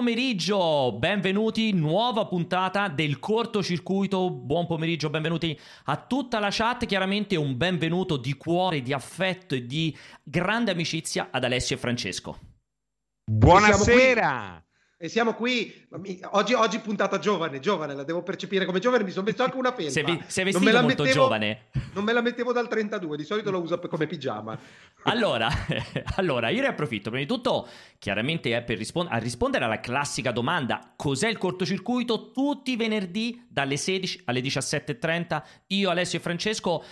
pomeriggio, benvenuti, nuova puntata del cortocircuito. Buon pomeriggio, benvenuti a tutta la chat. Chiaramente un benvenuto di cuore, di affetto e di grande amicizia ad Alessio e Francesco. Buonasera. E siamo qui, oggi, oggi, puntata giovane, giovane, la devo percepire come giovane, mi sono messo anche una felpa. Sei, sei vestito molto mettevo, giovane. Non me la mettevo dal 32, di solito la uso come pigiama. Allora, allora io ne approfitto, prima di tutto, chiaramente è per rispond- a rispondere alla classica domanda, cos'è il cortocircuito? Tutti i venerdì dalle 16 alle 17.30, io, Alessio e Francesco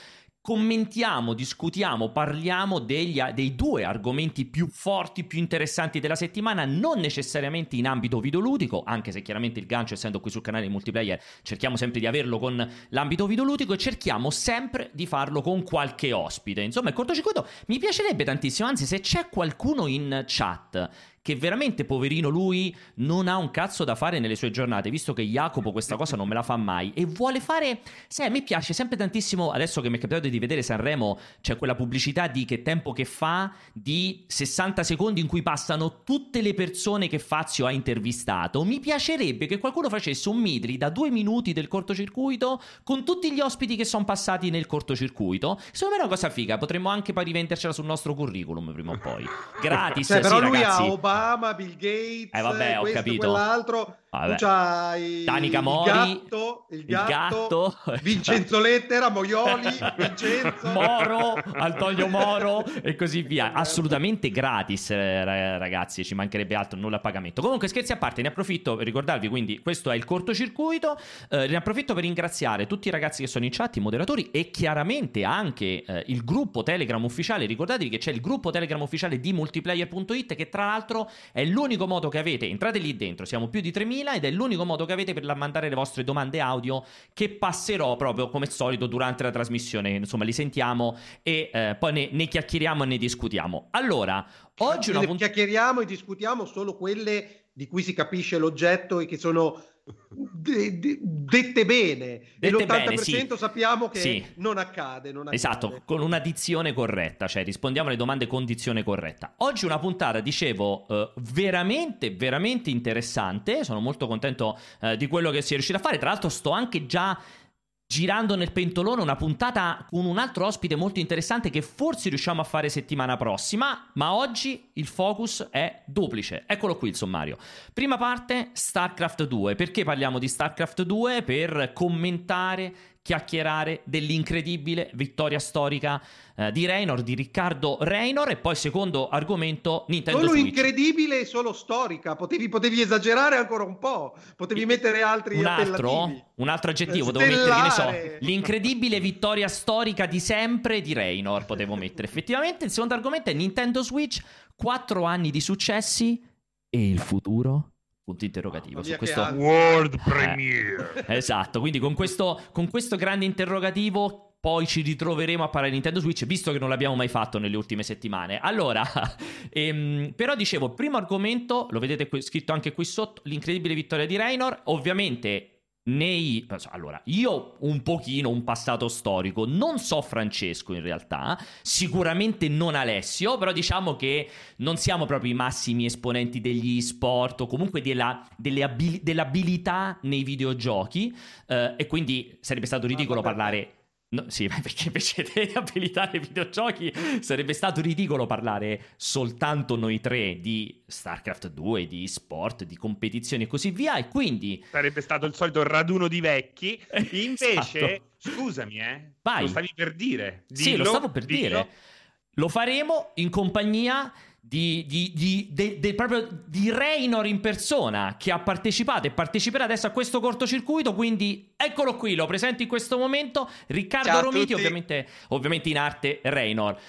commentiamo, discutiamo, parliamo degli, dei due argomenti più forti, più interessanti della settimana, non necessariamente in ambito videoludico, anche se chiaramente il gancio, essendo qui sul canale di multiplayer, cerchiamo sempre di averlo con l'ambito videoludico e cerchiamo sempre di farlo con qualche ospite. Insomma, il cortocircuito mi piacerebbe tantissimo, anzi se c'è qualcuno in chat che veramente poverino lui non ha un cazzo da fare nelle sue giornate, visto che Jacopo questa cosa non me la fa mai. E vuole fare, sai, a me piace sempre tantissimo, adesso che mi è capitato di vedere Sanremo, c'è quella pubblicità di che tempo che fa, di 60 secondi in cui passano tutte le persone che Fazio ha intervistato, mi piacerebbe che qualcuno facesse un midri da due minuti del cortocircuito con tutti gli ospiti che sono passati nel cortocircuito, secondo me è una cosa figa, potremmo anche poi rivendercela sul nostro curriculum prima o poi, gratis, cioè, però sì, lui ragazzi. ha Obama, Bill Gates, eh, vabbè, ho questo, capito. quell'altro. Vabbè. Tu c'hai Danica Mori, il gatto, il gatto, il gatto. Vincenzo Lettera, Moioli, Vincenzo. Moro, Antonio Moro e così via. Assolutamente gratis, eh, ragazzi, ci mancherebbe altro, nulla a pagamento. Comunque, scherzi a parte, ne approfitto per ricordarvi, quindi questo è il cortocircuito, eh, ne approfitto per ringraziare tutti i ragazzi che sono in chat, i moderatori e chiaramente anche eh, il gruppo Telegram ufficiale. Ricordatevi che c'è il gruppo Telegram ufficiale di multiplayer.it che tra l'altro è l'unico modo che avete, entrate lì dentro, siamo più di 3000 ed è l'unico modo che avete per mandare le vostre domande audio che passerò proprio come al solito durante la trasmissione. Insomma, li sentiamo e eh, poi ne, ne, chiacchieriamo e ne discutiamo. Allora, oggi una punt- chiacchieriamo e discutiamo solo quelle di cui si capisce l'oggetto e che sono de- de- dette bene. Dette e l'80% bene, sì. sappiamo che Sì. non accade, non accade. Esatto, con una dizione corretta, cioè rispondiamo alle domande con dizione corretta. Oggi una puntata, dicevo, eh, veramente, veramente interessante. Sono molto contento eh, di quello che si è riuscito a fare. Tra l'altro, sto anche già girando nel pentolone una puntata con un altro ospite molto interessante che forse riusciamo a fare settimana prossima, ma oggi il focus è duplice. Eccolo qui il sommario. Prima parte StarCraft 2. Perché parliamo di StarCraft 2? Per commentare chiacchierare dell'incredibile vittoria storica eh, di Reynor, di Riccardo Reynor e poi secondo argomento Nintendo Solo Switch. incredibile e solo storica. Potevi, potevi esagerare ancora un po'. Potevi mettere altri un altro, un altro aggettivo devo mettere, che ne so, Stellare. l'incredibile vittoria storica di sempre di Reynor potevo mettere. Effettivamente il secondo argomento è Nintendo Switch, 4 anni di successi e il futuro? Punto interrogativo su questo. World Premiere. Esatto, quindi con questo, con questo grande interrogativo poi ci ritroveremo a parlare di Nintendo Switch, visto che non l'abbiamo mai fatto nelle ultime settimane. Allora, ehm, però dicevo, primo argomento, lo vedete qui- scritto anche qui sotto, l'incredibile vittoria di Reynor, ovviamente... Nei... Allora, io un pochino un passato storico, non so Francesco in realtà, sicuramente non Alessio, però diciamo che non siamo proprio i massimi esponenti degli sport o comunque della, delle abili- dell'abilità nei videogiochi eh, e quindi sarebbe stato ridicolo vabbè. parlare... No, sì, perché invece delle abilità nei videogiochi sarebbe stato ridicolo parlare soltanto noi tre di StarCraft 2, di sport, di competizioni e così via e quindi... Sarebbe stato il solito raduno di vecchi. Invece, Esatto. scusami, eh. Vai. Lo stavi per dire. Sì, lo Dillo, stavo per dillo. dire. Lo faremo in compagnia di, di, di, de- de- proprio di Reynor in persona che ha partecipato e parteciperà adesso a questo cortocircuito. Quindi eccolo qui, lo presento in questo momento. Riccardo Ciao Romiti, ovviamente, ovviamente in arte Reynor.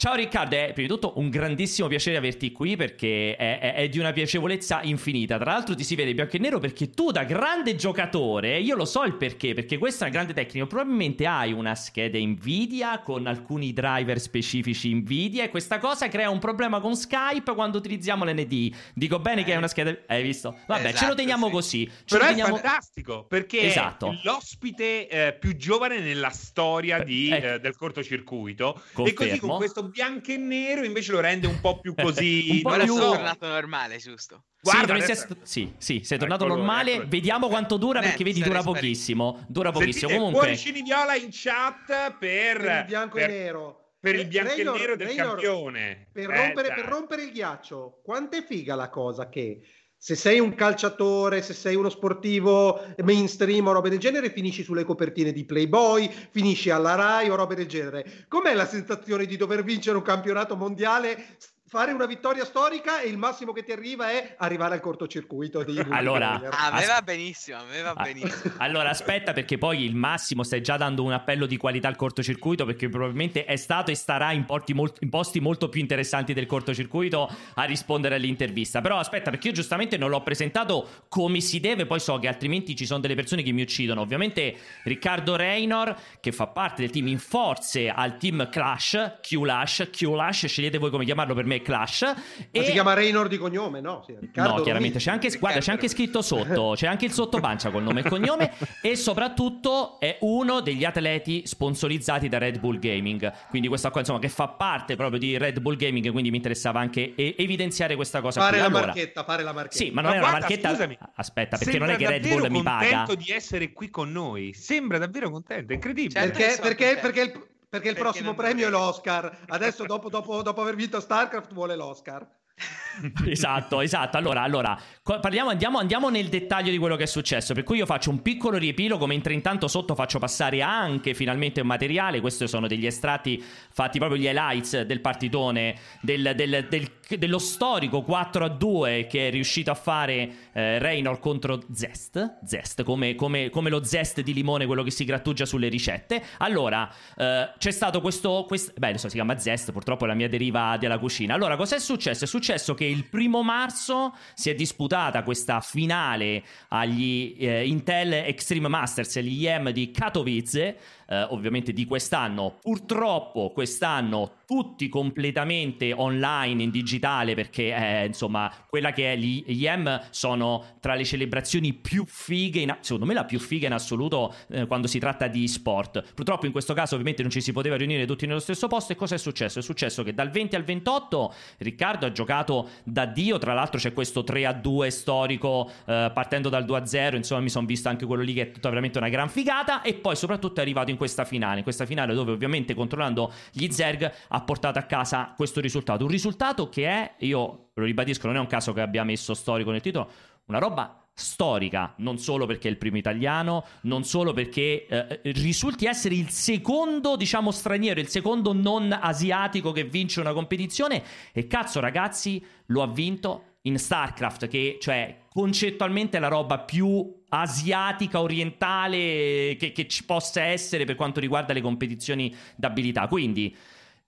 Ciao Riccardo, è prima di tutto un grandissimo piacere averti qui perché è, è- è di una piacevolezza infinita. Tra l'altro ti si vede bianco e nero perché tu da grande giocatore, io lo so il perché, perché questa è una grande tecnica, probabilmente hai una scheda Nvidia con alcuni driver specifici Nvidia e questa cosa crea un problema con Skype quando utilizziamo l'ND. Dico bene che è una scheda... Hai visto? Vabbè, ce lo Esatto, teniamo sì. così. Ce Però lo è teniamo... fantastico perché Esatto. è l'ospite eh, più giovane nella storia di, Ecco. eh, del cortocircuito. E Confermo. così con questo bianco e nero invece lo rende un po' più così. un po' Ora più... sono tornato normale, giusto? Guarda, sì, adesso- sì, sì, sei tornato Eccolo, normale. eccolo. Vediamo quanto dura, Eh, perché vedi, dura pochissimo. Dura pochissimo. Sentite, Comunque, cuoricini viola in chat per, per il bianco per- e nero. per il bianco Raynor- e nero del Raynor, campione. Per Eh, rompere, per rompere il ghiaccio, quanto è figa la cosa che se sei un calciatore, se sei uno sportivo mainstream o robe del genere, finisci sulle copertine di Playboy, finisci alla Rai o robe del genere. Com'è la sensazione di dover vincere un campionato mondiale, fare una vittoria storica e il massimo che ti arriva è arrivare al cortocircuito di Allora, multiplayer? Ah, a me As- va benissimo, a me va Ah, benissimo. Allora aspetta perché poi il massimo stai già dando un appello di qualità al cortocircuito perché probabilmente è stato e starà in, porti mol- in posti molto più interessanti del cortocircuito a rispondere all'intervista. Però aspetta perché io giustamente non l'ho presentato come si deve, poi so che altrimenti ci sono delle persone che mi uccidono. Ovviamente Riccardo Reynor che fa parte del team in forze al team Clash, Q-Lash, Q-Lash, scegliete voi come chiamarlo per me Clash. Ma E... si chiama Raynor di cognome? No, sì, Riccardo no, chiaramente c'è anche, guarda, c'è anche scritto sotto, c'è anche il sottopancia col nome e cognome e soprattutto è uno degli atleti sponsorizzati da Red Bull Gaming. Quindi questa qua insomma che fa parte proprio di Red Bull Gaming, quindi mi interessava anche e- evidenziare questa cosa Fare qui. la Allora, marchetta, fare la marchetta. Sì, ma non Ma è una guarda, marchetta. scusami, Aspetta, perché non è che Red Bull mi paga. contento di essere qui con noi. Sembra davvero contento, è incredibile. Certo. Perché, sono perché, contento. perché il, perché il Perché prossimo premio è l'Oscar. Adesso, dopo, dopo, dopo aver vinto StarCraft, vuole l'Oscar. esatto, esatto. Allora, allora parliamo, andiamo, andiamo nel dettaglio di quello che è successo. Per cui io faccio un piccolo riepilogo, mentre intanto sotto faccio passare anche finalmente un materiale. Questi sono degli estratti fatti proprio gli highlights del partitone, del- del- del- dello storico 4 a 2 che è riuscito a fare eh, Reynor contro Zest. Zest, come, come- come lo zest di limone, quello che si grattugia sulle ricette. Allora, eh, c'è stato questo, quest- Beh, adesso si chiama Zest, purtroppo è la mia deriva della cucina. Allora, cos'è successo? È successo che il primo marzo si è disputata questa finale agli eh, Intel Extreme Masters, gli IEM di Katowice, eh, ovviamente di quest'anno. Purtroppo quest'anno tutti completamente online in digitale perché eh, insomma quella che è gli IEM sono tra le celebrazioni più fighe, in- secondo me la più figa in assoluto eh, quando si tratta di sport. Purtroppo in questo caso ovviamente non ci si poteva riunire tutti nello stesso posto e cosa è successo? È successo che dal 20 al 28 Riccardo ha giocato da Dio, tra l'altro c'è questo 3 a 2 storico eh, partendo dal 2 a 0, insomma mi sono visto anche quello lì che è tutta veramente una gran figata e poi soprattutto è arrivato in questa finale, in questa finale dove ovviamente controllando gli Zerg ha portato a casa questo risultato, un risultato che è, io lo ribadisco, non è un caso che abbia messo storico nel titolo, una roba storica, non solo perché è il primo italiano, non solo perché eh, risulti essere il secondo, diciamo, straniero, il secondo non asiatico che vince una competizione. E cazzo ragazzi, lo ha vinto in StarCraft che cioè concettualmente è la roba più asiatica orientale che, che ci possa essere per quanto riguarda le competizioni d'abilità. Quindi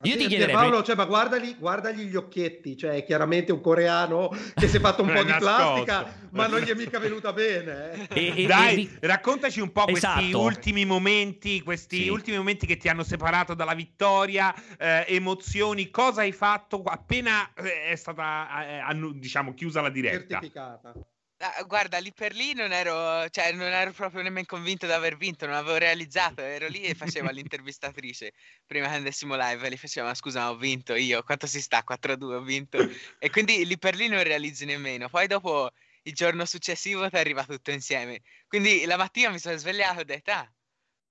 io ti chiederei Paolo, cioè, ma guardagli, guardagli gli occhietti, cioè è chiaramente un coreano che si è fatto un po' di plastica, ma non gli è mica venuta bene. eh. E- e- Dai, e vi- raccontaci un po' questi Esatto. ultimi momenti, questi Sì. ultimi momenti che ti hanno separato dalla vittoria, eh, emozioni, cosa hai fatto appena eh, è stata eh, diciamo chiusa la diretta. certificata. Ah, guarda, lì per lì non ero, cioè, non ero proprio nemmeno convinto di aver vinto, non avevo realizzato, ero lì e facevo l'intervistatrice prima che andessimo live e gli facevo, ma scusa, ma ho vinto io, quanto si sta? 4-2, ho vinto. E quindi lì per lì non realizzi nemmeno. Poi dopo, il giorno successivo, ti arriva tutto insieme. Quindi la mattina mi sono svegliato e ho detto, ah,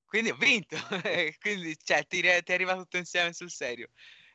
quindi ho vinto. Quindi, cioè, ti, ti arriva tutto insieme sul serio.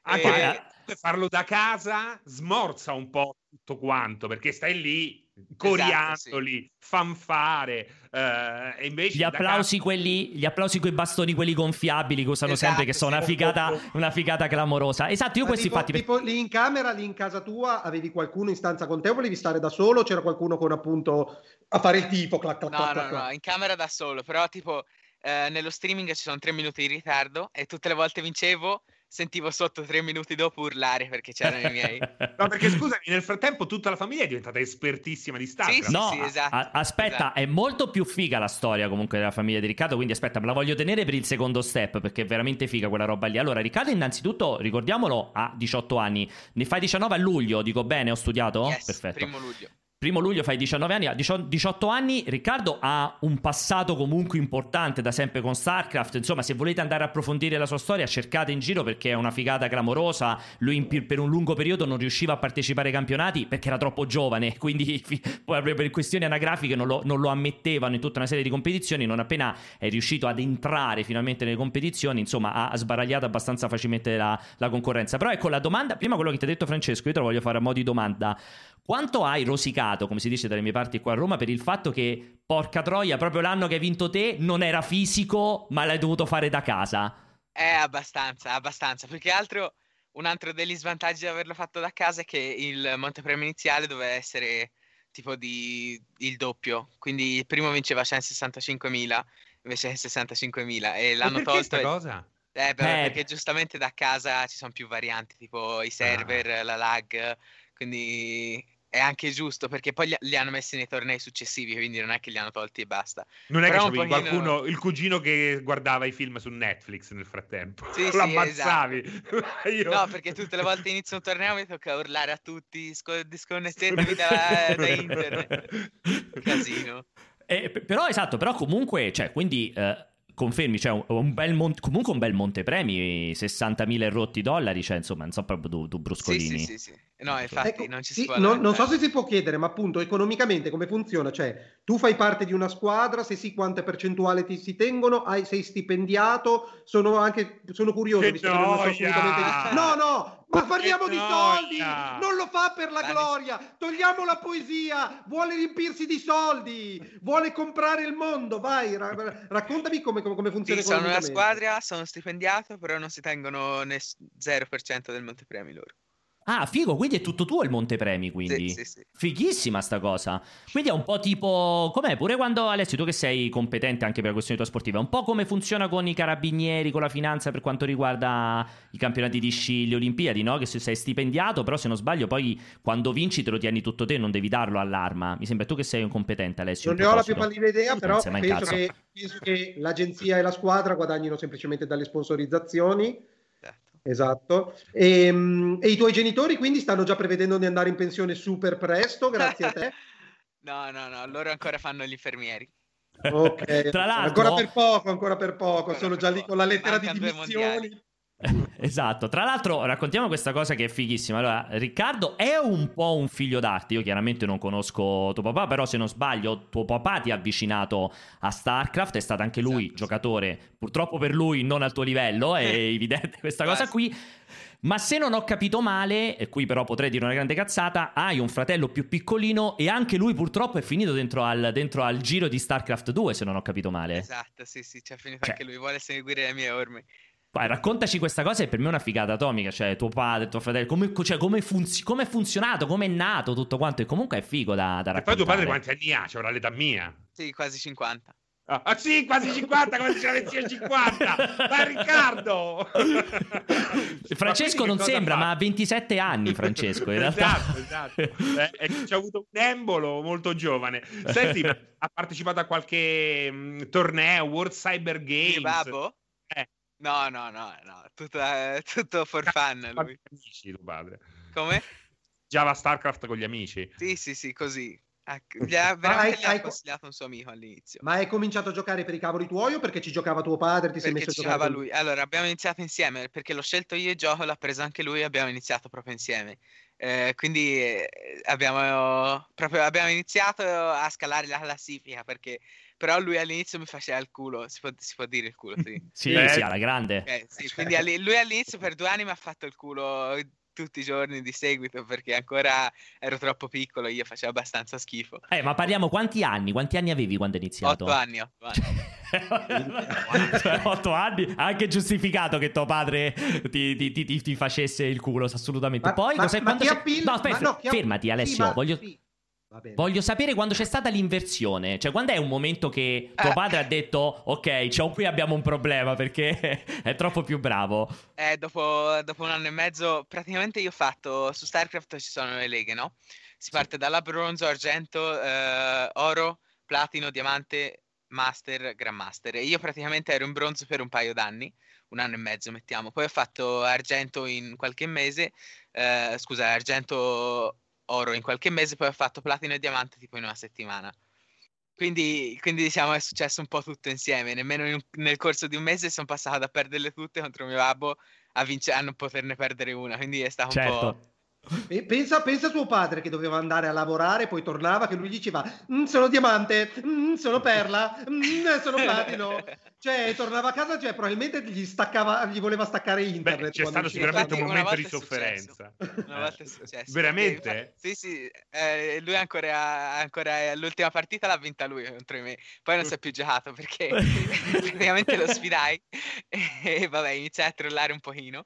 Anche Eh, farlo da casa smorza un po' tutto quanto, perché stai lì coriandoli, fanfare, eh, e invece Gli applausi, quelli, gli applausi con i bastoni, quelli gonfiabili che usano Esatto, sempre, che sono sì. una figata, una figata clamorosa. Esatto, io Ma questi tipo, fatti. tipo lì in camera, lì in casa tua, avevi qualcuno in stanza con te o volevi stare da solo? o C'era qualcuno con appunto a fare il tifo? Clac, clac, No, clac, no, clac, no, clac. in camera da solo, però tipo eh, nello streaming ci sono tre minuti di ritardo e tutte le volte vincevo, sentivo sotto tre minuti dopo urlare perché c'erano i miei. No, perché scusami, nel frattempo tutta la famiglia è diventata espertissima di StarCraft. Sì, No, sì, esatto, a- aspetta, esatto. è molto più figa la storia comunque della famiglia di Riccardo, quindi aspetta, me la voglio tenere per il secondo step perché è veramente figa quella roba lì. Allora, Riccardo innanzitutto, ricordiamolo, ha 18 anni, ne fai 19 a luglio, dico bene, ho studiato? Yes, Perfetto. primo luglio. Primo luglio fai 19 anni, a 18 anni Riccardo ha un passato comunque importante da sempre con StarCraft, insomma se volete andare a approfondire la sua storia cercate in giro perché è una figata clamorosa, lui in, per un lungo periodo non riusciva a partecipare ai campionati perché era troppo giovane, quindi poi per questioni anagrafiche non lo, non lo ammettevano in tutta una serie di competizioni, non appena è riuscito ad entrare finalmente nelle competizioni, insomma ha, ha sbaragliato abbastanza facilmente la, la concorrenza. Però ecco la domanda, prima quello che ti ha detto Francesco, io te lo voglio fare a mo' di domanda. Quanto hai rosicato, come si dice dalle mie parti qua a Roma, per il fatto che, porca troia, proprio l'anno che hai vinto te non era fisico, ma l'hai dovuto fare da casa? Eh, abbastanza, abbastanza. Più che altro, un altro degli svantaggi di averlo fatto da casa è che il montepremio iniziale doveva essere tipo di il doppio. Quindi il primo vinceva 165.000, invece che 65.000. E l'hanno tolto. Questa cosa? Eh, eh, perché giustamente da casa ci sono più varianti, tipo i server, ah. la lag, quindi è anche giusto perché poi li, li, hanno messi nei tornei successivi, quindi non è che li hanno tolti e basta. Non è Però che pochino... qualcuno, il cugino che guardava i film su Netflix nel frattempo, sì, lo ammazzavi. Esatto. Io... No, perché tutte le volte inizio un torneo mi tocca urlare a tutti, sco- disconnettetevi da, da internet. Casino. Eh, però esatto, però comunque, cioè, quindi... Eh confermi, cioè un, un bel mon- comunque un bel montepremi, 60.000 rotti dollari, cioè insomma, non so proprio tu, tu Bruscolini. Sì, sì, sì, sì. No, infatti ecco, non ci si sì, può non, non so se si può chiedere, ma appunto economicamente come funziona? Cioè, tu fai parte di una squadra, se sì, quante percentuali ti si tengono? Hai, sei stipendiato? Sono anche sono curioso, che visto che non so assolutamente di... No, no, ma parliamo di soldi! Non lo fa per la Dai. gloria! Togliamo la poesia! Vuole riempirsi di soldi! Vuole comprare il mondo! Vai, ra- raccontami come, come, funziona sì, sono una squadra, sono stipendiato, però non si tengono ness- 0% del montepremi loro. Ah, figo, quindi è tutto tuo il montepremi, quindi. Sì, sì, sì. Fighissima sta cosa. Quindi è un po' tipo... Com'è? Pure quando, Alessio, tu che sei competente anche per la questione tua sportiva, un po' come funziona con i carabinieri, con la finanza per quanto riguarda i campionati di sci, le Olimpiadi, no? Che se sei stipendiato, però se non sbaglio poi quando vinci te lo tieni tutto te, non devi darlo all'arma. Mi sembra tu che sei un competente, Alessio. Non ne ho la più pallida idea, però penso che, penso che l'agenzia e la squadra guadagnino semplicemente dalle sponsorizzazioni Esatto. E, ehm, e, i tuoi genitori quindi stanno già prevedendo di andare in pensione super presto, grazie a te? no, no, no, loro ancora fanno gli infermieri. Ok, Tra l'altro, ancora per poco, ancora per poco, ancora sono per già poco. lì con la lettera Manca di dimissioni. esatto, tra l'altro raccontiamo questa cosa che è fighissima. Allora, Riccardo è un po' un figlio d'arte. Io chiaramente non conosco tuo papà, però se non sbaglio, tuo papà ti ha avvicinato a StarCraft. È stato anche lui esatto, giocatore, sì. purtroppo per lui non al tuo livello, è evidente questa cosa qui. Ma se non ho capito male, e qui però potrei dire una grande cazzata, hai un fratello più piccolino e anche lui purtroppo è finito dentro al, dentro al giro di StarCraft 2, se non ho capito male. Esatto, sì, sì, c'è finito cioè, anche lui, vuole seguire le mie orme. Vai, raccontaci questa cosa e per me è una figata atomica, cioè tuo padre, tuo fratello, come, cioè, come, funzi- come è funzionato, come è nato tutto quanto e comunque è figo da, da raccontare. E poi tuo padre quanti anni ha? C'è cioè, l'età mia. Sì, quasi 50. Ah, ah, sì, quasi 50, come diceva Lezia 50. Ma Riccardo! Francesco ma non sembra, fa? ma ha 27 anni Francesco, in realtà. esatto, esatto. Eh, c'ha avuto un embolo molto giovane. Senti, ha partecipato a qualche mh, mm, torneo, World Cyber Games? Babbo? No, no, no, no, tutto, eh, tutto for fun lui. Amici, tuo padre. Come? Java StarCraft con gli amici. Sì, sì, sì, così. Ecco, gli ha, veramente hai, hai consigliato un suo amico all'inizio. Ma hai cominciato a giocare per i cavoli tuoi o perché ci giocava tuo padre? Ti perché sei messo a giocare? lui. Allora, abbiamo iniziato insieme perché l'ho scelto io e gioco, l'ha preso anche lui e abbiamo iniziato proprio insieme. Eh, quindi eh, abbiamo, proprio, abbiamo iniziato a scalare la classifica perché però lui all'inizio mi faceva il culo, si può, si può dire il culo, sì. sì, eh, sì, alla grande. Eh, sì, quindi all- lui all'inizio per due anni mi ha fatto il culo tutti i giorni di seguito perché ancora ero troppo piccolo, io facevo abbastanza schifo. Eh, ma parliamo quanti anni? Quanti anni avevi quando hai iniziato? Otto anni, otto anni. otto anni, anche giustificato che tuo padre ti, ti, ti, ti facesse il culo, assolutamente. Ma, Poi, ma, cos'è, ma quando... Appil... No, aspetta, no, fermati Alessio, sì, voglio... Sì. Voglio sapere quando c'è stata l'inversione, cioè quando è un momento che tuo eh. padre ha detto ok, cioè, qui abbiamo un problema perché è troppo più bravo. Eh, dopo, dopo, un anno e mezzo, praticamente io ho fatto, su StarCraft ci sono le leghe, no? Si parte dalla bronzo, argento, eh, oro, platino, diamante, master, grandmaster. E io praticamente ero in bronzo per un paio d'anni, un anno e mezzo mettiamo. Poi ho fatto argento in qualche mese, eh, scusa, argento oro in qualche mese, poi ho fatto platino e diamante tipo in una settimana. Quindi, quindi diciamo è successo un po' tutto insieme. Nemmeno in, nel corso di un mese sono passato da perderle tutte contro mio babbo a, vince- a non poterne perdere una. Quindi è stato certo. un po'. Pensa, pensa a tuo padre che doveva andare a lavorare, poi tornava che lui diceva mm, sono diamante, mm, sono perla, mm, sono platino. Cioè, tornava a casa, cioè, probabilmente gli, staccava, gli voleva staccare internet. Beh, c'è stato sicuramente un momento di sofferenza. Una volta è successo. Veramente? Sì, sì. Eh, lui ancora, ancora l'ultima partita l'ha vinta lui contro me. Poi non si è più giocato perché praticamente lo sfidai e vabbè, iniziai a trollare un pochino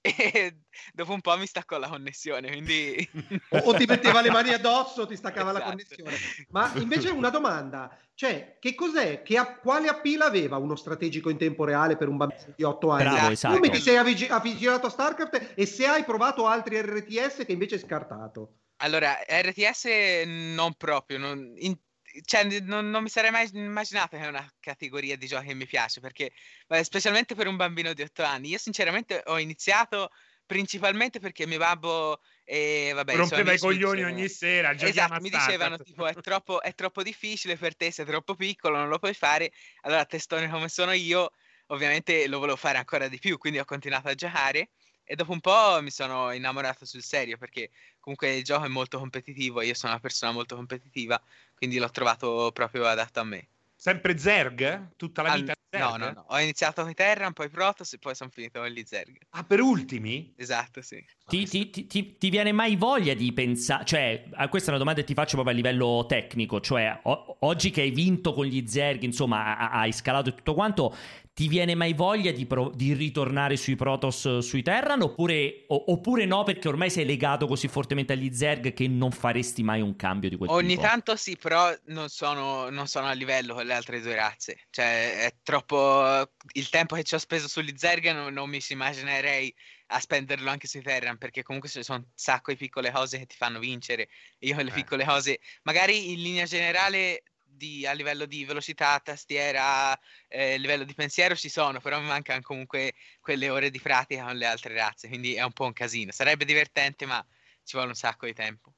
e dopo un po' mi staccò la connessione, quindi... o, o, ti metteva le mani addosso o ti staccava esatto. la connessione. Ma invece una domanda, cioè, che cos'è, che a, quale appeal aveva uno strategico in tempo reale per un bambino di 8 anni? Bravo, esatto. Come ti sei avvicinato a StarCraft e se hai provato altri RTS che invece hai scartato? Allora, RTS non proprio, non, in, cioè, non, non, mi sarei mai immaginato che è una categoria di giochi che mi piace, perché specialmente per un bambino di 8 anni. Io sinceramente ho iniziato principalmente perché mio babbo e vabbè, rompeva i coglioni dicevano, ogni sera esatto, mi dicevano tipo è troppo, è troppo difficile per te sei troppo piccolo non lo puoi fare allora testone come sono io ovviamente lo volevo fare ancora di più quindi ho continuato a giocare. E dopo un po' mi sono innamorato sul serio perché comunque il gioco è molto competitivo, io sono una persona molto competitiva, quindi l'ho trovato proprio adatto a me. Sempre Zerg? Tutta la vita? Al... No, no, no. Ho iniziato con i Terran, poi Protoss e poi sono finito con gli Zerg. Ah, per ultimi? Esatto, sì. Ti, ti, ti, ti viene mai voglia di pensare... Cioè, questa è una domanda che ti faccio proprio a livello tecnico. Cioè, o- oggi che hai vinto con gli Zerg, insomma, hai scalato e tutto quanto, ti viene mai voglia di, pro- di ritornare sui Protoss sui Terran oppure, o- oppure, no perché ormai sei legato così fortemente agli Zerg che non faresti mai un cambio di quel Ogni tipo? Ogni tanto sì, però non sono, non sono, a livello con le altre due razze. Cioè è troppo... Il tempo che ci ho speso sugli Zerg non, non mi si immaginerei a spenderlo anche sui Terran perché comunque ci sono un sacco di piccole cose che ti fanno vincere. Io le eh. piccole cose, magari in linea generale di, a livello di velocità, tastiera, eh, livello di pensiero ci sono, però mi mancano comunque quelle ore di pratica con le altre razze, quindi è un po' un casino. Sarebbe divertente, ma ci vuole un sacco di tempo.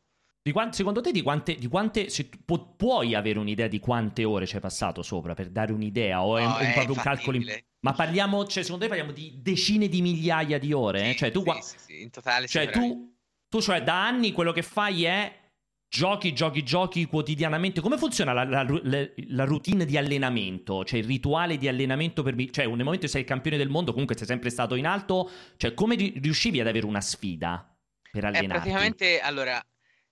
Di quant- secondo te di quante, di quante pu- puoi avere un'idea di quante ore ci hai passato sopra per dare un'idea o è, no, è proprio un calcolo in... ma parliamo cioè secondo te parliamo di decine di migliaia di ore sì, eh? cioè tu sì, sì, sì, in totale cioè tu, tu cioè da anni quello che fai è Giochi, giochi, giochi quotidianamente. Come funziona la, la, la, la, routine di allenamento? Cioè il rituale di allenamento per... Cioè nel momento che sei il campione del mondo, comunque sei sempre stato in alto, cioè come riuscivi ad avere una sfida per allenarti? Eh, praticamente, allora,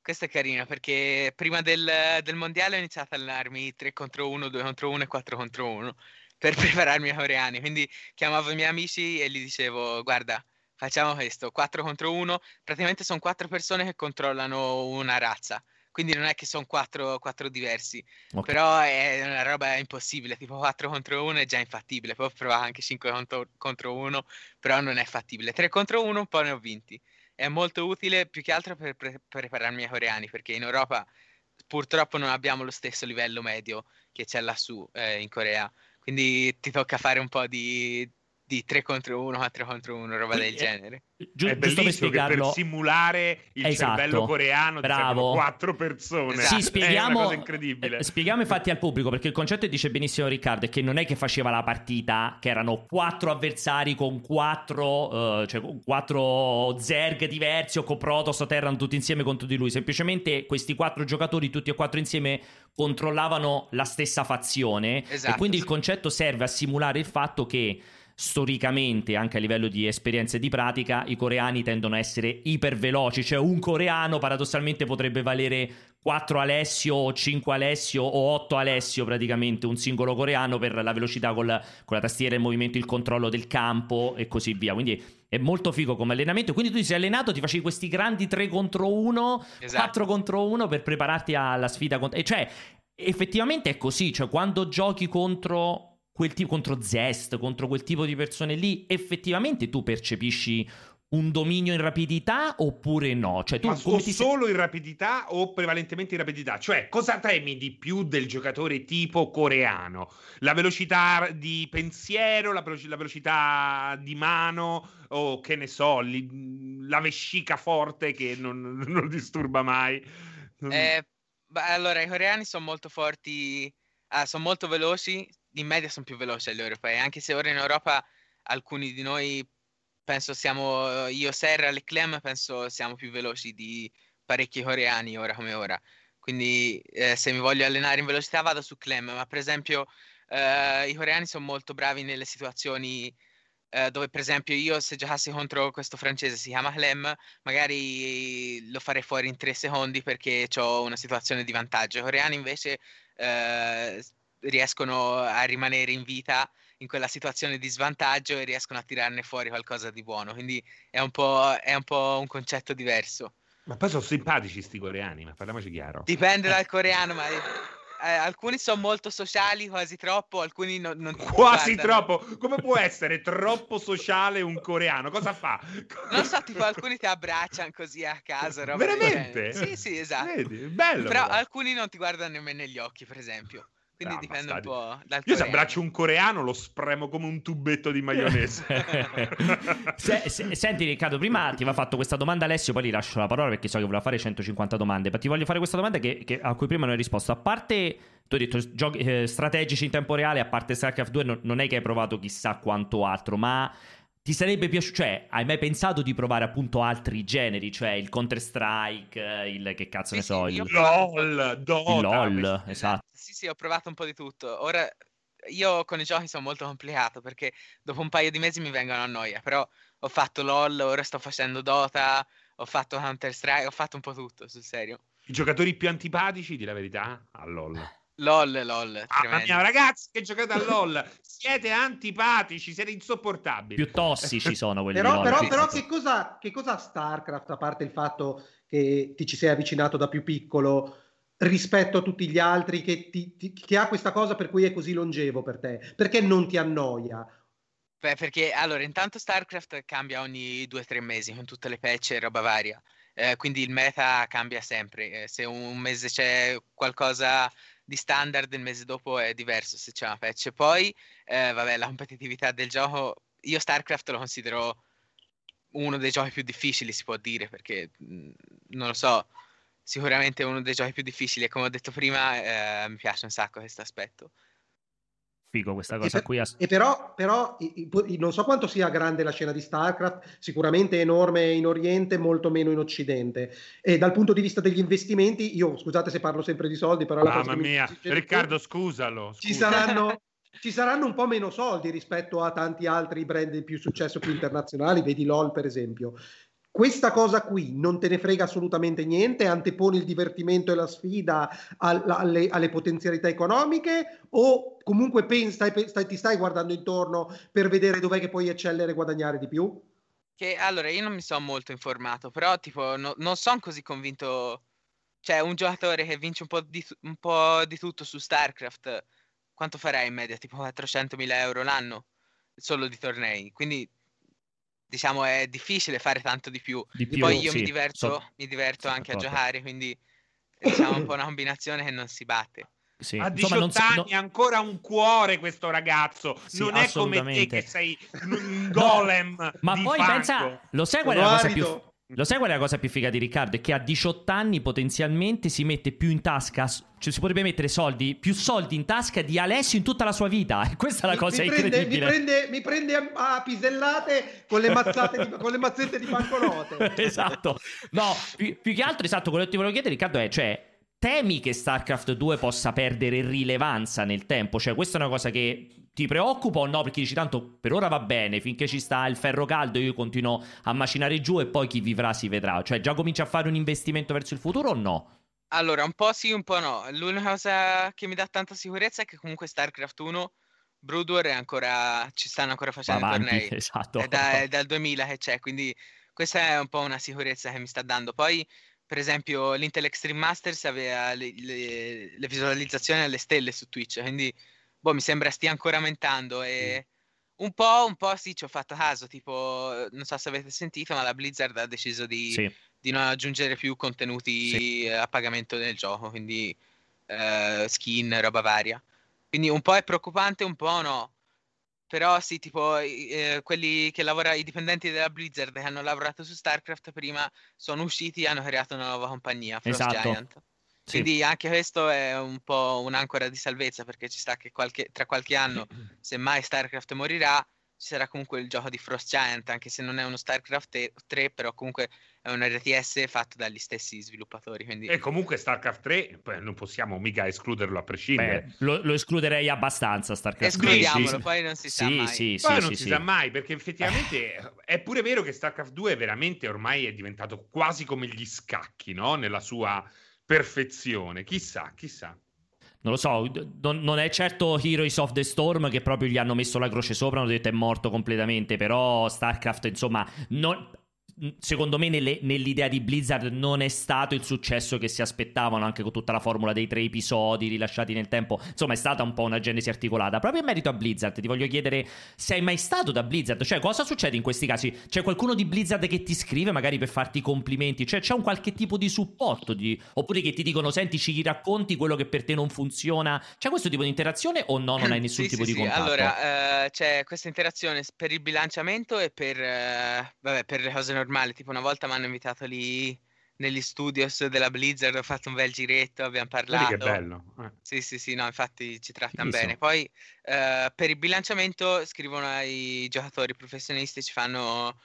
questa è carina perché prima del, del, mondiale ho iniziato a allenarmi 3 contro 1, 2 contro 1 e 4 contro 1 per prepararmi ai coreani. Quindi chiamavo i miei amici e gli dicevo, guarda facciamo questo, 4 contro 1, praticamente sono 4 persone che controllano una razza, quindi non è che sono 4, 4 diversi, okay. però è una roba impossibile, tipo 4 contro 1 è già infattibile, poi ho provato anche 5 contro, contro 1, però non è fattibile, 3 contro 1 un po' ne ho vinti, è molto utile più che altro per, pre- prepararmi ai coreani, perché in Europa purtroppo non abbiamo lo stesso livello medio che c'è lassù eh, in Corea, quindi ti tocca fare un po' di, di 3 contro 1, 4 contro 1, roba del genere. Gi- è bellissimo per, per simulare il esatto. cervello coreano Bravo. quattro persone. Esatto. Sì, spieghiamo, eh, spieghiamo infatti al pubblico perché il concetto che dice benissimo Riccardo è che non è che faceva la partita, che erano quattro avversari con quattro, uh, cioè con quattro Zerg diversi o con Protoss o Terran tutti insieme contro di lui. Semplicemente questi quattro giocatori tutti e quattro insieme controllavano la stessa fazione esatto, e quindi sì. il concetto serve a simulare il fatto che storicamente, anche a livello di esperienze di pratica, i coreani tendono a essere iperveloci, cioè un coreano paradossalmente potrebbe valere 4 Alessio o 5 Alessio o 8 Alessio praticamente, un singolo coreano per la velocità col, con la tastiera, il movimento, il controllo del campo e così via. Quindi è molto figo come allenamento. Quindi tu ti sei allenato, ti facevi questi grandi 3 contro 1, esatto. 4 contro 1 per prepararti alla sfida. Contro... E cioè, effettivamente è così, cioè quando giochi contro quel tipo contro Zest, contro quel tipo di persone lì, effettivamente tu percepisci un dominio in rapidità oppure no? Cioè, tu Ma come ti solo in rapidità o prevalentemente in rapidità? Cioè, cosa temi di più del giocatore tipo coreano? La velocità di pensiero, la, velo- la velocità di mano o che ne so, li- la vescica forte che non, non disturba mai? Eh, beh, allora, i coreani sono molto forti, ah, sono molto veloci, in media sono più veloci degli europei, anche se ora in Europa alcuni di noi, penso siamo, io, Serra, Leclerc, penso siamo più veloci di parecchi coreani ora come ora. Quindi eh, se mi voglio allenare in velocità vado su Clem, ma per esempio eh, i coreani sono molto bravi nelle situazioni eh, dove per esempio io se giocassi contro questo francese si chiama Clem, magari lo farei fuori in tre secondi perché ho una situazione di vantaggio. I coreani invece eh, riescono a rimanere in vita in quella situazione di svantaggio e riescono a tirarne fuori qualcosa di buono. Quindi è un po', è un, po un concetto diverso. Ma poi sono simpatici sti coreani, ma parliamoci chiaro. Dipende dal coreano, ma eh, alcuni sono molto sociali, quasi troppo, alcuni no, non Quasi guardano. troppo. Come può essere troppo sociale un coreano? Cosa fa? Non so, tipo alcuni ti abbracciano così a caso. Veramente? Sì, sì, esatto. Vedi? Bello. Però però. alcuni non ti guardano nemmeno negli occhi, per esempio. Quindi Ah, dipende un po' dal Io se abbraccio un coreano lo spremo come un tubetto di maionese. Se- se- senti Riccardo, prima ti aveva fatto questa domanda Alessio, poi gli lascio la parola perché so che voleva fare 150 domande, ma ti voglio fare questa domanda che- che- a cui prima non hai risposto. A parte, tu hai detto giochi eh, strategici in tempo reale, a parte StarCraft 2 non, non è che hai provato chissà quanto altro, ma ti sarebbe piaciuto, cioè hai mai pensato di provare appunto altri generi, cioè il Counter Strike, il che cazzo Sì, ne so, io- il, LOL, Dota. il LOL, esatto. Sì, sì, ho provato un po' di tutto. Ora io con i giochi sono molto complicato perché dopo un paio di mesi mi vengono a noia, però ho fatto LOL, ora sto facendo Dota, ho fatto Counter Strike, ho fatto un po' tutto, sul serio. I giocatori più antipatici, di la verità, a LOL. LOL, LOL, Mamma tremendo. mia, ragazzi che giocate a LOL, siete antipatici, siete insopportabili. Più tossici sono quelli Però, LOL, però, sì, però che, cosa, che cosa ha StarCraft, a parte il fatto che ti ci sei avvicinato da più piccolo rispetto a tutti gli altri, che, ti- ti- che ha questa cosa per cui è così longevo per te? Perché non ti annoia? Beh, perché allora, intanto StarCraft cambia ogni due o tre mesi con tutte le patch e roba varia. Eh, quindi il meta cambia sempre. Eh, se un mese c'è qualcosa di standard, il mese dopo è diverso se c'è una patch. Poi, eh, vabbè, la competitività del gioco, io StarCraft lo considero uno dei giochi più difficili, si può dire, perché non lo so, sicuramente uno dei giochi più difficili e come ho detto prima, eh, mi piace un sacco questo aspetto. Figo questa E, cosa per- qui. ass- e però, però i- i- non so quanto sia grande la scena di StarCraft, sicuramente enorme in Oriente, molto meno in Occidente. E dal punto di vista degli investimenti, io scusate se parlo sempre di soldi, però è Mamma mi mia, più. Riccardo, scusalo. ci scusa. saranno, ci saranno un po' meno soldi rispetto a tanti altri brand di più successo più internazionali, vedi LOL per esempio. Questa cosa qui non te ne frega assolutamente niente, anteponi il divertimento e la sfida al- alle, alle potenzialità economiche o comunque pensi, stai- stai- ti stai guardando intorno per vedere dov'è che puoi eccellere e guadagnare di più? Che allora io non mi sono molto informato, però tipo no- non sono così convinto. Cioè, un giocatore che vince un po' di, un po' di tutto su StarCraft, quanto farà in media? Tipo 400.000 euro l'anno solo di tornei. Quindi diciamo è difficile fare tanto di più. Di più, Poi io sì, mi diverto, so- mi diverto anche a d'accordo. giocare, quindi diciamo un po' una combinazione che non si batte. sì. A Insomma, 18 non si- no- anni ha ancora un cuore questo ragazzo. Sì, non è come te che sei un- golem. Ma di poi fango. pensa, lo sai qual è la cosa più. Lo sai qual è la cosa più figa di Riccardo? È che a 18 anni potenzialmente si mette più in tasca, cioè si potrebbe mettere soldi, più soldi in tasca di Alessio in tutta la sua vita. E questa è la Mi- cosa mi, prende, mi, incredibile. prende, mi prende a, a pisellate con le, mazzate di- con le mazzette di banconote. esatto. No, più, più che altro, esatto, quello che ti volevo chiedere, Riccardo, è cioè. Temi che StarCraft 2 possa perdere rilevanza nel tempo? Cioè, questa è una cosa che ti preoccupa o no? Perché dici tanto per ora va bene, finché ci sta il ferro caldo, io continuo a macinare giù e poi chi vivrà si vedrà. Cioè, già comincia a fare un investimento verso il futuro o no? Allora, un po' sì, un po' no. L'unica cosa che mi dà tanta sicurezza è che comunque StarCraft 1, Brood War è ancora, ci stanno ancora facendo i avanti, tornei. esatto. È, da- è dal 2000 che c'è, quindi questa è un po' una sicurezza che mi sta dando. Poi, per esempio, l'Intel Extreme Masters aveva le, le- le visualizzazioni alle stelle su Twitch, quindi boh, mi sembra stia ancora aumentando e Un po', un po' sì, ci ho fatto caso, tipo, non so se avete sentito, ma la Blizzard ha deciso di, Sì. di non aggiungere più contenuti Sì. a pagamento nel gioco, quindi eh, skin, roba varia. Quindi un po' è preoccupante, un po' no. Però sì, tipo, eh, quelli che lavorano, i dipendenti della Blizzard che hanno lavorato su StarCraft prima sono usciti e hanno creato una nuova compagnia, Frost Esatto. Giant. Sì. Quindi anche questo è un po' un'ancora di salvezza perché ci sta che qualche- tra qualche anno, se mai StarCraft morirà, ci sarà comunque il gioco di Frost Giant, anche se non è uno StarCraft te- 3, però comunque è un RTS fatto dagli stessi sviluppatori. Quindi E comunque StarCraft 3 poi non possiamo mica escluderlo a prescindere. Beh, lo, lo escluderei abbastanza StarCraft. escludiamolo, Sì, sì. poi non si sa Sì, mai. sì, Poi sì, non sì, si sì. sa mai, perché effettivamente è pure vero che StarCraft 2 veramente ormai è diventato quasi come gli scacchi, no? Nella sua perfezione. Chissà, chissà. Non lo so, non, non è certo Heroes of the Storm che proprio gli hanno messo la croce sopra, hanno detto è morto completamente, però StarCraft insomma, non- secondo me nelle- nell'idea di Blizzard non è stato il successo che si aspettavano anche con tutta la formula dei tre episodi rilasciati nel tempo, insomma è stata un po' una genesi articolata. Proprio in merito a Blizzard ti voglio chiedere, sei mai stato da Blizzard? Cioè cosa succede in questi casi? C'è qualcuno di Blizzard che ti scrive magari per farti complimenti? Cioè c'è un qualche tipo di supporto? Di... Oppure che ti dicono senti ci racconti quello che per te non funziona? C'è questo tipo di interazione o no? Non hai nessun Sì, tipo sì, di sì. contatto? Allora, eh, c'è questa interazione per il bilanciamento e per, eh, vabbè, per le cose normali. Tipo, una volta mi hanno invitato lì negli studios della Blizzard, ho fatto un bel giretto, abbiamo Vedi parlato. che bello. eh. Sì, sì, sì, no, infatti ci trattano bene. Poi eh, per il bilanciamento scrivono ai giocatori professionisti, ci fanno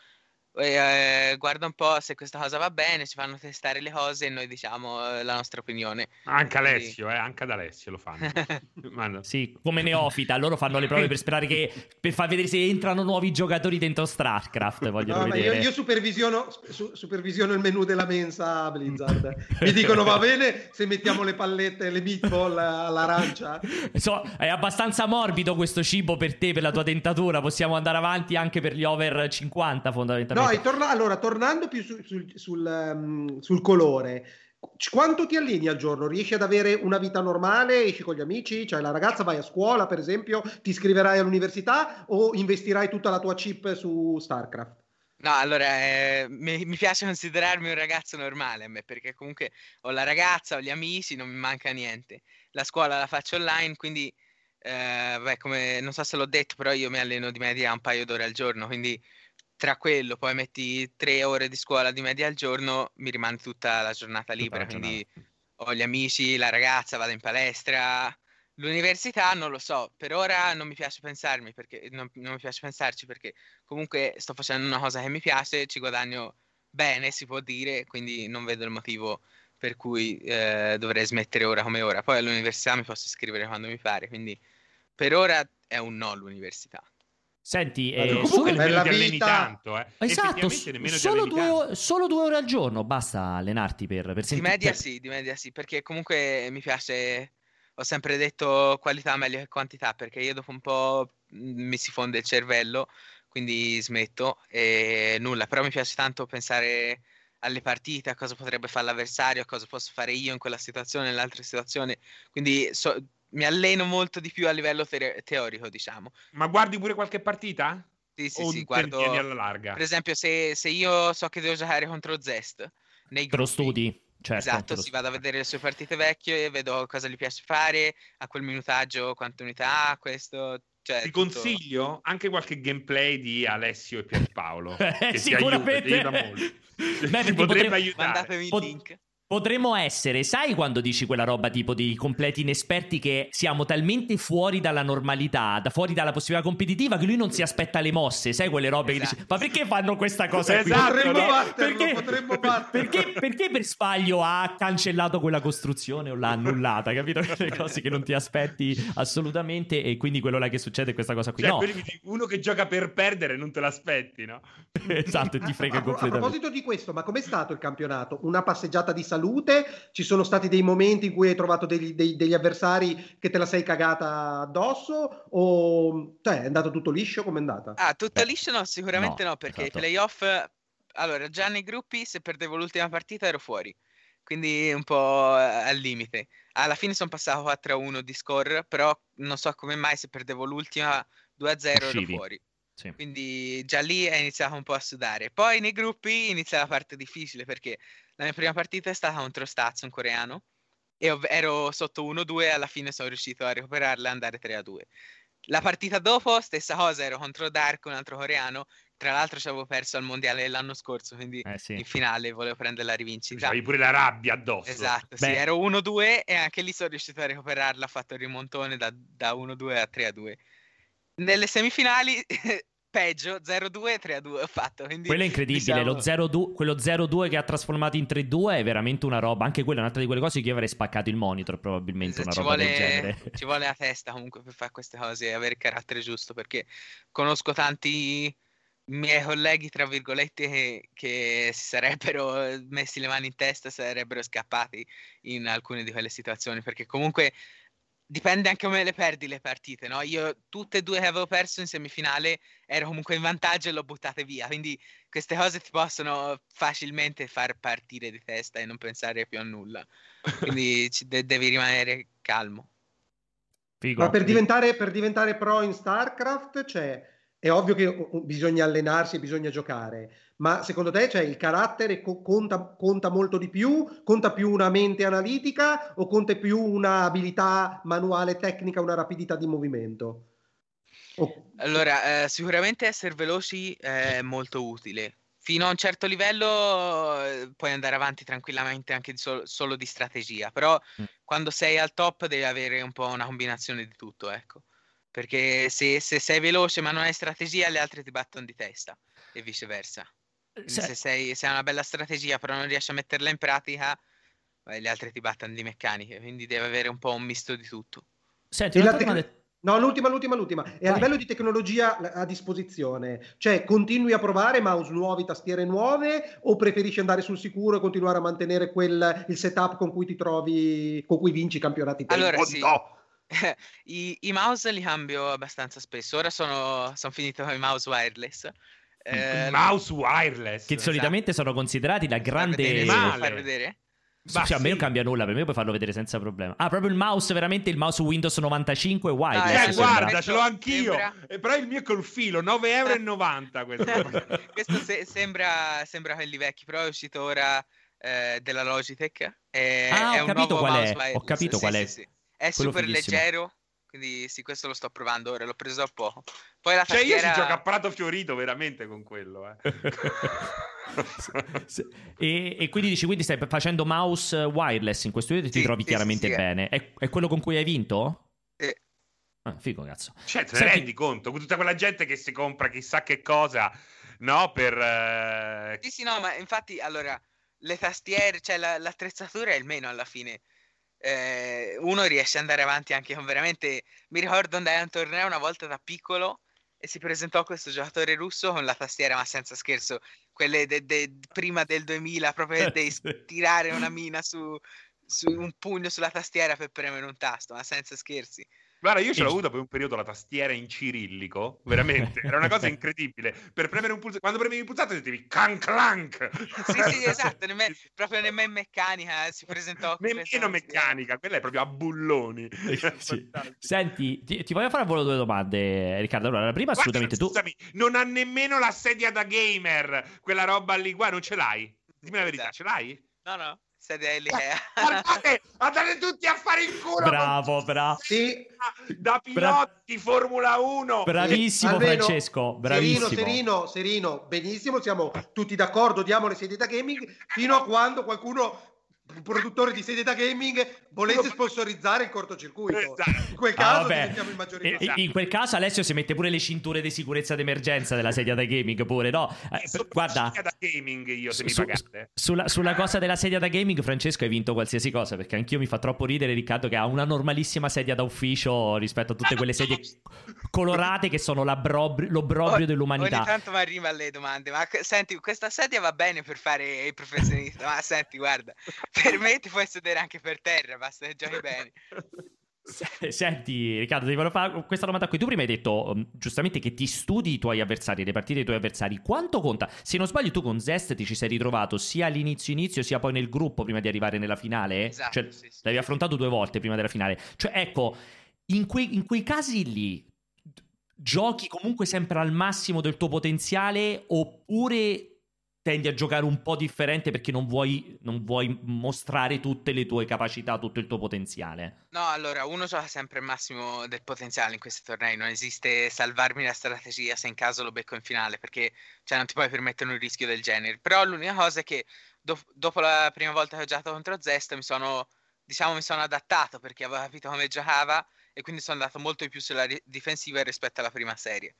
eh, guarda un po' se questa cosa va bene, ci fanno testare le cose e noi diciamo eh, la nostra opinione. Anche Quindi- Alessio, eh, anche ad Alessio lo fanno. Ma no. Sì, come neofita, loro fanno le prove per sperare che per far vedere se entrano nuovi giocatori dentro StarCraft. Vogliono No, ma io, vedere. io supervisiono, su- supervisiono il menù della mensa Blizzard. Mi dicono va bene se mettiamo le pallette, le meatball all'arancia. So, è abbastanza morbido questo cibo per te, per la tua dentatura. Possiamo andare avanti anche per gli over 50, No, e torna- allora, tornando più su- sul, sul, ehm, sul colore, quanto ti alleni al giorno? Riesci ad avere una vita normale? Esci con gli amici? Cioè la ragazza vai a scuola, per esempio, ti iscriverai all'università o investirai tutta la tua chip su StarCraft? No, allora eh, mi, mi piace considerarmi un ragazzo normale a me, perché comunque ho la ragazza, ho gli amici, non mi manca niente. La scuola la faccio online, quindi eh, beh, come non so se l'ho detto, però io mi alleno di media un paio d'ore al giorno, quindi tra quello poi metti tre ore di scuola di media al giorno, mi rimane tutta la giornata libera, la quindi ho gli amici, la ragazza, vado in palestra. L'università non lo so, per ora non mi piace pensarmi perché non, non mi piace pensarci perché comunque sto facendo una cosa che mi piace, ci guadagno bene, si può dire, quindi non vedo il motivo per cui eh, dovrei smettere ora come ora. Poi all'università mi posso iscrivere quando mi pare, quindi per ora è un no l'università. Senti, eh, comunque nemmeno ti alleni tanto, eh. esatto, solo due, tanto. ore, solo due ore al giorno basta allenarti per, per Di senti- media per- sì, di media sì, perché comunque mi piace, ho sempre detto qualità meglio che quantità, perché io dopo un po' mm, mi si fonde il cervello, quindi smetto e nulla, però mi piace tanto pensare alle partite, a cosa potrebbe fare l'avversario, a cosa posso fare io in quella situazione, nell'altra situazione, quindi so- mi alleno molto di più a livello te- teorico, diciamo. Ma guardi pure qualche partita? Sì, sì, o sì, guardo, tieni alla larga? per esempio se, se io so che devo giocare contro Zest, nei lo gruppi, studi. Certo, Esatto, si vado a vedere le sue partite vecchie, vedo cosa gli piace fare, a quel minutaggio quante unità ha, questo, cioè Ti tutto- consiglio anche qualche gameplay di Alessio e Pierpaolo. Eh, che ti sicuramente. aiuta, ti aiuta molto. Beh, Ti potrebbe potremmo- aiutare. Mandatemi il Pot- link. Potremmo essere, sai quando dici quella roba tipo di completi inesperti che siamo talmente fuori dalla normalità, da fuori dalla possibilità competitiva che lui non si aspetta le mosse, sai quelle robe che Esatto. dici, ma perché fanno questa cosa qui? Esatto, Potremmo no? batterlo, potremmo batterlo. perché, perché per sbaglio ha cancellato quella costruzione o l'ha annullata, capito? Quelle cose che non ti aspetti assolutamente e quindi quello là che succede è questa cosa qui. Cioè, no, che uno che gioca per perdere non te l'aspetti, no? esatto, e ti frega a, pro- a completamente. proposito di questo, ma com'è stato il campionato? Una passeggiata di salute? Ci sono stati dei momenti in cui hai trovato degli, dei- degli avversari che te la sei cagata addosso? O cioè, è andato tutto liscio? Com'è andata? Ah, tutto Beh, liscio no, sicuramente no, no, perché esatto. i playoff, allora già nei gruppi se perdevo l'ultima partita ero fuori, quindi un po' al limite. Alla fine sono passato 4-1 di score, però non so come mai se perdevo l'ultima 2-0 ero fuori. Sì. Quindi già lì è iniziato un po' a sudare. Poi nei gruppi inizia la parte difficile perché la mia prima partita è stata contro Staz, un coreano, e ero sotto 1-2 e alla fine sono riuscito a recuperarla e andare 3-2. La partita dopo, stessa cosa, ero contro Dark, un altro coreano. Tra l'altro ci avevo perso al mondiale dell'anno scorso, quindi Eh sì. in finale volevo prendere la rivincita. Avevi pure la rabbia addosso. Esatto, sì, Beh. ero 1-2 e anche lì sono riuscito a recuperarla, ho fatto il rimontone da, da 1-2 a 3-2. Nelle semifinali, peggio, 0-2 e 3-2 ho fatto. Quindi, Quello è incredibile, diciamo- lo 0-2 quello 0-2 che ha trasformato in 3-2 è veramente una roba, anche quella è un'altra di quelle cose che io avrei spaccato il monitor probabilmente, una ci roba del vuole, genere. ci vuole la testa comunque per fare queste cose e avere il carattere giusto perché conosco tanti miei colleghi, tra virgolette, che, che si sarebbero messi le mani in testa, sarebbero scappati in alcune di quelle situazioni perché comunque dipende anche come le perdi le partite, no? Io tutte e due che avevo perso in semifinale ero comunque in vantaggio e l'ho buttate via, quindi queste cose ti possono facilmente far partire di testa e non pensare più a nulla. Quindi de- devi rimanere calmo. Figo. Ma per diventare, per diventare pro in StarCraft, cioè, è ovvio che bisogna allenarsi e bisogna giocare, ma secondo te cioè, il carattere co- conta, conta molto di più? Conta più una mente analitica o conta più un'abilità manuale tecnica, una rapidità di movimento? O- Allora, eh, sicuramente essere veloci è molto utile. Fino a un certo livello eh, puoi andare avanti tranquillamente anche di sol- solo di strategia, però Mm. quando sei al top devi avere un po' una combinazione di tutto, ecco. Perché se, se sei veloce ma non hai strategia, le altre ti battono di testa e viceversa. Se- Se, sei, se hai una bella strategia però non riesci a metterla in pratica, le altre ti battono di meccaniche, quindi devi avere un po' un misto di tutto. Senti, la tec- domanda- No, l'ultima, l'ultima, l'ultima. E a livello di tecnologia a disposizione, cioè continui a provare mouse nuovi, tastiere nuove o preferisci andare sul sicuro e continuare a mantenere quel, il setup con cui ti trovi, con cui vinci i campionati? Allora, sì. no. I, i mouse li cambio abbastanza spesso. Ora sono, sono finito con i mouse wireless. Eh, Il mouse wireless. che solitamente sono considerati la far vedere? grande... Male. Far vedere? Ma Cioè, a me non cambia nulla, per me puoi farlo vedere senza problema. Ah, proprio il mouse, veramente il mouse Windows 95 wireless. Ah, Eh, sembra. guarda, ce l'ho anch'io. Sembra- Eh, però il mio è col filo, 9,90 euro questo. Questo se- sembra, sembra quelli vecchi, però è uscito ora eh, della Logitech. È, Ah, è ho un capito nuovo qual è, ho capito Sì, qual sì, è. sì. È Quello super fighissimo. leggero, quindi sì, questo lo sto provando ora, l'ho preso da poco. Poi la Cioè, io tastiera... ci gioco a Prato Fiorito veramente con quello. Eh. E, e quindi dici, quindi stai facendo mouse wireless in questo video e ti Sì, trovi sì, chiaramente sì, sì. bene. È, è quello con cui hai vinto? Sì. Ah, figo, cazzo. Cioè, te ne Senti- rendi conto? Tutta quella gente che si compra chissà che cosa, no? Per... eh, Sì, sì, no, ma infatti, allora, le tastiere, cioè la- l'attrezzatura è il meno alla fine. Eh, uno riesce ad andare avanti anche con veramente... Mi ricordo andai a un torneo una volta da piccolo e si presentò questo giocatore russo con la tastiera, ma senza scherzo, quelle de- de- prima del 2000, proprio devi Sì. tirare una mina su, su un pugno sulla tastiera per premere un tasto, ma senza scherzi. Guarda, io ce l'ho avuta per un periodo la tastiera in cirillico, veramente, era una cosa incredibile. Per premere un pulsante, quando premevi il pulsante sentivi can clank. Sì, sì, esatto, nemmeno- proprio nemmeno in meccanica eh, si presentò Nemmeno meccanica, quella è proprio a bulloni. Sì. Fantastico. Senti, ti, ti voglio fare a volo due domande, Riccardo. Allora, la prima, Guarda, assolutamente tu. scusami, non ha nemmeno la sedia da gamer, quella roba lì, guarda, non ce l'hai? Dimmi la verità, Esatto. ce l'hai? No, no, sedia Elikea. Guardate, andate tutti a fare il culo! Bravo, bravo. Sì, Da piloti Formula 1! Bravissimo, almeno- Francesco. Bravissimo. Serino, serino, serino, benissimo, siamo tutti d'accordo, diamo le sedie da gaming fino a quando qualcuno, un produttore di sedie da gaming, volesse sponsorizzare il cortocircuito. Esatto. In quel Ah, caso diventiamo il E- maggioritario. e- in quel caso Alessio si mette pure le cinture di sicurezza d'emergenza della sedia da gaming pure, no? Eh, guarda, da gaming io se mi su- pagate. sulla, sulla cosa della sedia da gaming Francesco hai vinto qualsiasi cosa perché anch'io mi fa troppo ridere Riccardo che ha una normalissima sedia da ufficio rispetto a tutte quelle sedie colorate che sono l'obbrobrio Ogni dell'umanità. tanto mi arriva le domande, ma senti, questa sedia va bene per fare il professionista, ma senti, guarda, per me ti puoi sedere anche per terra, basta che giochi bene. Se- Senti, Riccardo, ti voglio fare questa domanda qui. Tu prima hai detto um, giustamente che ti studi i tuoi avversari, le partite dei tuoi avversari. Quanto conta? Se non sbaglio, tu con Zest ti ci sei ritrovato sia all'inizio inizio sia poi nel gruppo prima di arrivare nella finale? Esatto, Cioè, sì, sì. l'avevi affrontato due volte prima della finale. Cioè, ecco, in quei, in quei casi lì, giochi comunque sempre al massimo del tuo potenziale oppure tendi a giocare un po' differente perché non vuoi, non vuoi mostrare tutte le tue capacità, tutto il tuo potenziale? No, allora, uno gioca sempre il massimo del potenziale in questi tornei, non esiste salvarmi la strategia se in caso lo becco in finale, perché cioè, non ti puoi permettere un rischio del genere. Però l'unica cosa è che do- dopo la prima volta che ho giocato contro Zest mi sono, diciamo, mi sono adattato perché avevo capito come giocava e quindi sono andato molto di più sulla ri- difensiva rispetto alla prima serie.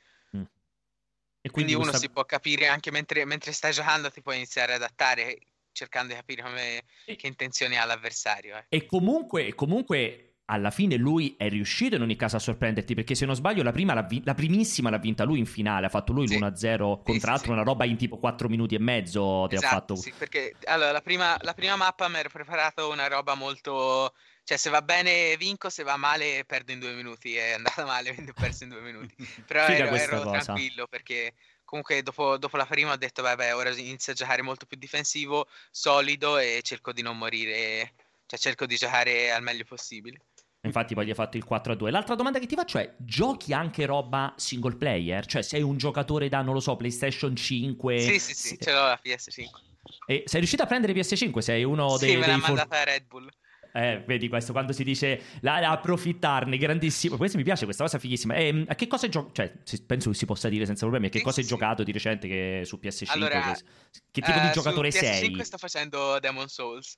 E quindi, quindi uno questa... si può capire anche mentre, mentre, stai giocando, ti puoi iniziare ad adattare cercando di capire come, e... che intenzioni ha l'avversario. Eh. E comunque, comunque alla fine lui è riuscito in ogni caso a sorprenderti perché se non sbaglio la, prima, la, vi- la primissima l'ha vinta lui in finale, ha fatto lui sì. l'1-0 contro sì, l'altro, sì, una roba in tipo 4 minuti e mezzo ti esatto, ha fatto. Sì, perché allora, la, prima, la prima mappa mi ero preparato una roba molto cioè, se va bene vinco, se va male perdo in due minuti. È andata male, quindi ho perso in due minuti. Però ero, ero tranquillo perché comunque dopo, dopo, la prima ho detto, vabbè, ora inizio a giocare molto più difensivo, solido e cerco di non morire, cioè cerco di giocare al meglio possibile. Infatti poi gli hai fatto il 4 a 2. L'altra domanda che ti faccio è: giochi anche roba single player? Cioè, sei un giocatore da, non lo so, PlayStation 5? Sì, sì, sì, ce l'ho la PS5. E sei riuscito a prendere PS5? Sei uno dei. Sì, me l'ha mandata for... Red Bull. Eh, vedi questo quando si dice la, la approfittarne, grandissimo. Questo mi piace, questa cosa fighissima. E, ehm, a che cosa hai giocato? Cioè, penso che si possa dire senza problemi. A che sì, cosa hai sì. giocato di recente che su PS5? Allora, che, che tipo eh, di giocatore su PS5 sei? sto facendo Demon Souls.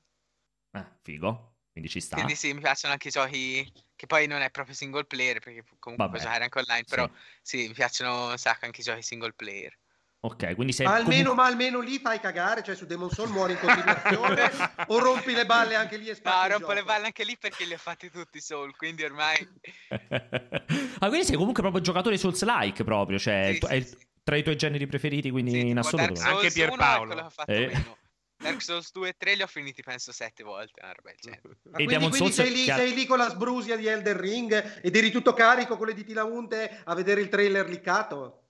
Ah, figo. Quindi ci sta. Quindi sì, mi piacciono anche i giochi che poi non è proprio single player, perché comunque Vabbè, puoi giocare anche online, però sì. sì, mi piacciono un sacco anche i giochi single player. Ok, quindi sei ma almeno, comunque... ma almeno lì fai cagare, cioè su Demon Soul muori in continuazione o rompi le balle anche lì e No, rompo le balle anche lì perché li ho fatti tutti Soul, quindi ormai Ah, quindi sei comunque proprio giocatore Souls-like proprio, cioè sì, è sì, tra i tuoi generi preferiti, quindi sì, in assoluto. Anche Pierpaolo. Eh. Dark Souls 2 e 3 li ho finiti penso sette volte, una roba del genere. Ah, quindi, quindi sei, lì, sei, lì, con la sbrusia di Elden Ring ed eri tutto carico con le dita unte a vedere il trailer liccato?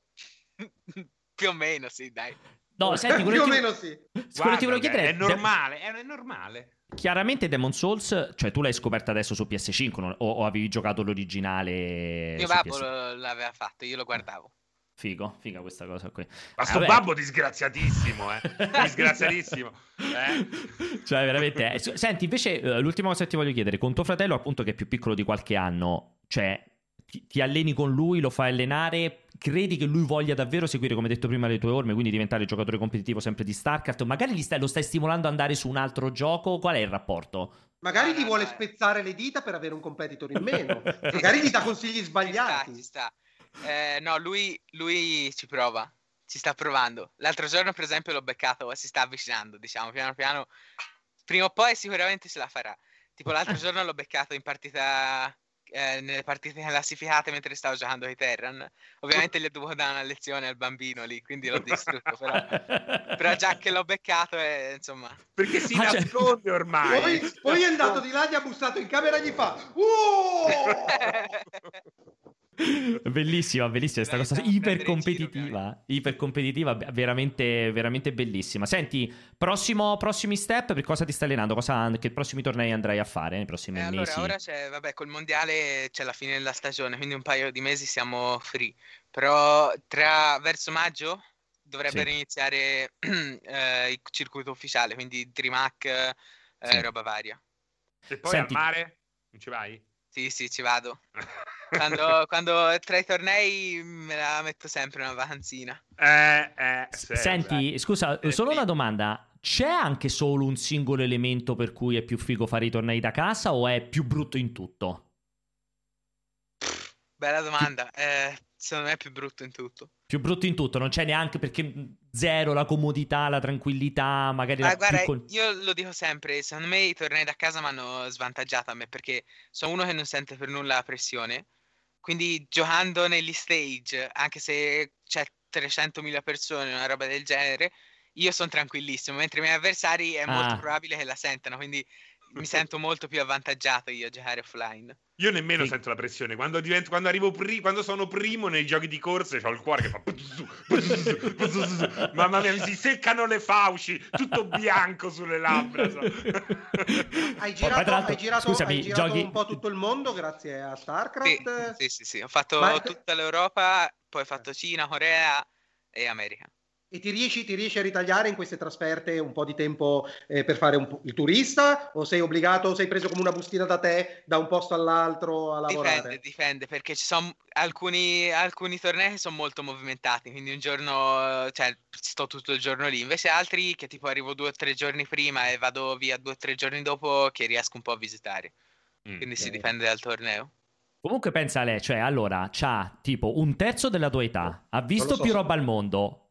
Più o meno, sì, dai. No, senti, più o meno sì. Guarda, ti volevo chiedere è normale, è normale. Chiaramente Demon Souls, cioè tu l'hai scoperta adesso su PS5 non, o, o, avevi giocato l'originale? Mio babbo l'aveva fatto, io lo guardavo. Figo, figa questa cosa qui. Ma sto Vabbè. babbo disgraziatissimo, eh. disgraziatissimo. Eh? Cioè, veramente. Eh. Senti, invece, uh, l'ultima cosa che ti voglio chiedere, con tuo fratello, appunto, che è più piccolo di qualche anno, cioè, ti, ti, alleni con lui, lo fai allenare, credi che lui voglia davvero seguire, come detto prima, le tue orme, quindi diventare giocatore competitivo sempre di StarCraft? Magari stai, lo stai stimolando ad andare su un altro gioco? Qual è il rapporto? Magari ti vuole spezzare le dita per avere un competitor in meno. Magari ti dà consigli sbagliati. Ci sta, ci sta. Eh, no, lui, lui ci prova. Ci sta provando. L'altro giorno, per esempio, l'ho beccato, si sta avvicinando, diciamo, piano piano. Prima o poi sicuramente ce la farà. Tipo l'altro giorno l'ho beccato in partita eh, nelle partite classificate mentre stavo giocando ai Terran. Ovviamente gli ho dovuto dare una lezione al bambino lì, quindi l'ho distrutto. Però, però già che l'ho beccato, è, insomma. Perché si ah, cioè, nasconde ormai. Poi, poi, è andato di là, gli ha bussato in camera e gli fa. Uh! bellissima, bellissima questa cosa iper competitiva, iper competitiva, veramente, veramente bellissima. Senti, prossimo, prossimi step, per cosa ti stai allenando? Cosa, che prossimi tornei andrai a fare nei prossimi eh, mesi? Allora, ora c'è, vabbè, col mondiale c'è la fine della stagione, quindi un paio di mesi siamo free. Però tra verso maggio dovrebbero sì. iniziare eh, il circuito ufficiale, quindi Trimac, eh, sì. roba varia. E poi Senti... al mare? Non ci vai? Sì, sì, ci vado. quando, quando, tra i tornei me la metto sempre una vacanzina. Eh, eh, Senti, scusa, eh, solo una domanda. C'è anche solo un singolo elemento per cui è più figo fare i tornei da casa o è più brutto in tutto? Bella domanda. Eh, secondo me è più brutto in tutto. Più brutto in tutto, non c'è neanche perché zero la comodità, la tranquillità, magari Ma la guarda, più... io lo dico sempre, secondo me i tornei da casa mi hanno svantaggiato a me perché sono uno che non sente per nulla la pressione. Quindi giocando negli stage, anche se c'è 300.000 persone, una roba del genere, io sono tranquillissimo, mentre i miei avversari è molto Ah. probabile che la sentano, quindi mi sento molto più avvantaggiato io a giocare offline. Io nemmeno Sì. sento la pressione. Quando, divento, quando, arrivo pri- quando sono primo nei giochi di corse, ho il cuore che fa. Mamma mia, mi si seccano le fauci, tutto bianco sulle labbra. so. Hai girato, hai girato, scusami, hai girato giochi- un po' tutto il mondo grazie a Sì, StarCraft? sì, sì, sì, ho fatto Ma- tutta l'Europa, poi ho fatto Cina, Corea e America. E ti riesci, ti riesci a ritagliare in queste trasferte un po' di tempo eh, per fare un po' il turista? O sei obbligato, o sei preso come una bustina da te da un posto all'altro a lavorare? Dipende, dipende, perché ci sono alcuni, alcuni tornei che sono molto movimentati, quindi un giorno, cioè, sto tutto il giorno lì, invece altri che tipo arrivo due o tre giorni prima e vado via due o tre giorni dopo che riesco un po' a visitare, Mm. quindi si ok. dipende dal torneo. Comunque pensa a lei, cioè allora c'ha tipo un terzo della tua età, ha visto so più roba al mondo.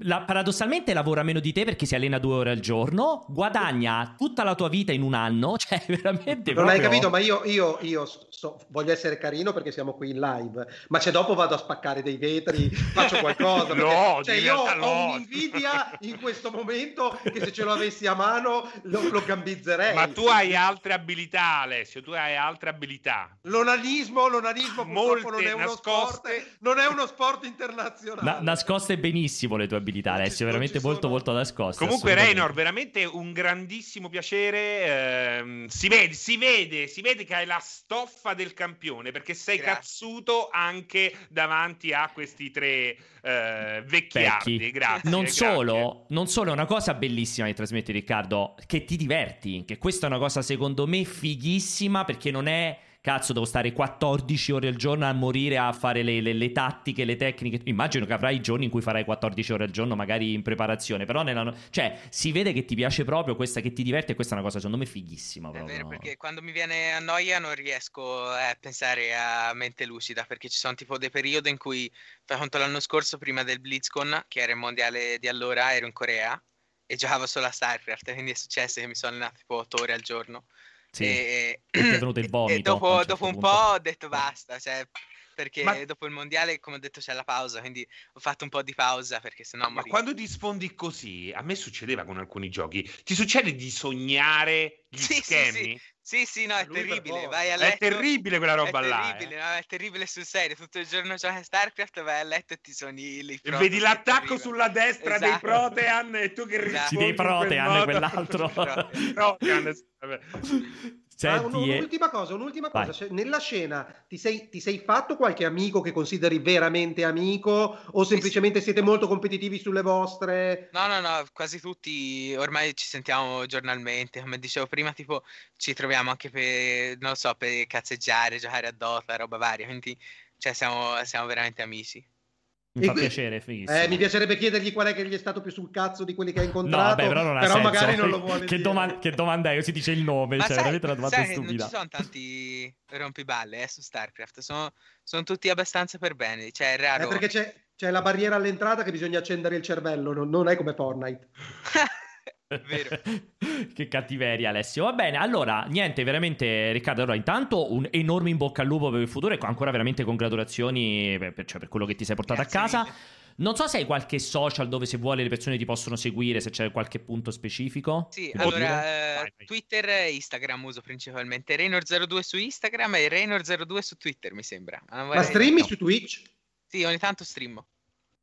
La- paradossalmente lavora meno di te perché si allena due ore al giorno, guadagna tutta la tua vita in un anno, cioè veramente Non hai proprio- capito, ma io, io, io so- voglio essere carino perché siamo qui in live, ma se dopo vado a spaccare dei vetri, faccio qualcosa. perché, No, cioè io realtà ho no. un'invidia in questo momento che se ce lo avessi a mano lo, lo gambizzerei. Ma tu hai altre abilità, Alessio. Tu hai altre abilità. L'onanismo, l'onanismo Molte purtroppo non è uno nascoste. sport, non è uno sport internazionale. Na- nascoste benissimo le tue abilità, Alessio, veramente ci molto sono- molto nascoste. Comunque. Reynor, veramente un grandissimo piacere. ehm, si vede, si vede, si vede che hai la stoffa del campione perché sei Grazie. cazzuto anche davanti a questi tre eh, vecchiardi. Vecchi. Grazie. Non grazie. solo, non solo, è una cosa bellissima che trasmetti Riccardo, che ti diverti, che questa è una cosa secondo me fighissima perché non è, cazzo, devo stare 14 ore al giorno a morire a fare le, le- le tattiche, le tecniche. Immagino che avrai giorni in cui farai 14 ore al giorno, magari in preparazione, però nella, cioè, si vede che ti piace proprio questa, che ti diverte e questa è una cosa secondo me fighissima. È Proprio. vero, perché quando mi viene a noia non riesco a pensare a mente lucida, perché ci sono tipo dei periodi in cui, fai conto l'anno scorso, prima del BlizzCon, che era il mondiale di allora, ero in Corea e giocavo solo a StarCraft, quindi è successo che mi sono allenato tipo 8 ore al giorno. Sì. E, ti è venuto il e- e vomito a dopo, un certo dopo un punto. po' ho detto basta, cioè, perché Ma- dopo il mondiale, come ho detto, c'è la pausa, quindi ho fatto un po' di pausa perché sennò Ma morivo. quando ti sfondi così, a me succedeva con alcuni giochi, ti succede di sognare gli Sì, sì, schemi? Sì, sì, no, è terribile. Vai a È letto, terribile quella roba è là. terribile, eh. no, è terribile sul serio. Tutto il giorno giochi a StarCraft, vai a letto e ti sogni i E vedi l'attacco sulla destra dei Esatto. Protean e tu che Esatto. rispondi Sì, dei quel Protean, modo. quell'altro. Protean, sì, vabbè. Ah, Senti, un- un'ultima cosa, un'ultima Vai. cosa. Cioè, nella scena ti sei, ti sei fatto qualche amico che consideri veramente amico o semplicemente siete molto competitivi sulle vostre? No, no, no, quasi tutti ormai ci sentiamo giornalmente. Come dicevo prima, tipo, ci troviamo anche per, non lo so, per cazzeggiare, giocare a Dota, roba varia. Quindi, cioè, siamo, siamo veramente amici. Mi fa E piacere, è fighissimo. Eh, mi piacerebbe chiedergli qual è che gli è stato più sul cazzo di quelli che ha No, incontrato. vabbè, però non ha senso. magari non lo vuole che, dire. doman- che domanda è? Si dice il nome, Ma cioè, sai, veramente una domanda sai che non stupida. ci sono tanti rompiballe eh, su StarCraft. Sono, sono tutti abbastanza per bene. Cioè, è raro. Eh, perché c'è, c'è la barriera all'entrata che bisogna accendere il cervello, non, non è come Fortnite. Vero. che cattiveria Alessio. Va bene, allora, niente, veramente Riccardo, allora intanto un enorme in bocca al lupo per il futuro e ancora veramente congratulazioni per, per- cioè, per quello che ti sei portato Grazie a casa. mille. Non so se hai qualche social dove se vuole le persone ti possono seguire, se c'è qualche punto specifico. Sì, allora, eh, Vai, vai. Twitter e Instagram uso principalmente. Raynor02 su Instagram e Raynor02 su Twitter, mi sembra. Ma non Ma vorrei- streami no. su Twitch? Sì, ogni tanto streamo.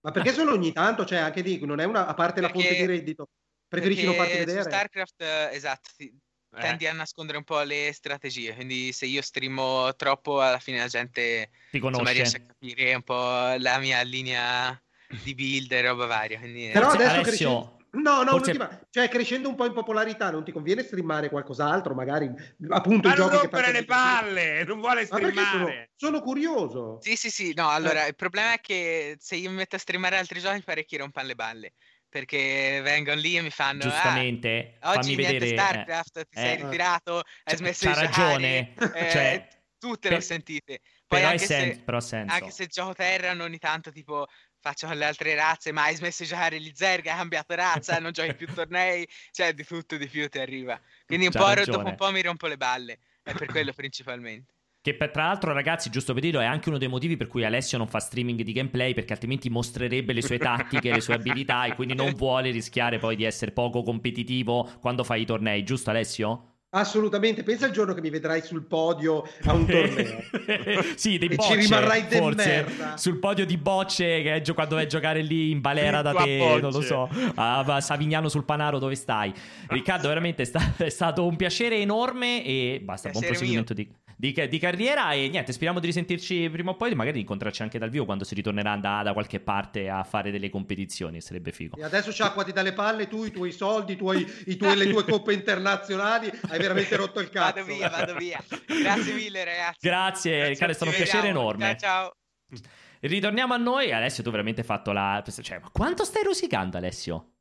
Ma perché solo ogni tanto? Cioè, anche lì, non è una, a parte la fonte Perché- di reddito. Preferisci non farti vedere? Su StarCraft, eh, esatto, ti- Eh. tendi a nascondere un po' le strategie. Quindi se io streamo troppo, alla fine la gente Ti insomma, conosce. riesce a capire un po' la mia linea di build e roba varia. Quindi, eh, Però adesso Alessio, crescendo... No, no, forse-. Cioè, crescendo un po' in popolarità, non ti conviene streamare qualcos'altro? Magari, appunto, Ma i non giochi che le palle, non vuole Ma perché sono, streamare. sono curioso. Sì, sì, sì, no, allora il problema è che se io mi metto a streamare altri giochi parecchi rompano le balle, perché vengono lì e mi fanno Giustamente, "Ah, oggi fammi vedere. eh, StarCraft, ti sei eh. ritirato, hai C'ha- smesso di ragione, giocare, eh, cioè, tutte le ho per- sentite. Poi però, anche sen- se, però senso. anche se gioco Terran ogni tanto tipo faccio con le altre razze, ma hai smesso di giocare gli Zerg, hai cambiato razza, non giochi più tornei, cioè di tutto di più ti arriva. Quindi un C'ha po' ragione. dopo un po' mi rompo le balle, è per quello principalmente. Che per- tra l'altro, ragazzi, giusto per dirlo, è anche uno dei motivi per cui Alessio non fa streaming di gameplay, perché altrimenti mostrerebbe le sue tattiche, le sue abilità, e quindi non vuole rischiare poi di essere poco competitivo quando fa i tornei, giusto Alessio? Assolutamente, pensa al giorno che mi vedrai sul podio a un torneo. sì, dei E bocce, ci rimarrai de forse, merda. sul podio di bocce che è quando vai a giocare lì in balera da te, Bocce. non lo so, a Savignano sul Panaro dove stai. Riccardo, veramente è, sta- è stato un piacere enorme e basta, buon proseguimento di, di- di carriera e niente, speriamo di risentirci prima o poi, magari di incontrarci anche dal vivo quando si ritornerà da, da qualche parte a fare delle competizioni, sarebbe figo. E adesso sciacquati dalle palle tu, i tuoi soldi, i tuoi, i tuoi- le tue coppe internazionali, hai veramente rotto il cazzo. Vado via, vado via. Grazie mille, ragazzi. Grazie, Riccardo, è stato un Ci piacere enorme. Ciao, ciao. Ritorniamo a noi. Alessio, tu veramente hai fatto la. Cioè, ma quanto stai rosicando, Alessio?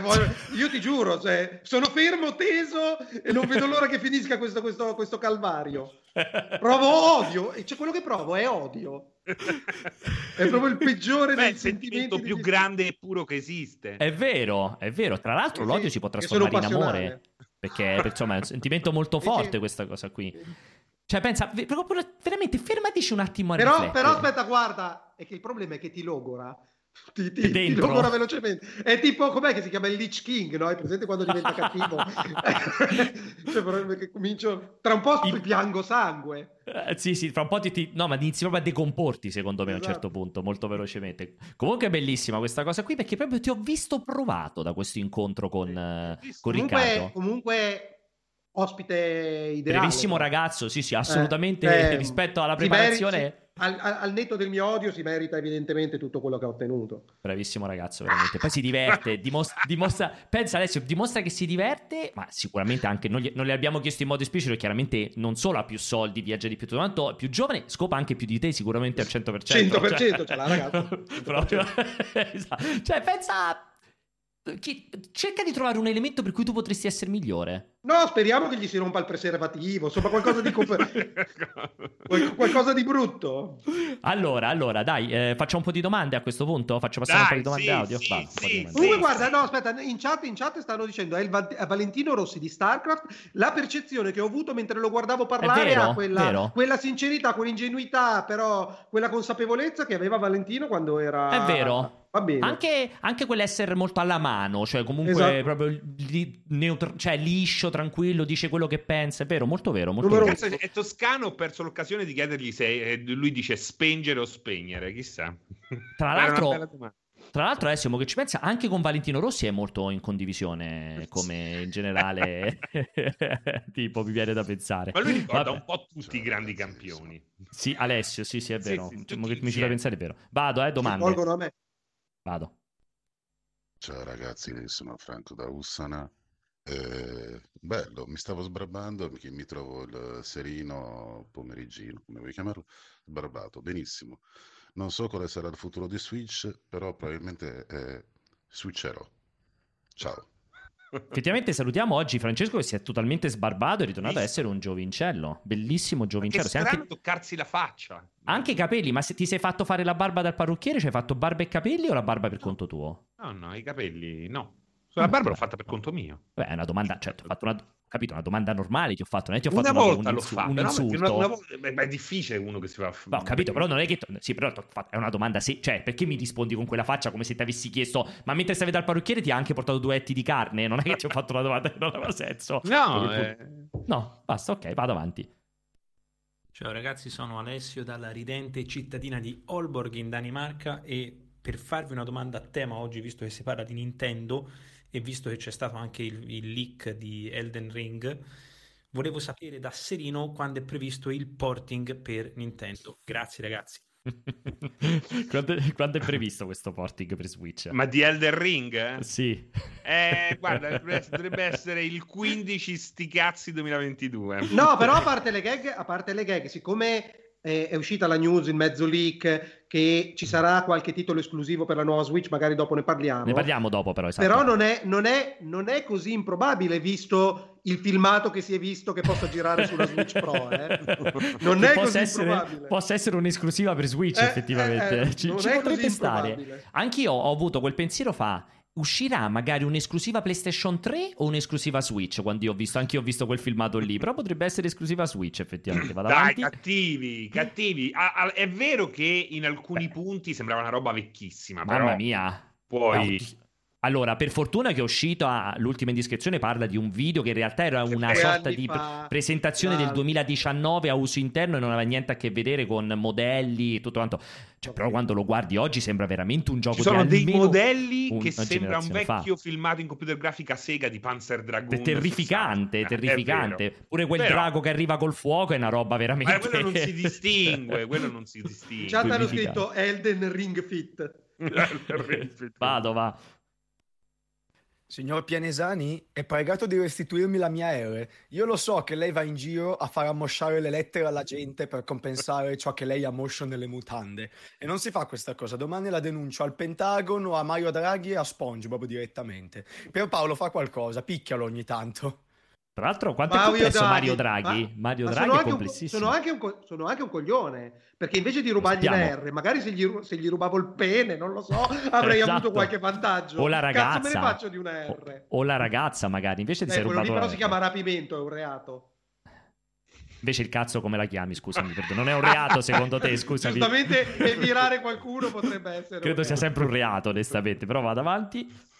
Voglio- Io ti giuro, cioè, sono fermo, teso e non vedo l'ora che finisca questo, questo- questo calvario. Provo odio, e cioè quello che provo è odio. È proprio il peggiore Beh, dei il sentimento più di- grande e puro che esiste. È vero, è vero. Tra l'altro, Sì, l'odio sì, si può trasformare in amore. Perché insomma, è un sentimento molto forte questa cosa qui. Cioè, pensa, veramente fermatici un attimo a Però, riflettere. però aspetta, guarda, è che il problema è che ti logora. Ti, ti- È ti logora velocemente. È tipo, com'è che si chiama il Lich King, no? Hai presente quando diventa cattivo? cioè, proprio che comincio... Tra un po' Il- piango sangue. Eh, sì, sì, fra un po' ti, ti- No, ma inizi proprio a decomporti, secondo me, a un Esatto. certo punto, molto velocemente. Comunque è bellissima questa cosa qui, perché proprio ti ho visto provato da questo incontro con, eh, con Comunque, Riccardo. comunque ospite ideale. Brevissimo ragazzo, sì, sì, assolutamente Eh, eh, rispetto alla preparazione. merita- al, al- netto del mio odio si merita evidentemente tutto quello che ha ottenuto. Bravissimo ragazzo, veramente. Poi si diverte, dimostra, dimostra- pensa Alessio, dimostra che si diverte, ma sicuramente anche, non, gli- non le abbiamo chiesto in modo esplicito, chiaramente non solo ha più soldi, viaggia di più, quanto, è più giovane, scopa anche più di te sicuramente al 100%. 100% ce l'ha, ragazzo. Proprio- esatto. Cioè, pensa... chi- cerca di trovare un elemento per cui tu potresti essere migliore. No, speriamo che gli si rompa il preservativo, insomma qualcosa di, qualcosa di brutto. Allora, allora, dai, eh, facciamo un po' di domande a questo punto? Faccio passare un po' Dai, di domande sì, audio? sì, sì. Comunque Sì, guarda, sì. no, aspetta, in chat, in chat stanno dicendo è il Va- è Valentino Rossi di StarCraft, la percezione che ho avuto mentre lo guardavo parlare vero, ha quella, vero. quella sincerità, quell'ingenuità, però quella consapevolezza che aveva Valentino quando era... È vero. Va bene. Anche, anche quell'essere molto alla mano, cioè comunque Esatto. proprio li- neutro- cioè liscio, tranquillo, dice quello che pensa. È vero, molto vero, molto vero. Cazzo, è toscano, ho perso l'occasione di chiedergli se eh, lui dice spengere o spegnere, chissà. Tra l'altro-. Tra l'altro, adesso mo che ci pensa, anche con Valentino Rossi è molto in condivisione, come in generale, tipo, mi viene da pensare. Ma lui ricorda Vabbè. un po' tutti i grandi campioni. Sì, Alessio, sì, sì, è Sì, vero. sì, che mi ci fa pensare è vero. Vado, eh, domande. rivolgono a me. Vado. Ciao ragazzi, sono Franco da Ussana. Eh, bello, mi stavo sbarbando, mi, mi trovo il serino pomeriggino, come vuoi chiamarlo, sbarbato, benissimo. Non so quale sarà il futuro di Switch, però probabilmente eh, switcherò. Ciao. Effettivamente salutiamo oggi Francesco che si è totalmente sbarbato e è ritornato a Bellissimo. essere un giovincello. Bellissimo Ma Che giovincello. Sei strano anche... toccarsi la faccia. anche i capelli, ma se ti sei fatto fare la barba dal parrucchiere, ci hai fatto barba e capelli o la barba per conto tuo? No, no, i capelli no. La barba l'ho fatta per conto mio. Beh, è una domanda, cioè, ti ho fatto una, capito, una domanda normale, ti ho fatto, non è che ti ho Una fatto volta un, l'ho insu- fatta, un insulto. una, una volta, beh, è difficile uno che si fa. No, ho capito, però non è che... Sì, però fatto- è una domanda... Sì, cioè, perché mi rispondi con quella faccia come se ti avessi chiesto ma mentre stavi dal parrucchiere ti ha anche portato due etti di carne? Non è che ti ho fatto una domanda che non aveva senso. No, eh, No, basta, ok, vado avanti. Ciao ragazzi, sono Alessio dalla ridente cittadina di Aalborg in Danimarca e per farvi una domanda a tema oggi, visto che si parla di Nintendo e visto che c'è stato anche il, il leak di Elden Ring, volevo sapere da Serino quando è previsto il porting per Nintendo. Grazie ragazzi. quando, quando è previsto questo porting per Switch? ma di Elder Ring? eh? Sì. Eh, guarda, dovrebbe- dovrebbe essere il 15 sti cazzi 2022. No, però a parte le gag, a parte le gag siccome eh, è uscita la news in mezzo leak che ci sarà qualche titolo esclusivo per la nuova Switch, magari dopo ne parliamo. Ne parliamo dopo però, esatto. Però non è, non, è, non è così improbabile visto il filmato che si è visto che possa girare sulla Switch Pro. eh. Non Che è così essere, improbabile. possa essere un'esclusiva per Switch, Eh, effettivamente. eh, eh, ci ci è potrebbe così stare. improbabile. Anch'io ho avuto quel pensiero fa. Uscirà magari un'esclusiva PlayStation 3 o un'esclusiva Switch? Quando io ho visto, anche io ho visto quel filmato lì. Però potrebbe essere esclusiva Switch, effettivamente. Vado Dai, avanti. cattivi, cattivi. Ah, ah, è vero che in alcuni punti sembrava una roba vecchissima, Mamma però mia. poi... Ah. Allora, per fortuna che è uscito a- l'ultima indiscrezione parla di un video che in realtà era una sorta di fa. presentazione del Esatto. 2019 a uso interno e non aveva niente a che vedere con modelli e tutto quanto. Cioè, però quando lo guardi oggi sembra veramente un gioco Ci sono di dei modelli una che sembra un generazione fa. vecchio filmato in computer grafica Sega di Panzer Dragoon. È terrificante, 60. È terrificante. Pure quel Però- drago che arriva col fuoco è una roba veramente. Ma quello non si distingue, quello non si distingue. In chat hanno scritto Elden Ring Fit. Vado, va. Signor Pianesani, è pregato di restituirmi la mia R. Io lo so che lei va in giro a far ammosciare le lettere alla gente per compensare ciò che lei ha moscio nelle mutande. E non si fa questa cosa. Domani la denuncio al Pentagono, a Mario Draghi e a SpongeBob direttamente. Pierpaolo fa qualcosa, picchialo ogni tanto. Tra l'altro, quanto è Mario complesso Draghi. Mario Draghi? Ma- Mario ma Draghi sono è anche un complessissimo. sono, anche un sono anche un coglione perché invece di rubargli Sappiamo. la R, magari se gli, se gli rubavo il pene, non lo so, avrei Esatto. avuto qualche vantaggio. O la ragazza. Cazzo me ne faccio di una O, R? o la ragazza, magari. Invece ti Eh, quello lì rubato. però si chiama rapimento, è un reato. Invece il cazzo come la chiami? Scusami, non è un reato secondo te? Scusami. Giustamente virare qualcuno potrebbe essere. Credo sia sempre un reato, onestamente. Però vado avanti.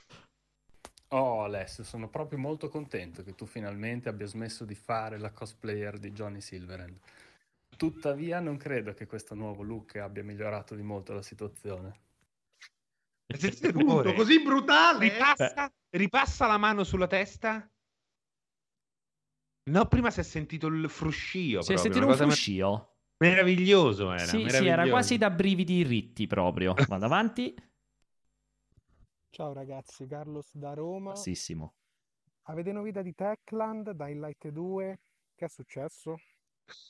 Oh Alessio, sono proprio molto contento che tu finalmente abbia smesso di fare la cosplayer di Johnny Silverhand. Tuttavia non credo che questo nuovo look abbia migliorato di molto la situazione. Sentite il Punto, rumore? così brutale. Ripassa, ripassa la mano sulla testa. No, prima si è sentito il fruscio. Si è sentito un fruscio? Meraviglioso era. Sì, sì, era meraviglioso. quasi da brividi ritti proprio. Vado avanti. Ciao ragazzi, Carlos da Roma. Bassissimo. Avete novità di Techland, Dying Light 2? Che è successo?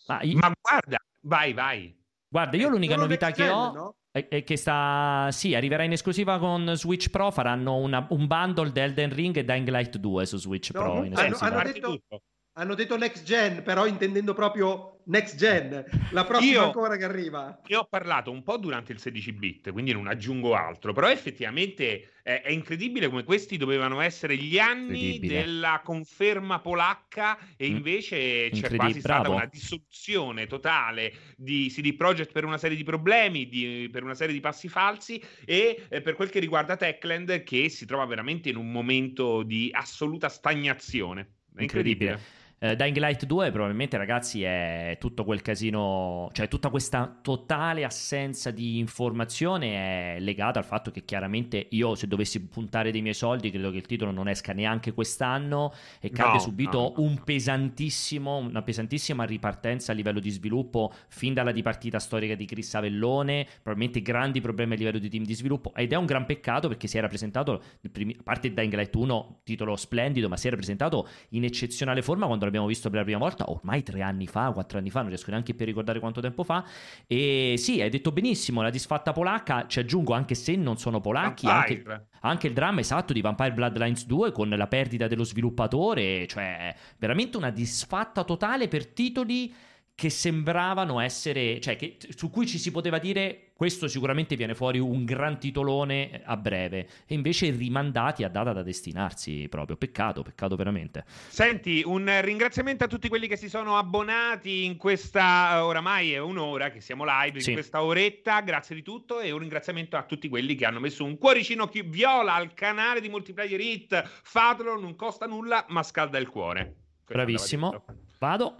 Ma io- Ma guarda, vai, vai. guarda, io l'unica Solo novità next che ho no? è, è che sta. Sì, arriverà in esclusiva con Switch Pro. Faranno una- un bundle di Elden Ring e Dying Light 2 su Switch No, Pro. in hanno- hanno detto- tutto. Hanno detto next gen, però intendendo proprio next gen, la prossima Io- ancora che arriva. Ne ho parlato un po' durante il 16 bit, quindi non aggiungo altro, però effettivamente eh, è incredibile come questi dovevano essere gli anni Incredibile. della conferma polacca e Mm. invece c'è Incredibile, quasi stata bravo. una dissoluzione totale di CD Projekt per una serie di problemi, di- per una serie di passi falsi e eh, per quel che riguarda Techland che si trova veramente in un momento di assoluta stagnazione. È incredibile. Eh, Dying Light 2 probabilmente ragazzi è tutto quel casino, cioè tutta questa totale assenza di informazione è legata al fatto che chiaramente io se dovessi puntare dei miei soldi credo che il titolo non esca neanche quest'anno e che No, abbia subito no, no, un pesantissimo, una pesantissima ripartenza a livello di sviluppo fin dalla dipartita storica di Chris Avellone, probabilmente grandi problemi a livello di team di sviluppo ed è un gran peccato perché si era presentato, a parte Dying Light 1, titolo splendido, ma si era presentato in eccezionale forma quando l'abbiamo visto per la prima volta, ormai tre anni fa, quattro anni fa, non riesco neanche più a ricordare quanto tempo fa. E sì, hai detto benissimo, la disfatta polacca, ci aggiungo anche se non sono polacchi, anche, anche il dramma esatto di Vampire Bloodlines 2 con la perdita dello sviluppatore, cioè veramente una disfatta totale per titoli che sembravano essere, cioè che, su cui ci si poteva dire questo sicuramente viene fuori un gran titolone a breve e invece rimandati a data da destinarsi proprio, peccato, peccato veramente. Senti, un ringraziamento a tutti quelli che si sono abbonati in questa, eh, oramai è un'ora che siamo live, Sì. in questa oretta, grazie di tutto e un ringraziamento a tutti quelli che hanno messo un cuoricino chi- viola al canale di Multiplayer Hit, fatelo, non costa nulla, ma scalda il cuore. Questo Bravissimo. Vado.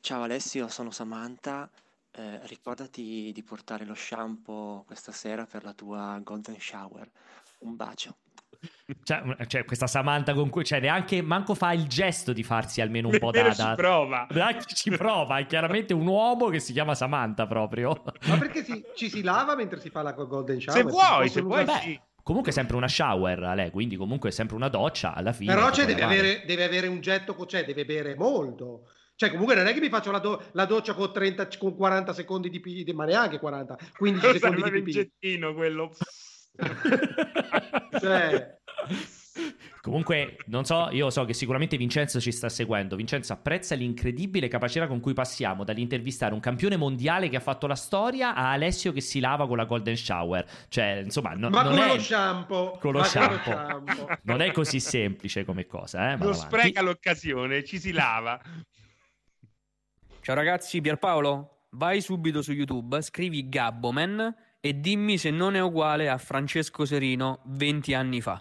Ciao Alessio, sono Samantha. Eh, ricordati di portare lo shampoo questa sera per la tua golden shower. Un bacio. Cioè, cioè, questa Samantha con cui, cioè, neanche manco fa il gesto di farsi almeno un po' da, Nemmeno ci da, prova. Neanche ci prova, è chiaramente un uomo che si chiama Samantha proprio. Ma perché si- ci si lava mentre si fa la golden shower? Se vuoi, se vuoi, sì. Comunque è sempre una shower, a lei, quindi comunque è sempre una doccia alla fine. Però cioè, deve, avere, deve avere un getto, cioè deve bere molto. Cioè, comunque non è che mi faccio la, do- la doccia con, 30, con 40 secondi di pipì, ma neanche 40, 15 Cosa secondi di il pipì. gettino quello? Cioè, Comunque, non so, io so che sicuramente Vincenzo ci sta seguendo. Vincenzo apprezza l'incredibile capacità con cui passiamo dall'intervistare un campione mondiale che ha fatto la storia a Alessio che si lava con la Golden Shower. Cioè, insomma, no- ma non, con è, lo shampoo. con lo shampoo. shampoo. non è così semplice come cosa, eh? Non spreca l'occasione, ci si lava. Ciao ragazzi, Pierpaolo, vai subito su YouTube, scrivi Gabboman e dimmi se non è uguale a Francesco Serino 20 anni fa.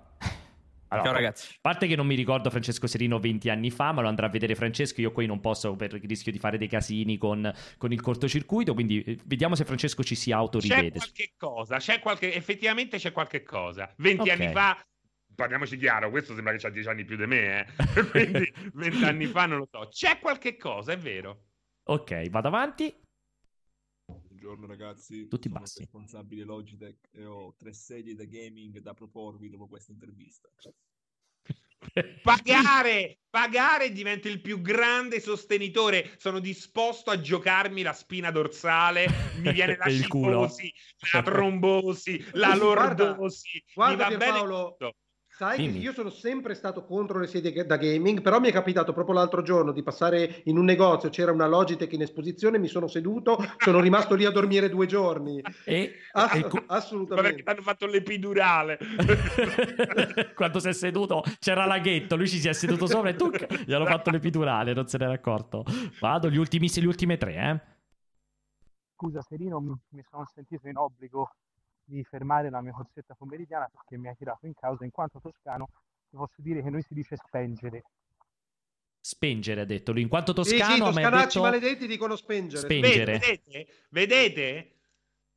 Allora, Ciao ragazzi. A parte che non mi ricordo Francesco Serino 20 anni fa, ma lo andrà a vedere Francesco. Io qui non posso per il rischio di fare dei casini con, con il cortocircuito. Quindi eh, vediamo se Francesco ci si C'è autorivede. qualche cosa, c'è qualche, effettivamente c'è qualche cosa. 20 Ok. anni fa, parliamoci chiaro, questo sembra che ha 10 anni più di me, eh. quindi 20 anni fa non lo so. C'è qualche cosa, è vero. Ok, vado avanti. Buongiorno ragazzi, Tutti sono bassi. responsabile Logitech e ho tre sedie da gaming da proporvi dopo questa intervista. Pagare, pagare diventa il più grande sostenitore. Sono disposto a giocarmi la spina dorsale. Mi viene la il culo. cifosi, la trombosi, la Guarda, lordosi. Guarda mi va bene Pierpaolo, tutto. Sai che Dimmi. io sono sempre stato contro le sedie da gaming, però mi è capitato proprio l'altro giorno di passare in un negozio, c'era una Logitech in esposizione, mi sono seduto, sono rimasto lì a dormire due giorni. E, Ass- e perché assolutamente. ti hanno fatto l'epidurale? Quando si è seduto c'era laghetto, lui ci si è seduto sopra e tu gli hanno fatto l'epidurale, non se n'era accorto. Vado, gli, ultimi, le ultime tre, eh. Scusa Serino, mi, mi sono sentito in obbligo di fermare la mia corsetta pomeridiana perché mi ha tirato in causa. In quanto toscano, ti posso dire che noi si dice spengere. Spengere ha detto lui, in quanto Sì, toscano, sì, ma ha toscanacci detto maledetti dicono spengere. Spengere. Vedete? Vedete?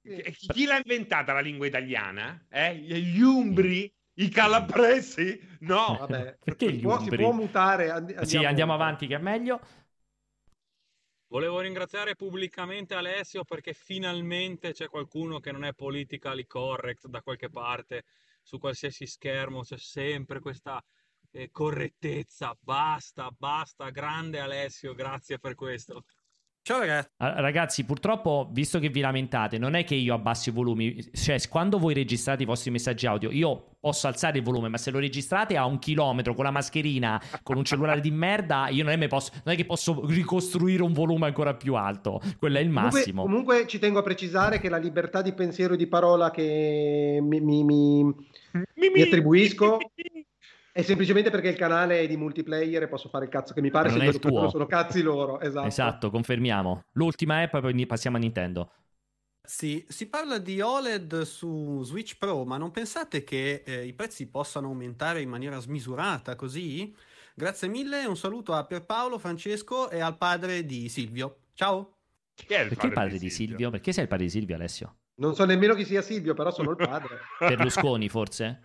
Sì. Chi l'ha inventata la lingua italiana? Eh? Gli umbri? I calabresi? No. Vabbè, Perché si gli può, si può mutare. and- Sì, andiamo avanti che è meglio. Volevo ringraziare pubblicamente Alessio perché finalmente c'è qualcuno che non è politically correct da qualche parte su qualsiasi schermo, c'è sempre questa eh, correttezza. Basta, basta, grande Alessio, grazie per questo. Ciao ragazzi. Ah, Ragazzi, purtroppo, visto che vi lamentate, non è che io abbassi i volumi, cioè quando voi registrate i vostri messaggi audio, io posso alzare il volume, ma se lo registrate a un chilometro con la mascherina, con un cellulare di merda, io non è, posso- non è che posso ricostruire un volume ancora più alto, quello è il Comunque, massimo. comunque ci tengo a precisare che la libertà di pensiero e di parola che mi, mi- mi- mi attribuisco è semplicemente perché il canale è di multiplayer e posso fare il cazzo che mi pare, Non se è il tuo. sono cazzi loro, esatto. Esatto, confermiamo. L'ultima app, poi passiamo a Nintendo. Sì, si parla di OLED su Switch Pro, ma non pensate che eh, i prezzi possano aumentare in maniera smisurata così? Grazie mille, un saluto a Pierpaolo, Francesco e al padre di Silvio. Ciao! Perché il padre di Silvio? Perché sei il padre di Silvio, Alessio? Non so nemmeno chi sia Silvio, però sono il padre. Berlusconi, forse?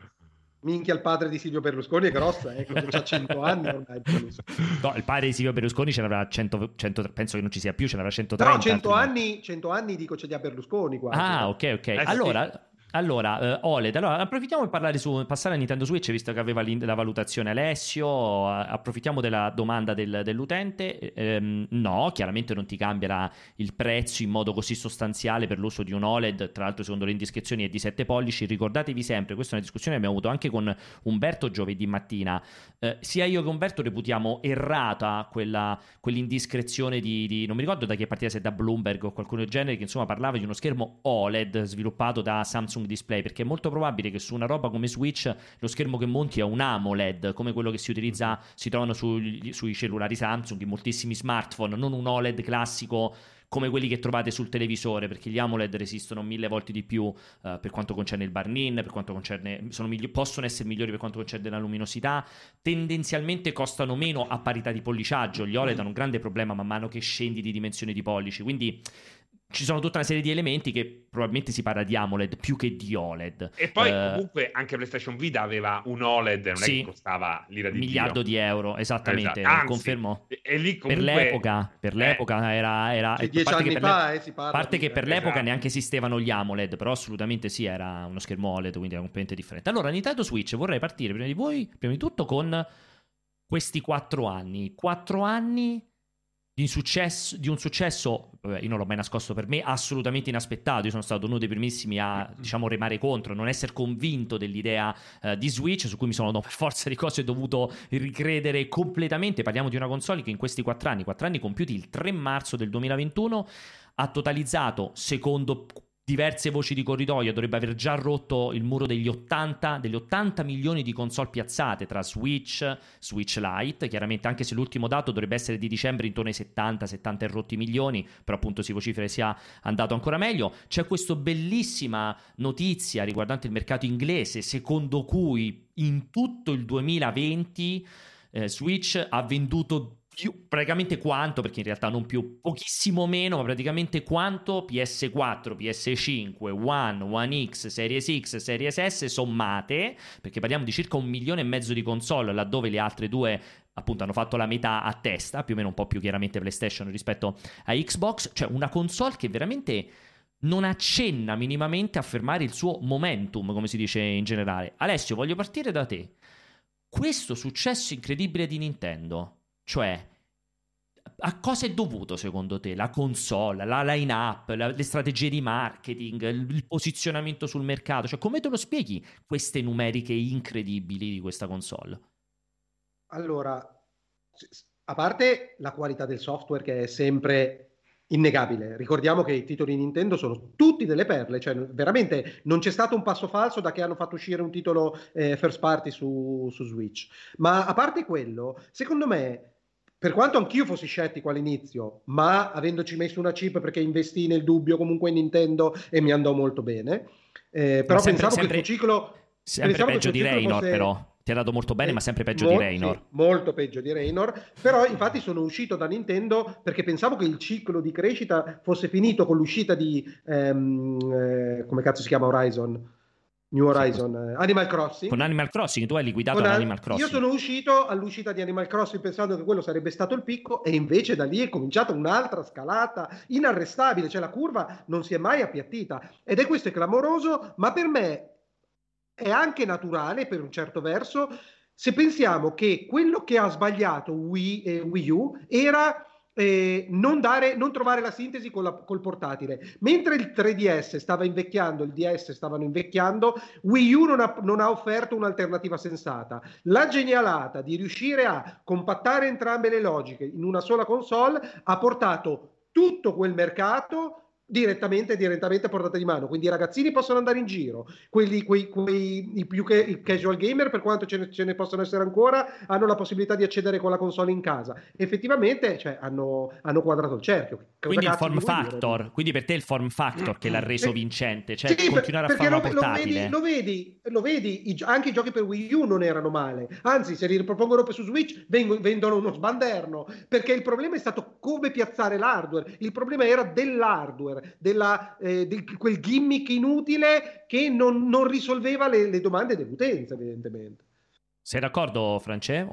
Minchia, il padre di Silvio Berlusconi è grossa, eh, ha 100 anni ormai. No, il padre di Silvio Berlusconi ce n'avrà 100, 100 penso che non ci sia più, ce n'avrà 130. Però 100 altrimenti. anni, 100 anni dico ce li ha Berlusconi quasi. Ah, ok, ok. Eh, sì. Allora, eh, OLED. Allora, approfittiamo per parlare su passare a Nintendo Switch, visto che aveva la valutazione Alessio. Approfittiamo della domanda del- dell'utente. Ehm, no, chiaramente non ti cambierà il prezzo in modo così sostanziale per l'uso di un OLED. Tra l'altro, secondo le indiscrezioni è di 7 pollici. Ricordatevi sempre, questa è una discussione che abbiamo avuto anche con Umberto giovedì mattina. Eh, sia io che Umberto reputiamo errata quella, quell'indiscrezione di, di- non mi ricordo da che partita, se da Bloomberg o qualcuno del genere, che insomma parlava di uno schermo OLED sviluppato da Samsung Display, perché è molto probabile che su una roba come Switch lo schermo che monti è un AMOLED, come quello che si utilizza, si trovano sugli- sui cellulari Samsung, in moltissimi smartphone, non un OLED classico come quelli che trovate sul televisore, perché gli AMOLED resistono mille volte di più eh, per quanto concerne il burn-in, per quanto concerne, sono migli- possono essere migliori per quanto concerne la luminosità, tendenzialmente costano meno a parità di polliciaggio, gli OLED hanno un grande problema man mano che scendi di dimensione di pollici, quindi ci sono tutta una serie di elementi che probabilmente si parla di AMOLED più che di OLED. E poi Eh, comunque anche PlayStation Vita aveva un OLED, non è Sì. che costava l'ira di miliardo Dio. di euro, esattamente, Esatto. Anzi, confermo. E, e lì Per comunque... l'epoca, per Eh, l'epoca era, era Sì, a dieci parte che anni per fa, eh, si parla a parte di- che per l'epoca esatto. neanche esistevano gli AMOLED, però assolutamente sì, era uno schermo OLED, quindi era completamente differente. Allora, Nintendo Switch vorrei partire prima di voi, prima di tutto con questi quattro anni, quattro anni di, successo, di un successo, vabbè, io non l'ho mai nascosto per me, assolutamente inaspettato. Io sono stato uno dei primissimi a, diciamo, remare contro, non essere convinto dell'idea eh, di Switch, su cui mi sono no, per forza di cose dovuto ricredere completamente. Parliamo di una console che in questi quattro anni, quattro anni compiuti il 3 marzo del 2021, ha totalizzato, secondo diverse voci di corridoio, dovrebbe aver già rotto il muro degli 80, degli 80 milioni di console piazzate tra Switch, Switch Lite, chiaramente anche se l'ultimo dato dovrebbe essere di dicembre intorno ai 70, 70 e rotti milioni, però appunto si vocifera sia andato ancora meglio. C'è questa bellissima notizia riguardante il mercato inglese, secondo cui in tutto il 2020 eh, Switch ha venduto più, praticamente quanto, perché in realtà non più, pochissimo meno, ma praticamente quanto PS4, PS5, One, One X, Series X, Series S sommate, perché parliamo di circa un milione e mezzo di console, laddove le altre due appunto hanno fatto la metà a testa, più o meno un po' più chiaramente PlayStation rispetto a Xbox, cioè una console che veramente non accenna minimamente a fermare il suo momentum, come si dice in generale. Alessio, voglio partire da te. Questo successo incredibile di Nintendo cioè, a cosa è dovuto secondo te la console, la line-up, la, le strategie di marketing, il, il, posizionamento sul mercato? Cioè, come te lo spieghi queste numeriche incredibili di questa console? Allora, a parte la qualità del software che è sempre innegabile. Ricordiamo che i titoli Nintendo sono tutti delle perle, cioè veramente non c'è stato un passo falso da che hanno fatto uscire un titolo eh, first party su, su Switch. Ma a parte quello, secondo me per quanto anch'io fossi scettico all'inizio, ma avendoci messo una chip perché investì nel dubbio comunque in Nintendo e mi andò molto bene, eh, però sempre, pensavo sempre, che il ciclo... Sempre peggio di Raynor fosse... però, ti ha dato molto bene, eh, ma sempre peggio mo- di Raynor. Molto peggio di Raynor, però infatti sono uscito da Nintendo perché pensavo che il ciclo di crescita fosse finito con l'uscita di... Ehm, eh, come cazzo si chiama Horizon? New Horizon, eh, Animal Crossing. Con Animal Crossing, tu hai liquidato Con Animal Crossing. Io sono uscito all'uscita di Animal Crossing pensando che quello sarebbe stato il picco e invece da lì è cominciata un'altra scalata inarrestabile, cioè la curva non si è mai appiattita ed è questo è clamoroso, ma per me è anche naturale per un certo verso se pensiamo che quello che ha sbagliato Wii e Wii U era eh, non, dare, non, trovare la sintesi la, col portatile. Mentre il 3DS stava invecchiando, il DS stavano invecchiando, Wii U non ha, non ha offerto un'alternativa sensata. La genialata di riuscire a compattare entrambe le logiche in una sola console ha portato tutto quel mercato direttamente, direttamente a portata di mano. Quindi i ragazzini possono andare in giro, quelli, quei, quei i più che, i casual gamer, per quanto ce ne, ce ne, possono essere ancora, hanno la possibilità di accedere con la console in casa. Effettivamente cioè, hanno, hanno, quadrato il cerchio. Cosa quindi il form factor, dire? quindi per te è il form factor che l'ha reso eh, vincente, cioè sì, continuare a fare una portatile. Lo vedi, lo vedi, lo vedi anche i giochi per Wii U non erano male, anzi se li ripropongono su Switch vengono uno sbanderno, perché il problema è stato come piazzare l'hardware, il problema era dell'hardware hardware, della, eh, di quel gimmick inutile che non, non risolveva le, le domande dell'utenza, evidentemente. Sei d'accordo, France?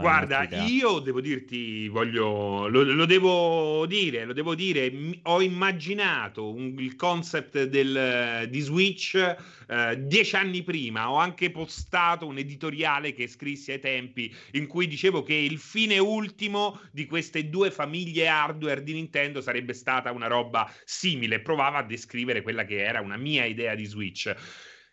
Guarda, io devo dirti, voglio, lo, lo, devo dire, lo devo dire, ho immaginato un, il concept del, di Switch eh, dieci anni prima, ho anche postato un editoriale che scrissi ai tempi in cui dicevo che il fine ultimo di queste due famiglie hardware di Nintendo sarebbe stata una roba simile, provava a descrivere quella che era una mia idea di Switch.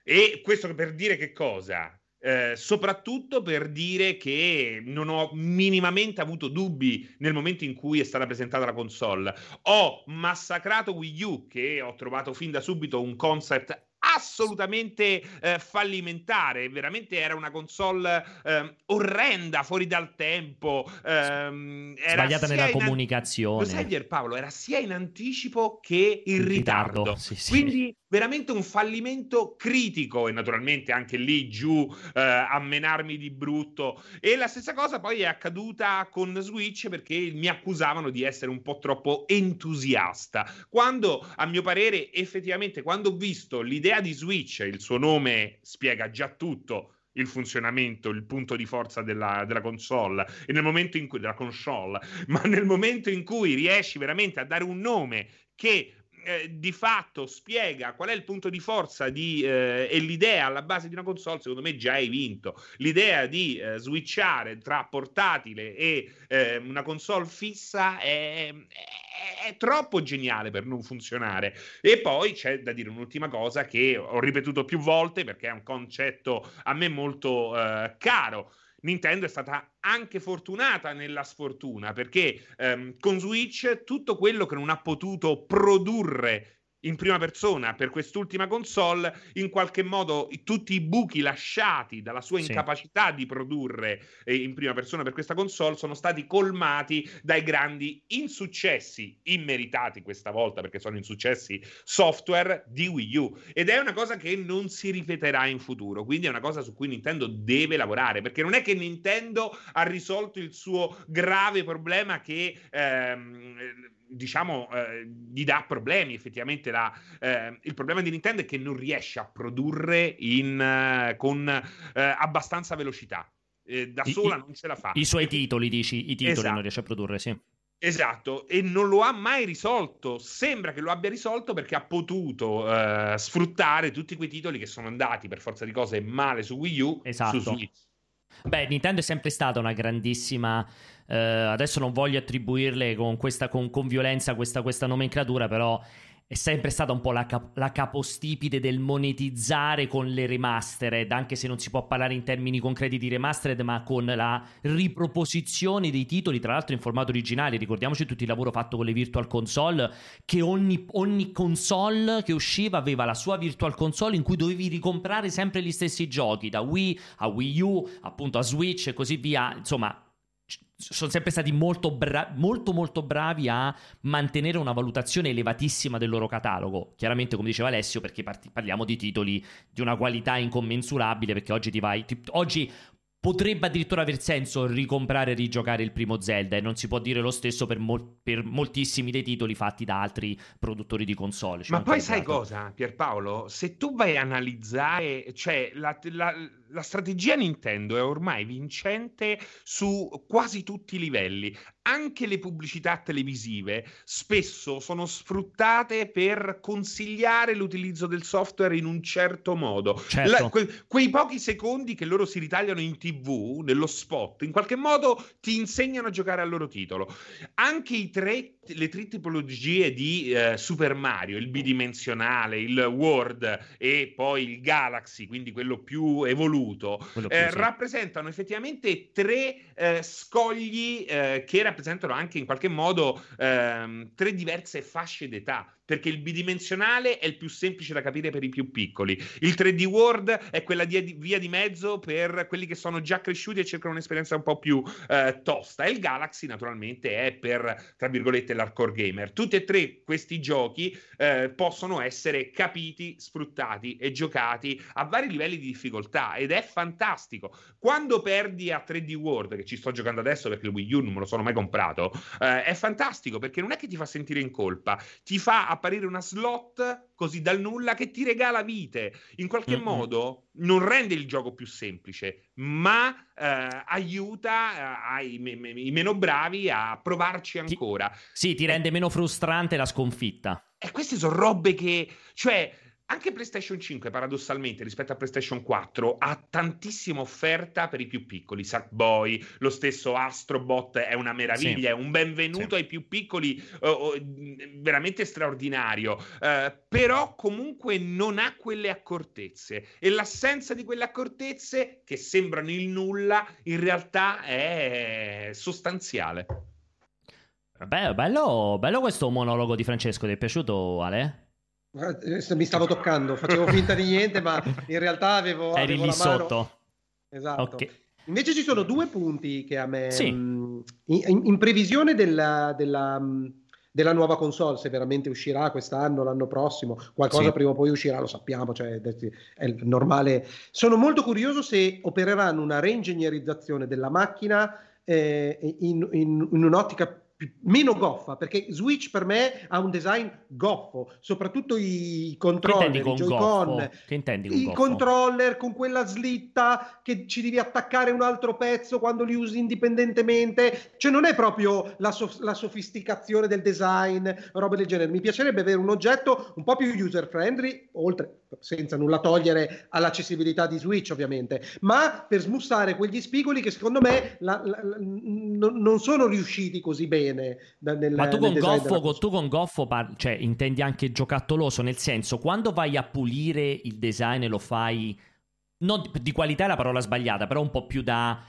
E questo per dire che cosa? Eh, soprattutto per dire che non ho minimamente avuto dubbi nel momento in cui è stata presentata la console. Ho massacrato Wii U, che ho trovato fin da subito un concept assolutamente eh, fallimentare, veramente era una console eh, orrenda, fuori dal tempo, ehm, sbagliata nella comunicazione. Lo sai Paolo, era sia in anticipo che in, in ritardo. ritardo. Sì, sì. Quindi veramente un fallimento critico e naturalmente anche lì giù eh, a menarmi di brutto e la stessa cosa poi è accaduta con Switch perché mi accusavano di essere un po' troppo entusiasta quando a mio parere effettivamente quando ho visto l'idea di Switch il suo nome spiega già tutto il funzionamento, il punto di forza della, della, console e nel momento in cui della console, ma nel momento in cui riesci veramente a dare un nome che eh, di fatto spiega qual è il punto di forza di, eh, e l'idea alla base di una console, secondo me già hai vinto. L'idea di eh, switchare tra portatile e eh, una console fissa è, è, è, troppo geniale per non funzionare. E poi c'è da dire un'ultima cosa che ho ripetuto più volte perché è un concetto a me molto eh, caro Nintendo è stata anche fortunata nella sfortuna perché ehm, con Switch tutto quello che non ha potuto produrre in prima persona per quest'ultima console, in qualche modo tutti i buchi lasciati dalla sua Sì. incapacità di produrre eh, in prima persona per questa console sono stati colmati dai grandi insuccessi immeritati questa volta perché sono insuccessi software di Wii U ed è una cosa che non si ripeterà in futuro, quindi è una cosa su cui Nintendo deve lavorare perché non è che Nintendo ha risolto il suo grave problema che ehm, diciamo eh, gli dà problemi effettivamente la, eh, il problema di Nintendo è che non riesce a produrre in, eh, con eh, abbastanza velocità Eh, da I- sola non ce la fa I suoi titoli, dici, i titoli Esatto. non riesce a produrre, sì. Esatto, e non lo ha mai risolto. Sembra che lo abbia risolto perché ha potuto eh, sfruttare tutti quei titoli che sono andati per forza di cose male su Wii U, Esatto. su Switch. Beh, Nintendo è sempre stata una grandissima. Eh, adesso non voglio attribuirle con, questa, con, con violenza questa, questa nomenclatura, però è sempre stata un po' la, cap- la capostipite del monetizzare con le remastered, anche se non si può parlare in termini concreti di remastered, ma con la riproposizione dei titoli, tra l'altro in formato originale. Ricordiamoci tutto il lavoro fatto con le Virtual Console, che ogni, ogni console che usciva aveva la sua Virtual Console in cui dovevi ricomprare sempre gli stessi giochi, da Wii a Wii U, appunto a Switch e così via. Insomma, sono sempre stati molto, bra- molto molto bravi a mantenere una valutazione elevatissima del loro catalogo. Chiaramente, come diceva Alessio, perché parti- parliamo di titoli di una qualità incommensurabile, perché oggi ti vai... ti- oggi potrebbe addirittura aver senso ricomprare e rigiocare il primo Zelda e non si può dire lo stesso per, mol- per moltissimi dei titoli fatti da altri produttori di console. ci Ma poi sai cosa, Pierpaolo? Se tu vai a analizzare, cioè la, la- la strategia Nintendo è ormai vincente su quasi tutti i livelli. Anche le pubblicità televisive spesso sono sfruttate per consigliare l'utilizzo del software in un certo modo. Certo. La- que- quei pochi secondi che loro si ritagliano in TV, nello spot, in qualche modo ti insegnano a giocare al loro titolo. Anche i tre, le tre tipologie di eh, Super Mario, il bidimensionale, il World e poi il Galaxy, quindi quello più evoluto, Più, eh, rappresentano effettivamente tre eh, scogli eh, che rappresentano anche in qualche modo ehm, tre diverse fasce d'età. Perché il bidimensionale è il più semplice da capire per i più piccoli, il 3D World è quella di- via di mezzo per quelli che sono già cresciuti e cercano un'esperienza un po' più eh, tosta. E il Galaxy, naturalmente, è per tra virgolette l'hardcore gamer. Tutti e tre questi giochi eh, possono essere capiti, sfruttati e giocati a vari livelli di difficoltà ed è fantastico. Quando perdi a 3D World, che ci sto giocando adesso perché il Wii U non me lo sono mai comprato, eh, è fantastico perché non è che ti fa sentire in colpa, ti fa apparire una slot così dal nulla che ti regala vite. In qualche Mm-mm. modo non rende il gioco più semplice, ma eh, aiuta eh, ai me- me- i meno bravi a provarci ancora. Sì, ti rende meno frustrante la sconfitta. E queste sono robe che, cioè, anche PlayStation 5, paradossalmente, rispetto a PlayStation 4, ha tantissima offerta per i più piccoli. Sackboy, lo stesso Astrobot è una meraviglia, Sì. è un benvenuto Sì. ai più piccoli, oh, oh, veramente straordinario. Eh, però comunque non ha quelle accortezze. E l'assenza di quelle accortezze, che sembrano il nulla, in realtà è sostanziale. Beh, bello, bello questo monologo di Francesco, ti è piaciuto Ale? Mi stavo toccando, facevo finta di niente, ma in realtà avevo, Eri avevo lì sotto. Esatto. Ok. Invece ci sono due punti che a me, Sì. mh, in, in previsione della, della, mh, della nuova console, se veramente uscirà quest'anno, l'anno prossimo, qualcosa Sì. prima o poi uscirà, lo sappiamo, cioè, è normale. Sono molto curioso se opereranno una reingegnerizzazione della macchina eh, in, in- in un'ottica più- meno goffa, perché Switch per me ha un design goffo, soprattto i controller, intendi i con Joy-Con, goffo? Che intendi con il goffo? controller con quella slitta che ci devi attaccare un altro pezzo quando li usi indipendentemente, cioè non è proprio la, sof- la sofisticazione del design, roba del genere. Mi piacerebbe avere un oggetto un po' più user friendly, oltre senza nulla togliere all'accessibilità di Switch ovviamente, ma per smussare quegli spigoli che secondo me la- la- non sono riusciti così bene da- nel, Ma tu con goffo, tu con goffo par- cioè, intendi anche giocattoloso, nel senso, quando vai a pulire il design e lo fai... Non di qualità è la parola sbagliata, però un po' più da...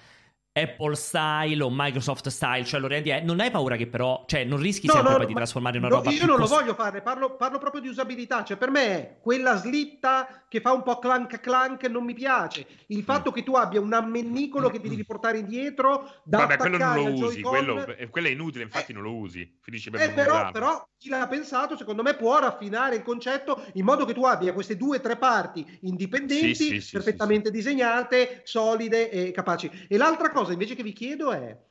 Apple style o Microsoft style, cioè lo rendi, eh, non hai paura che però, cioè non rischi No, sempre no, poi di ma- trasformare una no, roba io non lo cost- voglio fare, parlo, parlo proprio di usabilità. Cioè, per me è quella slitta che fa un po' clank clank non mi piace. Il fatto che tu abbia un ammennicolo che ti devi portare indietro da Vabbè, quello non lo usi, quello, eh, quello è inutile, infatti non lo usi, finisci per Eh, non però, però chi l'ha pensato, secondo me, può raffinare il concetto in modo che tu abbia queste due o tre parti indipendenti, Sì, sì, sì, perfettamente disegnate, solide e capaci. E l'altra cosa invece che vi chiedo è.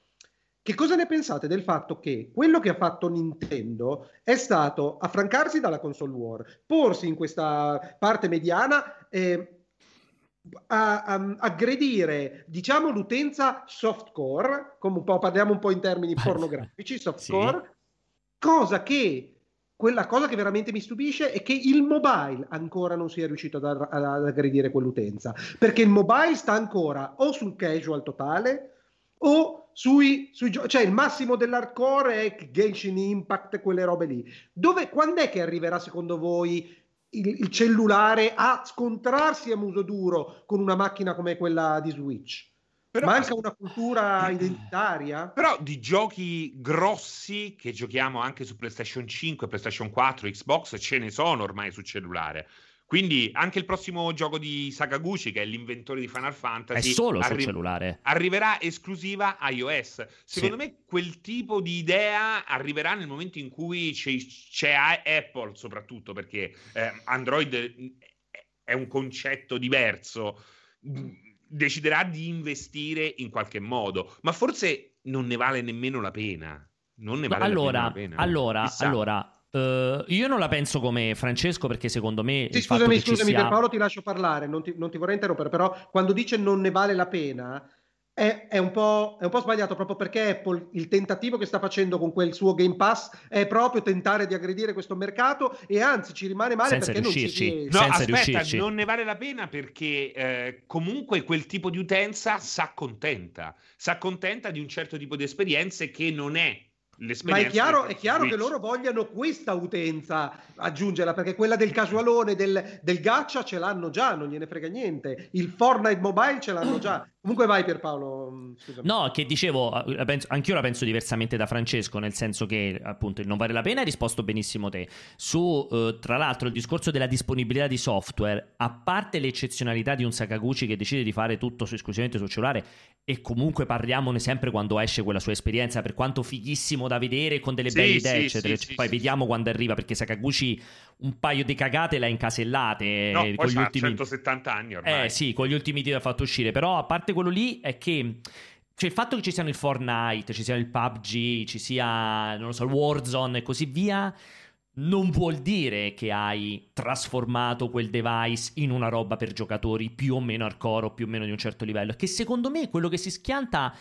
Che cosa ne pensate del fatto che quello che ha fatto Nintendo è stato affrancarsi dalla console war, porsi in questa parte mediana, eh, a- a- aggredire, diciamo, l'utenza softcore, come un po', parliamo un po' in termini pornografici, softcore, cosa che quella cosa che veramente mi stupisce è che il mobile ancora non sia riuscito ad, ad- ad aggredire quell'utenza, perché il mobile sta ancora o sul casual totale o sui, sui gio- cioè il massimo dell'hardcore è Genshin Impact, quelle robe lì. Dove, quando è che arriverà secondo voi il, il cellulare a scontrarsi a muso duro con una macchina come quella di Switch? Manca una cultura identitaria? Però di giochi grossi che giochiamo anche su PlayStation 5, PlayStation 4, Xbox, ce ne sono ormai su cellulare. Quindi anche il prossimo gioco di Sakaguchi, che è l'inventore di Final È Fantasy, solo sul arri- cellulare. arriverà esclusiva iOS. Secondo me quel tipo di idea arriverà nel momento in cui c'è, c'è Apple, soprattutto perché eh, Android è- è un concetto diverso. Deciderà di investire in qualche modo, ma forse non ne vale nemmeno la pena. Non ne No, vale nemmeno allora, la pena. allora, Chissà. allora eh, io non la penso come Francesco perché secondo me Sì, il fatto scusami, che ci scusami, sia- per Paolo ti lascio parlare, non ti, non ti vorrei interrompere, però quando dice non ne vale la pena è, è un po', è un po' sbagliato proprio perché Apple, il tentativo che sta facendo con quel suo Game Pass è proprio tentare di aggredire questo mercato e anzi ci rimane male Senza perché non ci riuscirci. riesce. No, senza aspetta, riuscirci. non ne vale la pena perché eh, comunque quel tipo di utenza s'accontenta, s'accontenta di un certo tipo di esperienze che non è Ma è chiaro, è chiaro che loro vogliano questa utenza aggiungerla perché quella del casualone, del, del gacha ce l'hanno già, non gliene frega niente. Il Fortnite Mobile ce l'hanno già. Comunque vai Pierpaolo, mm, scusami. No, che dicevo, eh, penso- anch'io la penso diversamente da Francesco, nel senso che appunto il non vale la pena hai risposto benissimo te. Su, eh, tra l'altro, il discorso della disponibilità di software, a parte l'eccezionalità di un Sakaguchi che decide di fare tutto su- esclusivamente sul cellulare, e comunque parliamone sempre quando esce quella sua esperienza, per quanto fighissimo da vedere, con delle Sì, belle idee, sì, eccetera. sì, Poi vediamo quando arriva, perché Sakaguchi un paio di cagate le ha incasellate No, eh, poi con gli ultimi... 170 anni ormai. Eh sì, con gli ultimi titoli ha fatto uscire, però a parte quello lì è che cioè, il fatto che ci siano il Fortnite, ci sia il PUBG, ci sia, non lo so, il Warzone e così via, non vuol dire che hai trasformato quel device in una roba per giocatori più o meno hardcore o più o meno di un certo livello. Che secondo me quello che si schianta,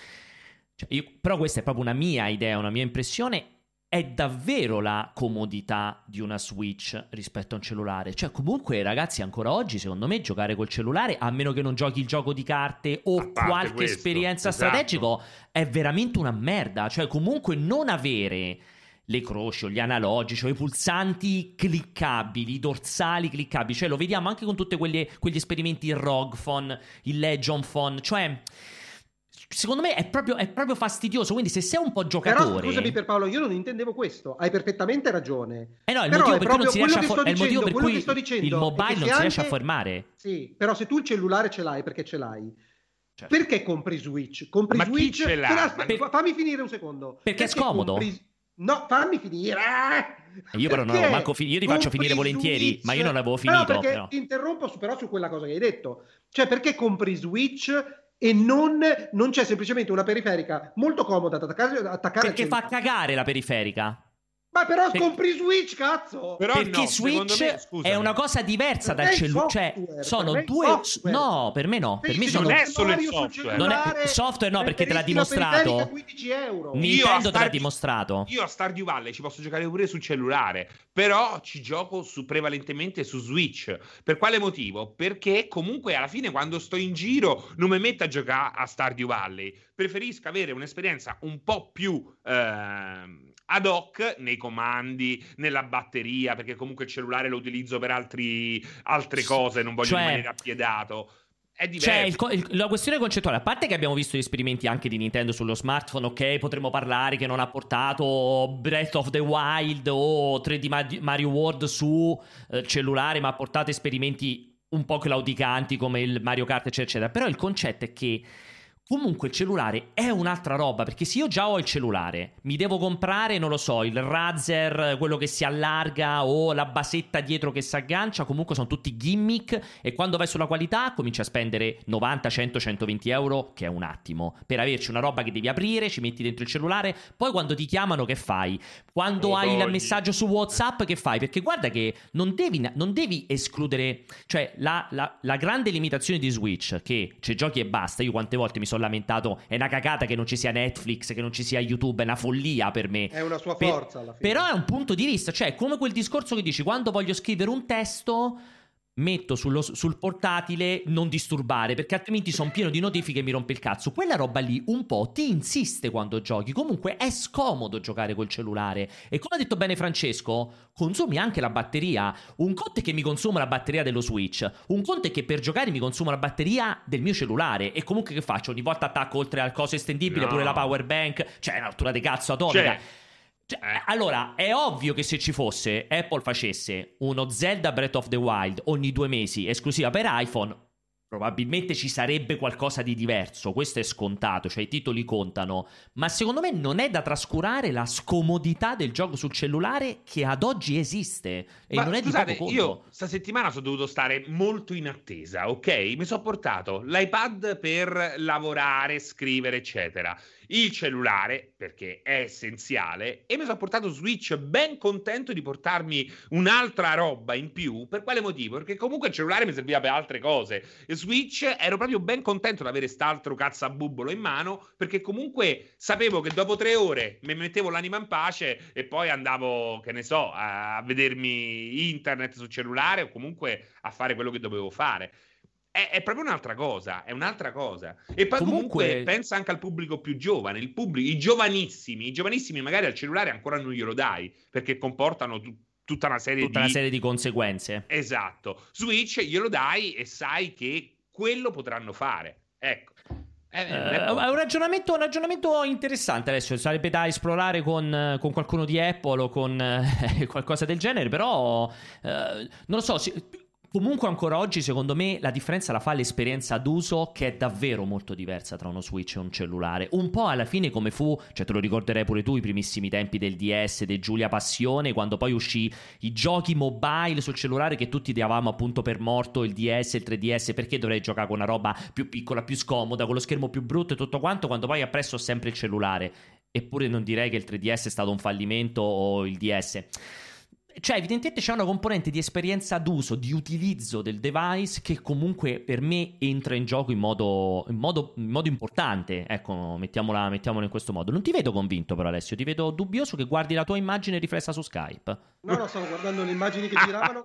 cioè, io- però questa è proprio una mia idea, una mia impressione, è davvero la comodità di una Switch rispetto a un cellulare. Cioè, comunque, ragazzi, ancora oggi, secondo me, giocare col cellulare, a meno che non giochi il gioco di carte o qualche questo, esperienza esatto. strategico, è veramente una merda. Cioè, comunque, non avere le croci o gli analogici o i pulsanti cliccabili, i dorsali cliccabili. Cioè, lo vediamo anche con tutti quegli, quegli esperimenti il ROG Phone, il Legion Phone. Cioè, secondo me è proprio, è proprio fastidioso. Quindi, se sei un po' Però giocatore. scusami Pierpaolo, io non intendevo questo, hai perfettamente ragione. Eh no, il Però motivo è per cui non si riesce a che for- sto è il motivo per cui il è mobile non si riesce a fermare. Sì, però se tu il cellulare ce l'hai perché ce l'hai. Certo. Perché compri Switch? Compri Ma chi Switch? ce l'ha? Però fa- fammi finire un secondo. Perché è scomodo? compri- No, fammi finire. E io però non Perché manco fi- io ti faccio finire volentieri, Switch? ma io non avevo No, finito. perché però. ti interrompo su, però su quella cosa che hai detto. Cioè, perché compri Switch e non, non c'è semplicemente una periferica molto comoda da attaccare, Perché fa cagare la periferica. Ma però Per- compri Switch, cazzo! Però perché no, Switch me, è una cosa diversa Per dal cellulare. Cioè, sono due. software. No, per me no. Per Sì, me sono. non è solo il software. Non è- software no, perché te l'ha dimostrato. periferica a 15 euro. Nintendo te l'ha dimostrato. Io a Stardew Valley ci posso giocare pure sul cellulare, però ci gioco su, prevalentemente su Switch. Per quale motivo? Perché comunque alla fine quando sto in giro non mi metto a giocare a Stardew Valley. Preferisco avere un'esperienza un po' più ehm, ad hoc nei comandi, nella batteria, perché comunque il cellulare lo utilizzo per altri- altre cose, non voglio Cioè- rimanere appiedato. è diverso. Cioè, il il- la questione concettuale, a parte che abbiamo visto gli esperimenti anche di Nintendo sullo smartphone, ok, potremmo parlare che non ha portato Breath of the Wild o 3D Ma- Mario World su eh, cellulare, ma ha portato esperimenti un po' claudicanti come il Mario Kart, eccetera, eccetera. Però il concetto è che comunque il cellulare è un'altra roba, perché se io già ho il cellulare, mi devo comprare, non lo so, il Razer, quello che si allarga o la basetta dietro che si aggancia, comunque sono tutti gimmick e quando vai sulla qualità cominci a spendere 90, 100, 120 euro, che è un attimo, per averci una roba che devi aprire, ci metti dentro il cellulare, poi quando ti chiamano che fai? Quando hai il messaggio su WhatsApp che fai? Perché guarda che non devi, non devi escludere, cioè la, la- la grande limitazione di Switch, che c'è giochi e basta, io quante volte mi sono lamentato, è una cagata che non ci sia Netflix, che non ci sia YouTube, è una follia per me. È una sua Per- forza alla fine. Però è un punto di vista, cioè come quel discorso che dici quando voglio scrivere un testo metto sullo- sul portatile non disturbare perché altrimenti sono pieno di notifiche e mi rompe il cazzo. Quella roba lì un po' ti insiste quando giochi. Comunque è scomodo giocare col cellulare e come ha detto bene Francesco, consumi anche la batteria. Un conto è che mi consuma la batteria dello Switch, un conto è che per giocare mi consuma la batteria del mio cellulare e comunque che faccio? Ogni volta attacco oltre al coso estendibile No. pure la power bank, cioè è una rottura di cazzo atomica. Cioè, Cioè, Allora, è ovvio che se ci fosse, Apple facesse uno Zelda Breath of the Wild ogni due mesi, esclusiva per iPhone, probabilmente ci sarebbe qualcosa di diverso. Questo è scontato, cioè i titoli contano. Ma secondo me non è da trascurare la scomodità del gioco sul cellulare che ad oggi esiste. E Ma non è scusate, di poco io conto. sta settimana sono dovuto stare molto in attesa, ok? Mi sono portato l'iPad per lavorare, scrivere, eccetera. Il cellulare, perché è essenziale, e mi sono portato Switch ben contento di portarmi un'altra roba in più. Per quale motivo? Perché comunque il cellulare mi serviva per altre cose. Switch ero proprio ben contento di avere st'altro cazzabubbolo in mano, perché comunque sapevo che dopo tre ore mi mettevo l'anima in pace e poi andavo, che ne so, a vedermi internet sul cellulare o comunque a fare quello che dovevo fare. È, è proprio un'altra cosa, è un'altra cosa. E poi comunque, Comunque- pensa anche al pubblico più giovane, il pubblico, i giovanissimi, i giovanissimi magari al cellulare ancora non glielo dai, perché comportano tu- tutta una serie Tutta di... una serie di conseguenze. Esatto. Switch glielo dai e sai che quello potranno fare. Ecco. Eh, è poco. un ragionamento, un ragionamento interessante adesso sarebbe da esplorare con, eh, con qualcuno di Apple o con eh, qualcosa del genere però eh, non lo so si- comunque ancora oggi secondo me la differenza la fa l'esperienza d'uso che è davvero molto diversa tra uno Switch e un cellulare. Un po' alla fine come fu cioè te lo ricorderai pure tu i primissimi tempi del DS di Giulia Passione quando poi uscì i giochi mobile sul cellulare che tutti davamo appunto per morto il DS il 3DS perché dovrei giocare con una roba più piccola più scomoda con lo schermo più brutto e tutto quanto quando poi appresso ho sempre il cellulare. Eppure non direi che il 3DS è stato un fallimento o il DS cioè, evidentemente c'è una componente di esperienza d'uso, di utilizzo del device che comunque per me entra in gioco in modo, in modo, in modo importante. Ecco, mettiamola, mettiamola in questo modo. Non ti vedo convinto, però, Alessio. Ti vedo dubbioso che guardi la tua immagine riflessa su Skype. No, no, stavo guardando le immagini che giravano.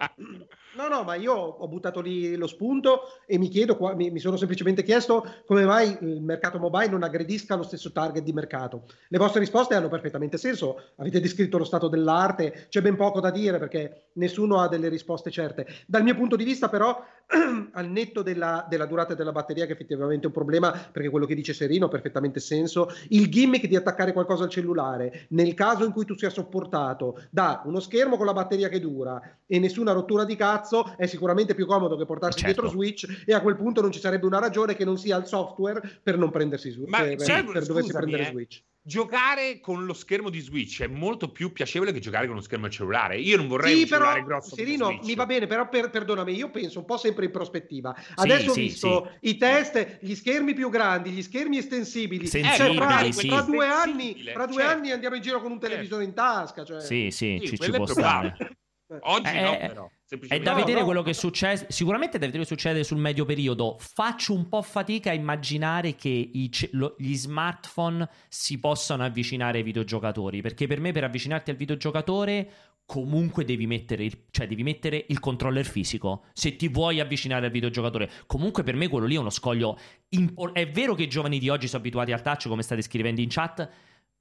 No, no, ma io ho buttato lì lo spunto e mi chiedo, mi sono semplicemente chiesto come mai il mercato mobile non aggredisca lo stesso target di mercato. Le vostre risposte hanno perfettamente senso, avete descritto lo stato dell'arte, c'è ben poco da dire perché nessuno ha delle risposte certe. Dal mio punto di vista però, al netto della, della durata della batteria, che effettivamente è un problema, perché quello che dice Serino ha perfettamente senso, il gimmick di attaccare qualcosa al cellulare, nel caso in cui tu sia sopportato da uno schermo con la batteria che dura e nessuna rottura di cazzo, è sicuramente più comodo che portarsi Certo. dietro Switch e a quel punto non ci sarebbe una ragione che non sia il software per non prendersi su, Ma per, c'è- per doversi scusami, prendere eh, Switch. Giocare con lo schermo di Switch è molto più piacevole che giocare con lo schermo al cellulare. Io non vorrei Sì, un cellulare però grosso come Serino mi va bene, però per- perdonami, io penso un po' sempre in prospettiva. Adesso ho sì, visto i test, gli schermi più grandi, gli schermi estensibili. Sensibili, Cioè, fra, sì. fra due anni, fra due certo. anni andiamo in giro con un televisore in tasca. Cioè. Sì, sì, Sì, ci, ci può stare. Oggi Eh, no, eh, però. È da No, vedere no. quello che succede. Sicuramente è da vedere che succede sul medio periodo. Faccio un po' fatica a immaginare che i lo- gli smartphone si possano avvicinare ai videogiocatori. Perché per me, per avvicinarti al videogiocatore, comunque devi mettere il, cioè devi mettere il controller fisico. Se ti vuoi avvicinare al videogiocatore, comunque per me quello lì è uno scoglio. impo- è vero che i giovani di oggi sono abituati al touch, come state scrivendo in chat.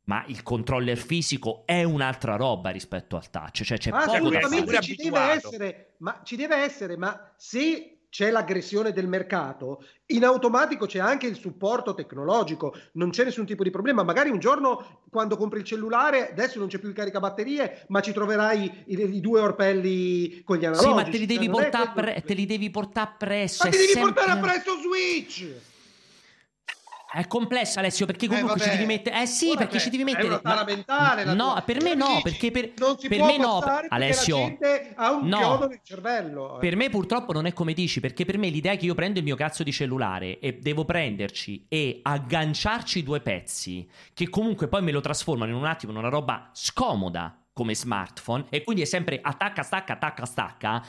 Ma il controller fisico è un'altra roba rispetto al touch, cioè c'è Ah, poco da fare. ci deve essere, ma ci deve essere, ma se c'è l'aggressione del mercato, in automatico c'è anche il supporto tecnologico, non c'è nessun tipo di problema. Magari un giorno quando compri il cellulare, adesso non c'è più il caricabatterie, ma ci troverai i, i due orpelli con gli analogici. Sì, ma te li devi, cioè, non è portare, pre- te li devi portare presso. Ma ti devi sempre- portare presto Switch! È complesso, Alessio, perché comunque vabbè. ci devi mettere. Eh sì, Ora, perché beh, ci devi è mettere. la no, tua. per me no, perché per, Non si per me no. Alessio, ha un no. chiodo nel cervello. Per me purtroppo non è come dici, perché per me l'idea è che io prendo il mio cazzo di cellulare e devo prenderci e agganciarci due pezzi che comunque poi me lo trasformano in un attimo in una roba scomoda come smartphone e quindi è sempre attacca, stacca, attacca, stacca.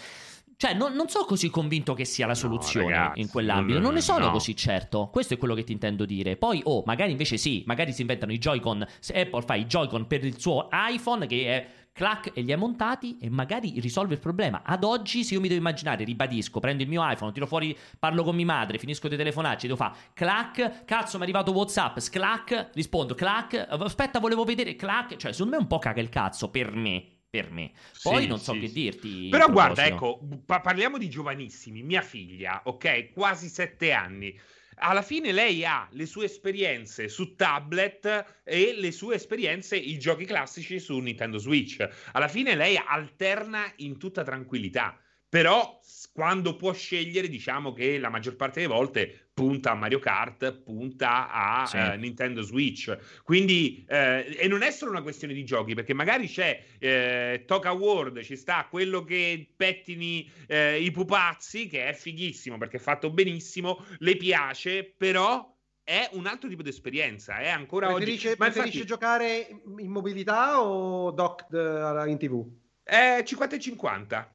Cioè, non, non sono così convinto che sia la soluzione ragazzi, in quell'ambito. non- ne sono no. così certo. Questo è quello che ti intendo dire. Poi, oh, magari invece sì, magari si inventano i Joy-Con. Se Apple fa i Joy-Con per il suo iPhone che è clac e li hai montati e magari risolve il problema. Ad oggi, se io mi devo immaginare, ribadisco, prendo il mio iPhone, tiro fuori, parlo con mia madre, finisco di telefonarci, devo fare clac, cazzo, mi è arrivato WhatsApp, sclac, rispondo clac, aspetta, volevo vedere clac, cioè secondo me un po' caga il cazzo per me, per me. Poi Sì, non so sì, che dirti. Però guarda, ecco, pa- parliamo di giovanissimi. Mia figlia, ok, quasi sette anni. Alla fine lei ha le sue esperienze su tablet e le sue esperienze, i giochi classici su Nintendo Switch. Alla fine lei alterna in tutta tranquillità. Però quando può scegliere, diciamo che la maggior parte delle volte punta a Mario Kart, punta a Sì. eh, Nintendo Switch. Quindi, eh, e non è solo una questione di giochi, perché magari c'è eh, Toca World, ci sta quello che pettini eh, i pupazzi, che è fighissimo perché è fatto benissimo, le piace, però è un altro tipo di esperienza. È ancora Preferisce, oggi. Ma preferisce infatti, giocare in mobilità o docked eh, in tv? è 50 e 50.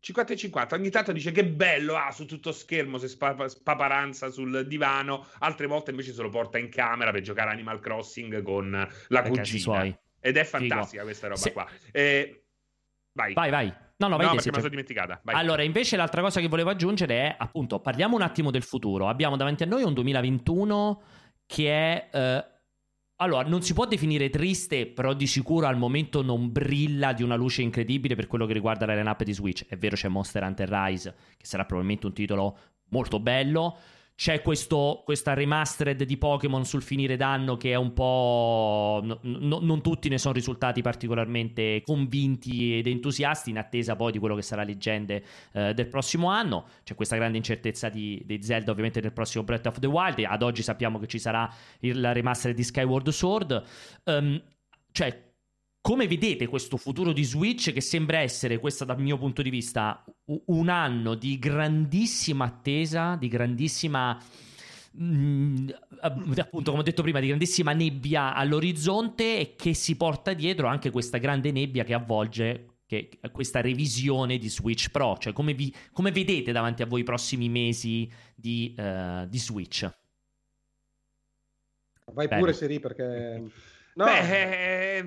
50 e 50 ogni tanto dice che bello ah, su tutto schermo se spa- spaparanza sul divano altre volte invece se lo porta in camera per giocare Animal Crossing con la Per cazzi cugina ed è Figo. fantastica questa roba Se- qua Eh, vai Vai, vai. No, no, vai no te, perché me sono dimenticata vai. Allora, invece, l'altra cosa che volevo aggiungere è appunto, parliamo un attimo del futuro. Abbiamo davanti a noi un 2021 che è. eh, allora, non si può definire triste, però di sicuro al momento non brilla di una luce incredibile per quello che riguarda la line-up di Switch. È vero, c'è Monster Hunter Rise, che sarà probabilmente un titolo molto bello. C'è questo, questa remastered di Pokémon sul finire d'anno che è un po'. no- no- non tutti ne sono risultati particolarmente convinti ed entusiasti, in attesa poi di quello che sarà leggende eh, del prossimo anno. C'è questa grande incertezza di, di Zelda, ovviamente, nel prossimo Breath of the Wild. Ad oggi sappiamo che ci sarà il, la remastered di Skyward Sword. Ehm, cioè, come vedete questo futuro di Switch che sembra essere, questo dal mio punto di vista, un anno di grandissima attesa, di grandissima... mm, appunto come ho detto prima di grandissima nebbia all'orizzonte e che si porta dietro anche questa grande nebbia che avvolge che- questa revisione di Switch Pro cioè come, vi- come vedete davanti a voi i prossimi mesi di, eh, di Switch Vai Bene. pure Seri perché... No, Beh, eh,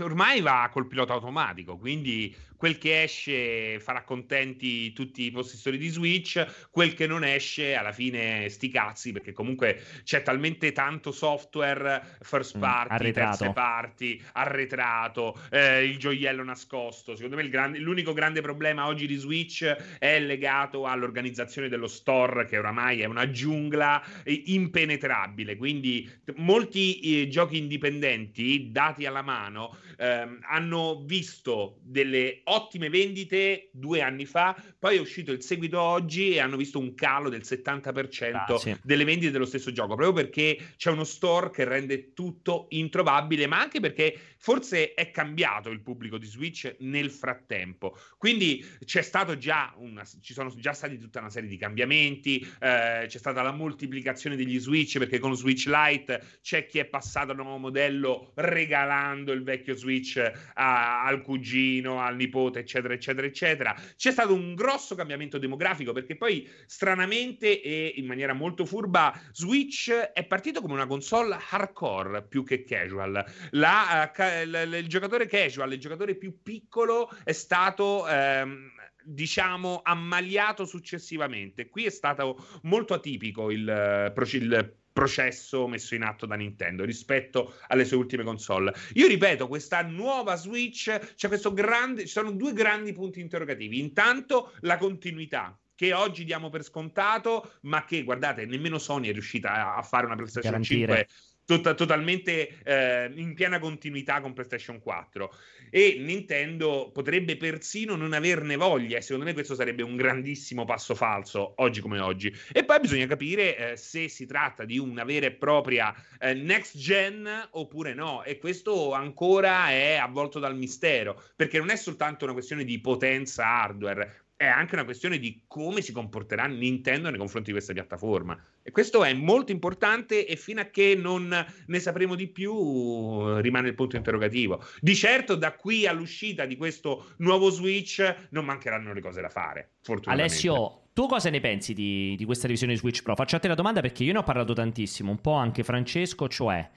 ormai va col pilota automatico, quindi quel che esce farà contenti tutti i possessori di Switch, quel che non esce alla fine sti cazzi, perché comunque c'è talmente tanto software first Mm, party, arretrato. terze parti, arretrato, eh, il gioiello nascosto. Secondo me il grande- l'unico grande problema oggi di Switch è legato all'organizzazione dello store, che oramai è una giungla eh, impenetrabile. Quindi molti eh, giochi indipendenti, dati alla mano, ehm, hanno visto delle ottime vendite due anni fa, poi è uscito il seguito oggi e hanno visto un calo del 70% Ah, sì. delle vendite dello stesso gioco, proprio perché c'è uno store che rende tutto introvabile, ma anche perché forse è cambiato il pubblico di Switch nel frattempo. Quindi c'è stato già una, ci sono già stati tutta una serie di cambiamenti, eh, c'è stata la moltiplicazione degli Switch perché con Switch Lite c'è chi è passato al nuovo modello regalando il vecchio Switch a- al cugino, al nipote, eccetera, eccetera, eccetera. C'è stato un grosso cambiamento demografico perché poi stranamente e in maniera molto furba Switch è partito come una console hardcore più che casual. La, eh, ca- l- il giocatore casual, il giocatore più piccolo è stato ehm, diciamo ammaliato successivamente. Qui è stato molto atipico il, eh, il processo messo in atto da Nintendo rispetto alle sue ultime console. Io ripeto, questa nuova Switch c'è questo grande ci sono due grandi punti interrogativi. Intanto la continuità che oggi diamo per scontato, ma che guardate, nemmeno Sony è riuscita a fare una PlayStation Garantire. 5 tot- totalmente eh, in piena continuità con PlayStation 4 e Nintendo potrebbe persino non averne voglia e secondo me questo sarebbe un grandissimo passo falso oggi come oggi. E poi bisogna capire eh, se si tratta di una vera e propria eh, next gen oppure no. E questo ancora è avvolto dal mistero perché non è soltanto una questione di potenza hardware è anche una questione di come si comporterà Nintendo nei confronti di questa piattaforma. E questo è molto importante e fino a che non ne sapremo di più eh, rimane il punto interrogativo. Di certo da qui all'uscita di questo nuovo Switch non mancheranno le cose da fare, fortunatamente. Alessio, tu cosa ne pensi di, di questa revisione di Switch Pro? Faccio a te la domanda perché io ne ho parlato tantissimo, un po' anche Francesco, cioè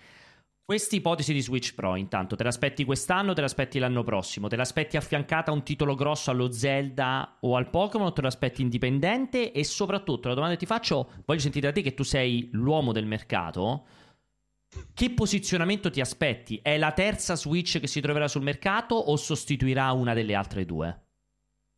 questa ipotesi di Switch Pro, intanto, te l'aspetti quest'anno, te l'aspetti l'anno prossimo? Te l'aspetti affiancata a un titolo grosso allo Zelda o al Pokémon o te l'aspetti indipendente? E soprattutto, la domanda che ti faccio, voglio sentire da te che tu sei l'uomo del mercato. Che posizionamento ti aspetti? È la terza Switch che si troverà sul mercato o sostituirà una delle altre due?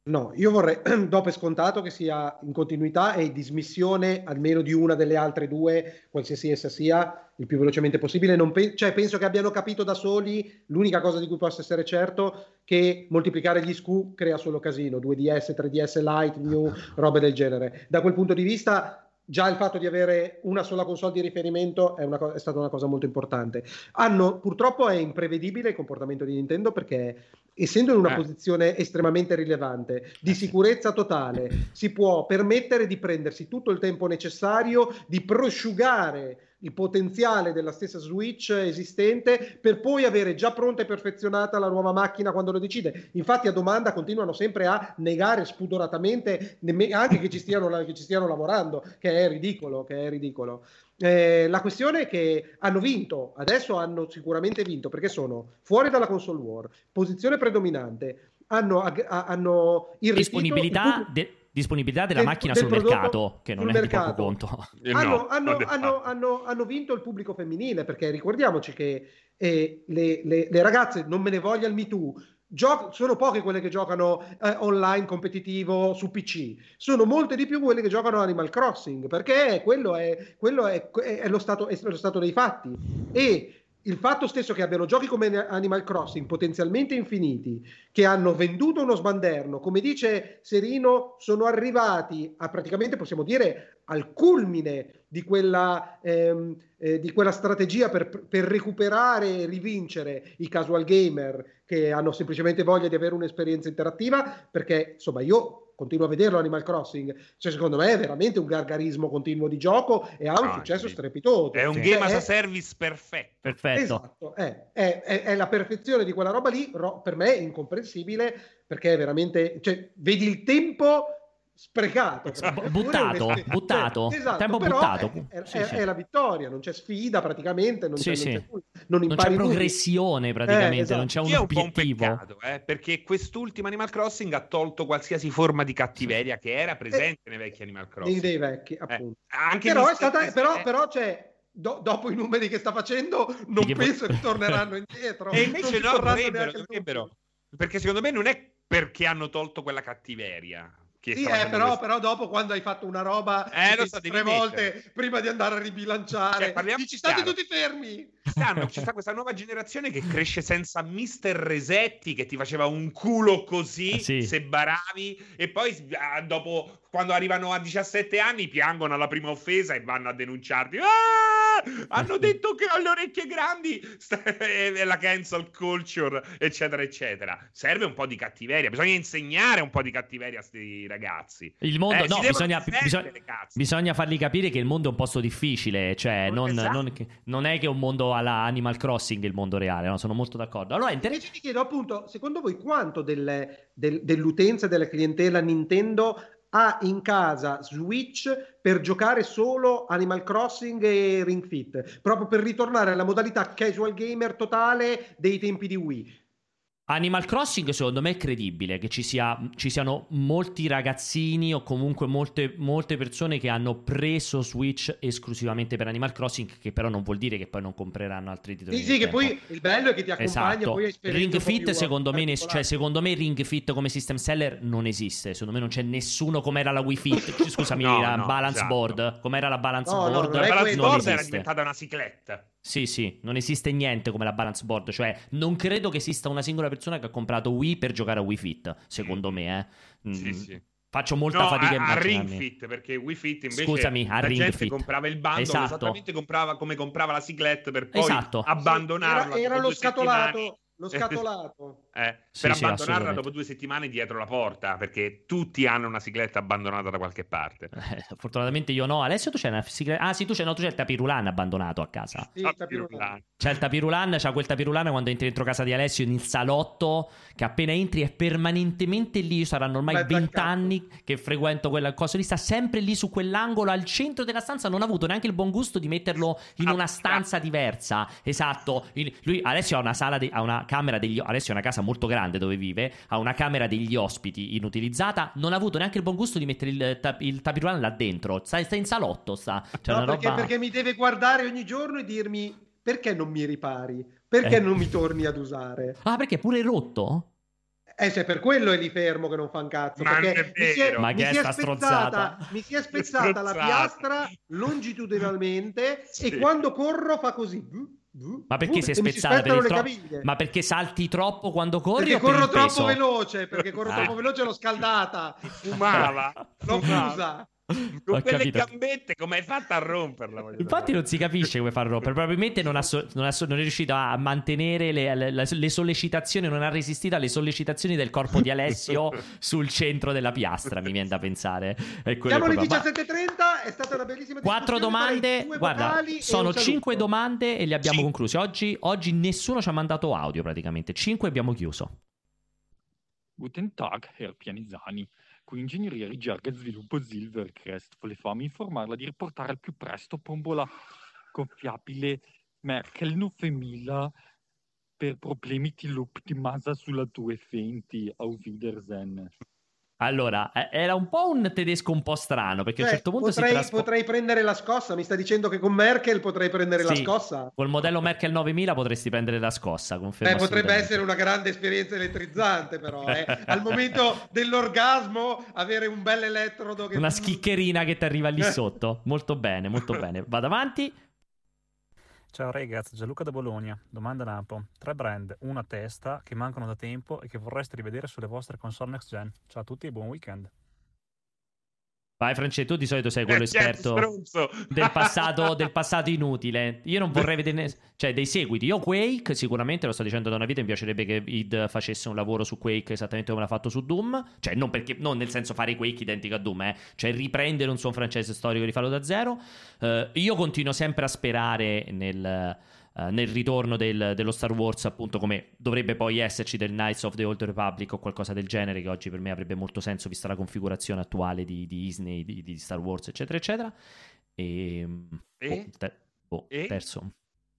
No, io vorrei, do per scontato che sia in continuità e dismissione almeno di una delle altre due, qualsiasi essa sia, il più velocemente possibile. Pe- cioè, penso che abbiano capito da soli l'unica cosa di cui posso essere certo, che moltiplicare gli SKU crea solo casino, 2DS, 3DS Lite, New, robe del genere. Da quel punto di vista già il fatto di avere una sola console di riferimento è, una co- è stata una cosa molto importante. Hanno, purtroppo è imprevedibile il comportamento di Nintendo perché essendo in una Eh. posizione estremamente rilevante, di sicurezza totale, si può permettere di prendersi tutto il tempo necessario, di prosciugare il potenziale della stessa Switch esistente per poi avere già pronta e perfezionata la nuova macchina quando lo decide. Infatti a domanda continuano sempre a negare spudoratamente nemme- anche che ci stiano, che ci stiano lavorando, che è ridicolo, che è ridicolo. Eh, la questione è che hanno vinto, adesso hanno sicuramente vinto perché sono fuori dalla console war, posizione predominante, hanno, hanno irretito Disponibilità, il de- disponibilità della del- macchina del sul prodotto mercato, che non è di poco mercato. conto. Eh, hanno, no, hanno- hanno- hanno- hanno vinto il pubblico femminile perché ricordiamoci che eh, le, le- le ragazze, non me ne voglia il Me Too, gio- sono poche quelle che giocano eh, online competitivo su PC, sono molte di più quelle che giocano Animal Crossing perché quello è, quello è, è lo, stato, è lo stato dei fatti. E il fatto stesso che abbiano giochi come Animal Crossing potenzialmente infiniti, che hanno venduto uno sbanderno, come dice Serino, sono arrivati a praticamente, possiamo dire, al culmine di quella, ehm, eh, di quella strategia per, per recuperare e rivincere i casual gamer che hanno semplicemente voglia di avere un'esperienza interattiva, perché insomma io continuo a vederlo Animal Crossing, cioè secondo me è veramente un gargarismo continuo di gioco e ha un Ah, successo sì. strepitoso. È un Cioè, game as a service perfetto. Perfetto. Esatto, è, è- è- è la perfezione di quella roba lì, ro- per me è incomprensibile perché è veramente, cioè, vedi il tempo sprecato, perché buttato, buttato, cioè, esatto, tempo buttato. È, è- Sì, è- sì. è la vittoria, non c'è sfida praticamente, non Sì, c'è, sì. non c'è nulla, non Non c'è impari nulla. progressione praticamente, Eh, esatto. non c'è un un po' un obiettivo. peccato, eh, perché quest'ultimo Animal Crossing ha tolto qualsiasi forma di cattiveria che era presente nei vecchi Animal dei, Crossing. dei vecchi, appunto. Anche però, è stata, però, eh, però c'è, do- dopo i numeri che sta facendo, non Che- penso che torneranno indietro. E invece no, dovrebbero, dovrebbero. Perché secondo me non è perché hanno tolto quella cattiveria. Che Sì, sta eh, però, questo. però dopo quando hai fatto una roba Eh, ci so, tre mettere. volte prima di andare a ribilanciare, Cioè, dici state chiaro. tutti fermi. Quest'anno c'è sta questa nuova generazione che cresce senza Mister Resetti che ti faceva un culo così Ah, sì. se baravi e poi ah, dopo quando arrivano a 17 anni piangono alla prima offesa e vanno a denunciarti. Ah! Hanno detto che ho le orecchie grandi Sta- e la cancel culture eccetera eccetera. Serve un po' di cattiveria, bisogna insegnare un po' di cattiveria a questi ragazzi. Il mondo, Eh, no, bisogna, bisogna, bisogna fargli capire che il mondo è un posto difficile, cioè non, Esatto. non- non è che è un mondo alla Animal Crossing il mondo reale, no? sono molto d'accordo. Allora, Invece ti chiedo appunto, secondo voi quanto delle- del- dell'utenza e della clientela Nintendo ha in casa Switch per giocare solo Animal Crossing e Ring Fit, proprio per ritornare alla modalità casual gamer totale dei tempi di Wii? Animal Crossing secondo me è credibile che ci, sia, ci siano molti ragazzini o comunque molte, molte persone che hanno preso Switch esclusivamente per Animal Crossing che però non vuol dire che poi non compreranno altri titoli. Sì, sì, che tempo. poi il bello è che ti accompagna Esatto. poi Ring Fit secondo me, cioè, secondo me Ring Fit come system seller non esiste. Secondo me non c'è nessuno come era la Wii Fit. Scusami, No, la no, balance esatto. board. Come era la balance No, no, board? non è La balance board era diventata una cicletta. Sì, sì, non esiste niente come la balance board. Cioè, non credo che esista una singola persona che ha comprato Wii per giocare a Wii Fit. Secondo me, eh. Mm, Sì, sì. Faccio molta No, fatica a, a Ring. Fit perché Wii Fit invece Scusami, a la Ring gente Fit. comprava il bundle Esatto. esattamente comprava, come comprava la cicletta per poi Esatto. abbandonarla Era, era dopo lo scatolato, lo scatolato. Eh, Sì, per sì, abbandonarla dopo due settimane dietro la porta perché tutti hanno una cicletta abbandonata da qualche parte. Eh, fortunatamente io no. Alessio, tu c'hai una sigla- Ah, sì, tu c'hai, no, tu c'hai il tapirulan abbandonato a casa. Sì, Ah, capito. Pirulan. C'è il tapirulan, c'ha quel tapirulan quando entri dentro casa di Alessio nel salotto, che appena entri è permanentemente lì, saranno ormai Mezzo 20 accanto. anni che frequento quella cosa lì, sta sempre lì su quell'angolo al centro della stanza, non ha avuto neanche il buon gusto di metterlo in una stanza diversa. Esatto, Il- lui Alessio ha una sala de- ha una camera degli Alessio ha una casa molto grande dove vive, ha una camera degli ospiti inutilizzata, non ha avuto neanche il buon gusto di mettere il, ta- il tapirulan là dentro, sta, sta in salotto, sta. Cioè No, una perché, roba perché mi deve guardare ogni giorno e dirmi perché non mi ripari? Perché Eh. non mi torni ad usare? Ah, perché è pure rotto? Eh, se per quello è lì fermo che non fa un cazzo. Ma perché mi si è, mi che è si è spezzata, mi si è spezzata la piastra longitudinalmente Sì. e quando corro fa così. Vu, Ma perché vu, si è mi spezzata per il caviglie. Ma perché salti troppo quando corri Perché per corro il troppo veloce, perché corro Ah. troppo veloce l'ho scaldata. Fumava. L'ho Fumava. Con Ho quelle capito. gambette come hai fatto a romperla? Infatti non si capisce come far rompere. Probabilmente non, ha so- non ha so- non è riuscito a mantenere le, le- le- le sollecitazioni, non ha resistito alle sollecitazioni del corpo di Alessio sul centro della piastra, mi viene da pensare. Quello Siamo è alle proprio- Ma 17.30, è stata una bellissima Quattro domande, guarda, sono cinque domande e le abbiamo concluse. Oggi, oggi nessuno ci ha mandato audio praticamente, cinque abbiamo chiuso. Guten Tag, Herr Pianisani. Qui Ingegneria Ricerca e Sviluppo Silvercrest. Volevamo informarla di riportare al più presto pombola gonfiabile Merkel 9000 per problemi di loop di massa sulla 220. Auf Wiedersehen. Allora, eh, era un po' un tedesco un po' strano perché a un Cioè, certo punto potrei, si trasforma. potrei prendere la scossa. Mi sta dicendo che con Merkel potrei prendere la Sì, scossa? Col modello Merkel 9000 potresti prendere la scossa, confermo. Eh, potrebbe essere una grande esperienza elettrizzante, però. eh. Al momento dell'orgasmo, avere un bel elettrodo che. Una schiccherina che ti arriva lì sotto. Molto bene, molto bene. Vado avanti. Ciao ragazzi, Gianluca da Bologna. Domanda Napo. Tre brand, una a testa, che mancano da tempo e che vorreste rivedere sulle vostre console next gen. Ciao a tutti e buon weekend. Vai, Francesco, tu di solito sei quello Eh, certo, esperto del passato, del passato inutile. Io non vorrei vedere, cioè, dei seguiti. Io Quake, sicuramente lo sto dicendo da una vita, mi piacerebbe che id facesse un lavoro su Quake esattamente come l'ha fatto su Doom. Cioè, non, perché, non nel senso fare Quake identico a Doom, eh. Cioè, riprendere un suo francese storico e rifarlo da zero. Eh, io continuo sempre a sperare nel... eh, nel ritorno del- dello Star Wars, appunto, come dovrebbe poi esserci del Knights of the Old Republic o qualcosa del genere, che oggi per me avrebbe molto senso, vista la configurazione attuale di, di Disney, di, di Star Wars, eccetera, eccetera. E. E? boh, te- boh, E? perso.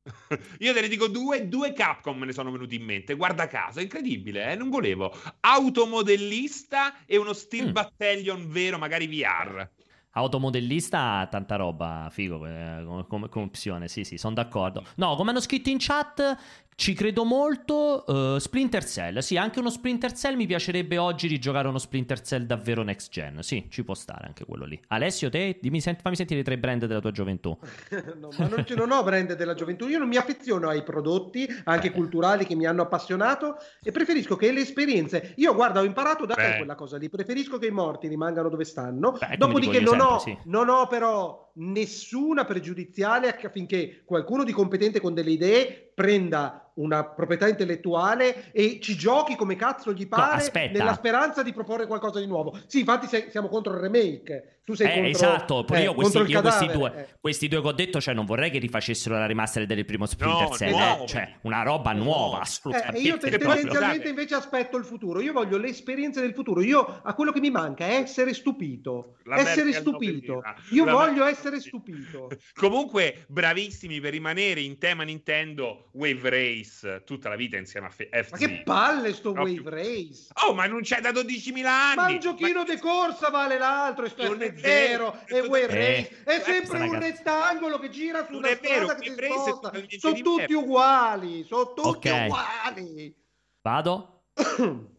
Io te ne dico due, due Capcom me ne sono venuti in mente. Guarda caso, è incredibile, eh? non volevo. Automodellista e uno Steel Mm. Battalion vero, magari VR. Automodellista, tanta roba, figo eh, come, come- opzione, sì sì, sono d'accordo. No, come hanno scritto in chat, ci credo molto, eh, Splinter Cell, sì, anche uno Splinter Cell mi piacerebbe oggi rigiocare uno Splinter Cell davvero next gen, sì, ci può stare anche quello lì. Alessio, te, dimmi, sent- fammi sentire i tre brand della tua gioventù. No, ma non, non ho brand della gioventù, io non mi affeziono ai prodotti, anche culturali, che mi hanno appassionato e preferisco che le esperienze. Io, guarda, ho imparato da te Beh. quella cosa lì. Preferisco che i morti rimangano dove stanno. Beh, Dopodiché, non, ho, sempre, sì. non ho però nessuna pregiudiziale affinché qualcuno di competente con delle idee prenda una proprietà intellettuale e ci giochi come cazzo gli pare aspetta. nella speranza di proporre qualcosa di nuovo. Sì, infatti sei- siamo contro il remake. Tu sei Eh, contro, esatto, eh, io, questi, contro il io questi due, eh. questi due che ho detto, cioè non vorrei che rifacessero la remaster del primo Splinter No, Cell, eh. cioè una roba nuova, Eh, assolutamente. io te- Che poi, tendenzialmente invece aspetto il futuro. Io voglio le esperienze del futuro. Io a quello che mi manca è essere stupito. La essere stupito. 9000. Io La voglio Merkel essere 9000. stupito. Comunque, bravissimi per rimanere in tema Nintendo Wave Race. Race tutta la vita insieme a Fe- FZ. Ma che palle sto Proprio- Wave Race! Oh, ma non c'è da 12.000 anni! Ma un giochino di corsa vale l'altro, Non è Esperto vero, Zero è e Wave Eh, Race. È sempre questa un rettangolo che gira su Non una è vero, strada che si Wave è sposta. Sono tutti uguali, sono tutti Ok. uguali. Vado?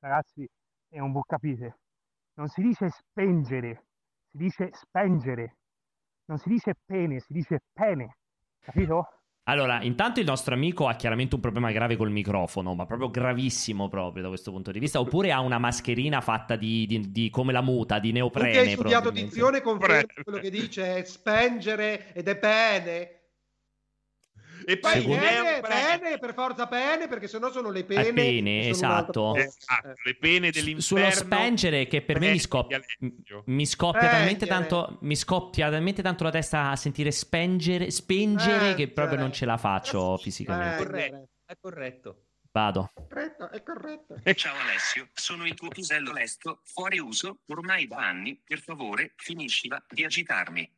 Ragazzi, è un voi capite. Non si dice spengere, si dice spengere. Non si dice pene, si dice pene. Capito? Allora, intanto il nostro amico ha chiaramente un problema grave col microfono, ma proprio gravissimo proprio da questo punto di vista. Oppure ha una mascherina fatta di, di- di- come la muta, di neoprene. che hai studiato dizione Corretto. quello che dice è spengere ed è pene. E poi Secondo- pene, pene, per forza pene, perché sennò sono le pene. Eh, pene, esatto. Esatto, le pene dell'inferno. Sullo spengere che per me mi, scop- mi scoppia talmente tanto mi scoppia talmente tanto la testa a sentire spengere, spengere che proprio non ce la faccio fisicamente. Eh, corretto, è corretto. Vado. corretto, è corretto. Ciao Alessio, sono il tuo pisello lesto, fuori uso, ormai da anni, per favore, finiscila di agitarmi.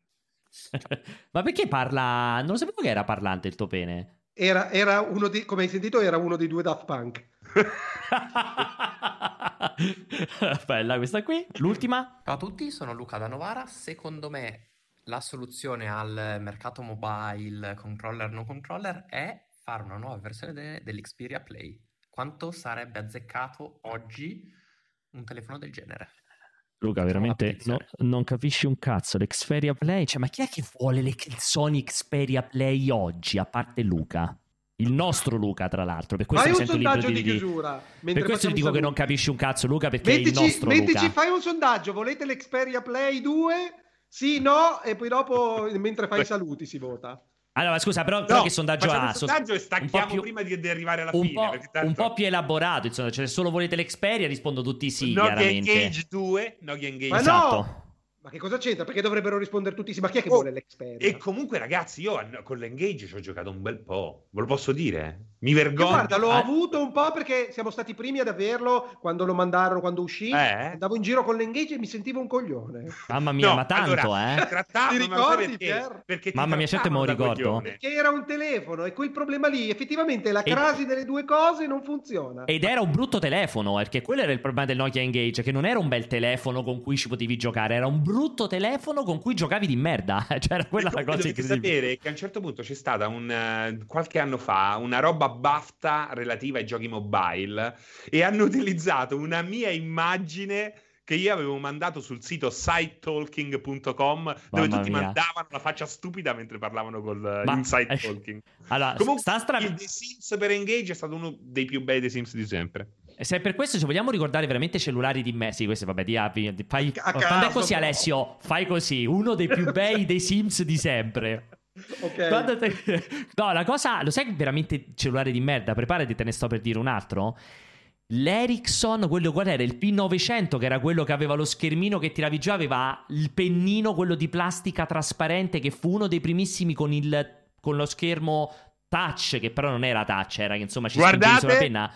Ma perché parla? Non lo sapevo che era parlante il tuo pene. Era, era uno di, come hai sentito, era uno dei due Daft Punk. Bella questa qui. L'ultima? Ciao a tutti, sono Luca da Novara. Secondo me la soluzione al mercato mobile controller no controller è fare una nuova versione de- dell'Xperia Play. Quanto sarebbe azzeccato oggi un telefono del genere? Luca, veramente no- non capisci un cazzo. L'Xperia Play, cioè, ma chi è che vuole le il Sony Xperia Play oggi, a parte Luca? Il nostro Luca, tra l'altro. Per questo Fai un sondaggio di, chiusura. Per questo ti dico i che non saluti. capisci un cazzo, Luca, perché è il Mettici, nostro mettici, Luca. fai un sondaggio. Volete l'Xperia Play 2? Sì, no, e poi dopo, mentre fai i saluti, si vota. Allora, scusa, però, No, che sondaggio ha? il sondaggio e un po' stacchiamo più- prima di, di arrivare alla un fine. po', tanto- un po' più elaborato, insomma, cioè se solo volete l'Xperia rispondo tutti sì, Nokia chiaramente. Engage 2, Nokia Engage Ma Esatto. no! Ma che cosa c'entra? Perché dovrebbero rispondere tutti sì? Ma chi è che Oh, vuole l'Xperia? E comunque, ragazzi, io con l'Engage ci ho giocato un bel po'. Ve lo posso dire? Mi vergogno. guarda, l'ho Ah, avuto un po' perché siamo stati i primi ad averlo quando lo mandarono, quando uscì. Eh? Andavo in giro con l'engage e mi sentivo un coglione. Mamma mia, No, ma tanto, allora, eh. ti trattavano, Ti ricordi, perché? Pier? Perché ti Mamma mia, certo me lo ricordo. coglione. Che era un telefono e quel problema lì, effettivamente la E- crasi delle due cose non funziona. Ed era un brutto telefono, perché quello era il problema del Nokia Engage, che non era un bel telefono con cui ci potevi giocare, era un brutto telefono con cui giocavi di merda. Cioè, era quella la cosa dovete incredibile. sapere che a un certo punto c'è stata un, eh, qualche anno fa una roba BAFTA relativa ai giochi mobile e hanno utilizzato una mia immagine che io avevo mandato sul sito sitetalking.com dove Mamma tutti mia. mandavano la faccia stupida mentre parlavano con Ma- Inside Talking. Allora, Comunque sta stra- il The Sims per Engage è stato uno dei più bei The Sims di sempre. E Se per questo, se vogliamo ricordare veramente cellulari di Messi, questo vabbè, di api, di- fai, A quando è caso, così, però. Alessio, fai così, uno dei più bei dei Sims di sempre. Ok. Quando te- No, la cosa, lo sai veramente cellulare di merda? Preparati, te ne sto per dire un altro. L'Ericsson, quello qual era? Il P900, che era quello che aveva lo schermino che tiravi giù, aveva il pennino, quello di plastica trasparente, che fu uno dei primissimi con, il, con lo schermo touch, che però non era touch, era che insomma ci Guardate! sulla penna.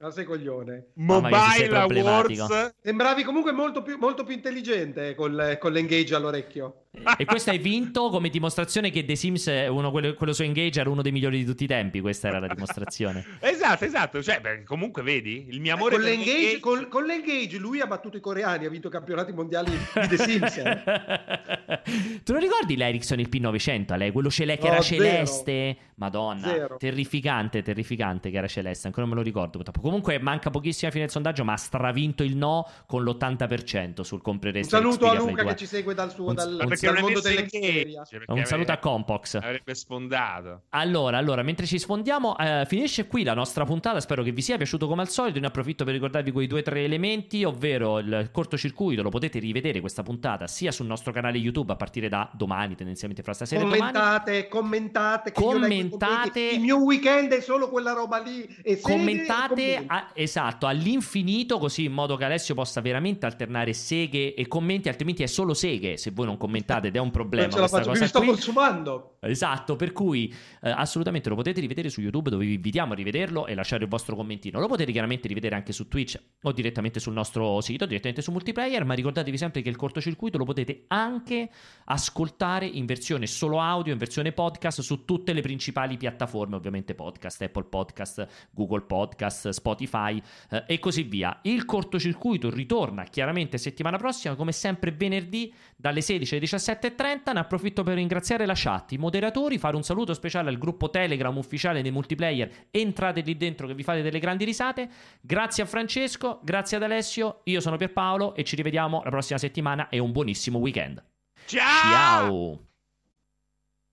Ma sei coglione. Mobile. Awards Sembravi comunque molto più, molto più intelligente col, con l'engage all'orecchio. E questo hai vinto come dimostrazione che The Sims, è uno, quello, quello su Engage, era uno dei migliori di tutti i tempi. Questa era la dimostrazione. Esatto, esatto. Cioè, beh, comunque vedi, il mio amore con, per l'engage, l'Engage- col- con l'engage lui ha battuto i coreani, ha vinto i campionati mondiali di The Sims. eh. Te lo ricordi l'Ericsson il P900? Lei, quello cele- che No, era zero. celeste? Madonna, Zero. terrificante, terrificante che era celeste. Ancora non me lo ricordo. purtroppo. Comunque manca pochissimo alla fine del sondaggio, ma ha stravinto il no con l'80% sul Un compreresti saluto a Luca 2. che ci segue dal, suo, Un- dal, un- dal perché non è mondo messo in dell'Xperia. Engage, perché Un saluto a Compox. Avrebbe sfondato. Allora, allora, mentre ci sfondiamo, eh, finisce qui la nostra puntata. Spero che vi sia piaciuto come al solito. Ne approfitto per ricordarvi quei due o tre elementi, ovvero il cortocircuito. Lo potete rivedere questa puntata sia sul nostro canale YouTube a partire da domani, tendenzialmente fra stasera e domani. Commentate, commentate, Commentate. Il mio weekend è solo quella roba lì. E Commentate a- esatto all'infinito, così in modo che Alessio possa veramente alternare seghe e commenti, altrimenti è solo seghe se voi non commentate aspettate ed è un problema Non ce la faccio cosa mi sto qui. consumando. Esatto, per cui eh, assolutamente lo potete rivedere su YouTube dove vi invitiamo a rivederlo e lasciare il vostro commentino. Lo potete chiaramente rivedere anche su Twitch o direttamente sul nostro sito, direttamente su multiplayer, ma ricordatevi sempre che il cortocircuito lo potete anche ascoltare in versione solo audio, in versione podcast su tutte le principali piattaforme, ovviamente podcast, Apple Podcast, Google Podcast, Spotify eh, e così via. Il cortocircuito ritorna chiaramente settimana prossima, come sempre venerdì dalle 16 alle 17.30. Ne approfitto per ringraziare la chat, i moderatori, fare un saluto speciale al gruppo Telegram ufficiale dei multiplayer. Entrate lì dentro che vi fate delle grandi risate. Grazie a Francesco, grazie ad Alessio, io sono Pierpaolo e ci rivediamo la prossima settimana e un buonissimo weekend. Ciao! Ciao!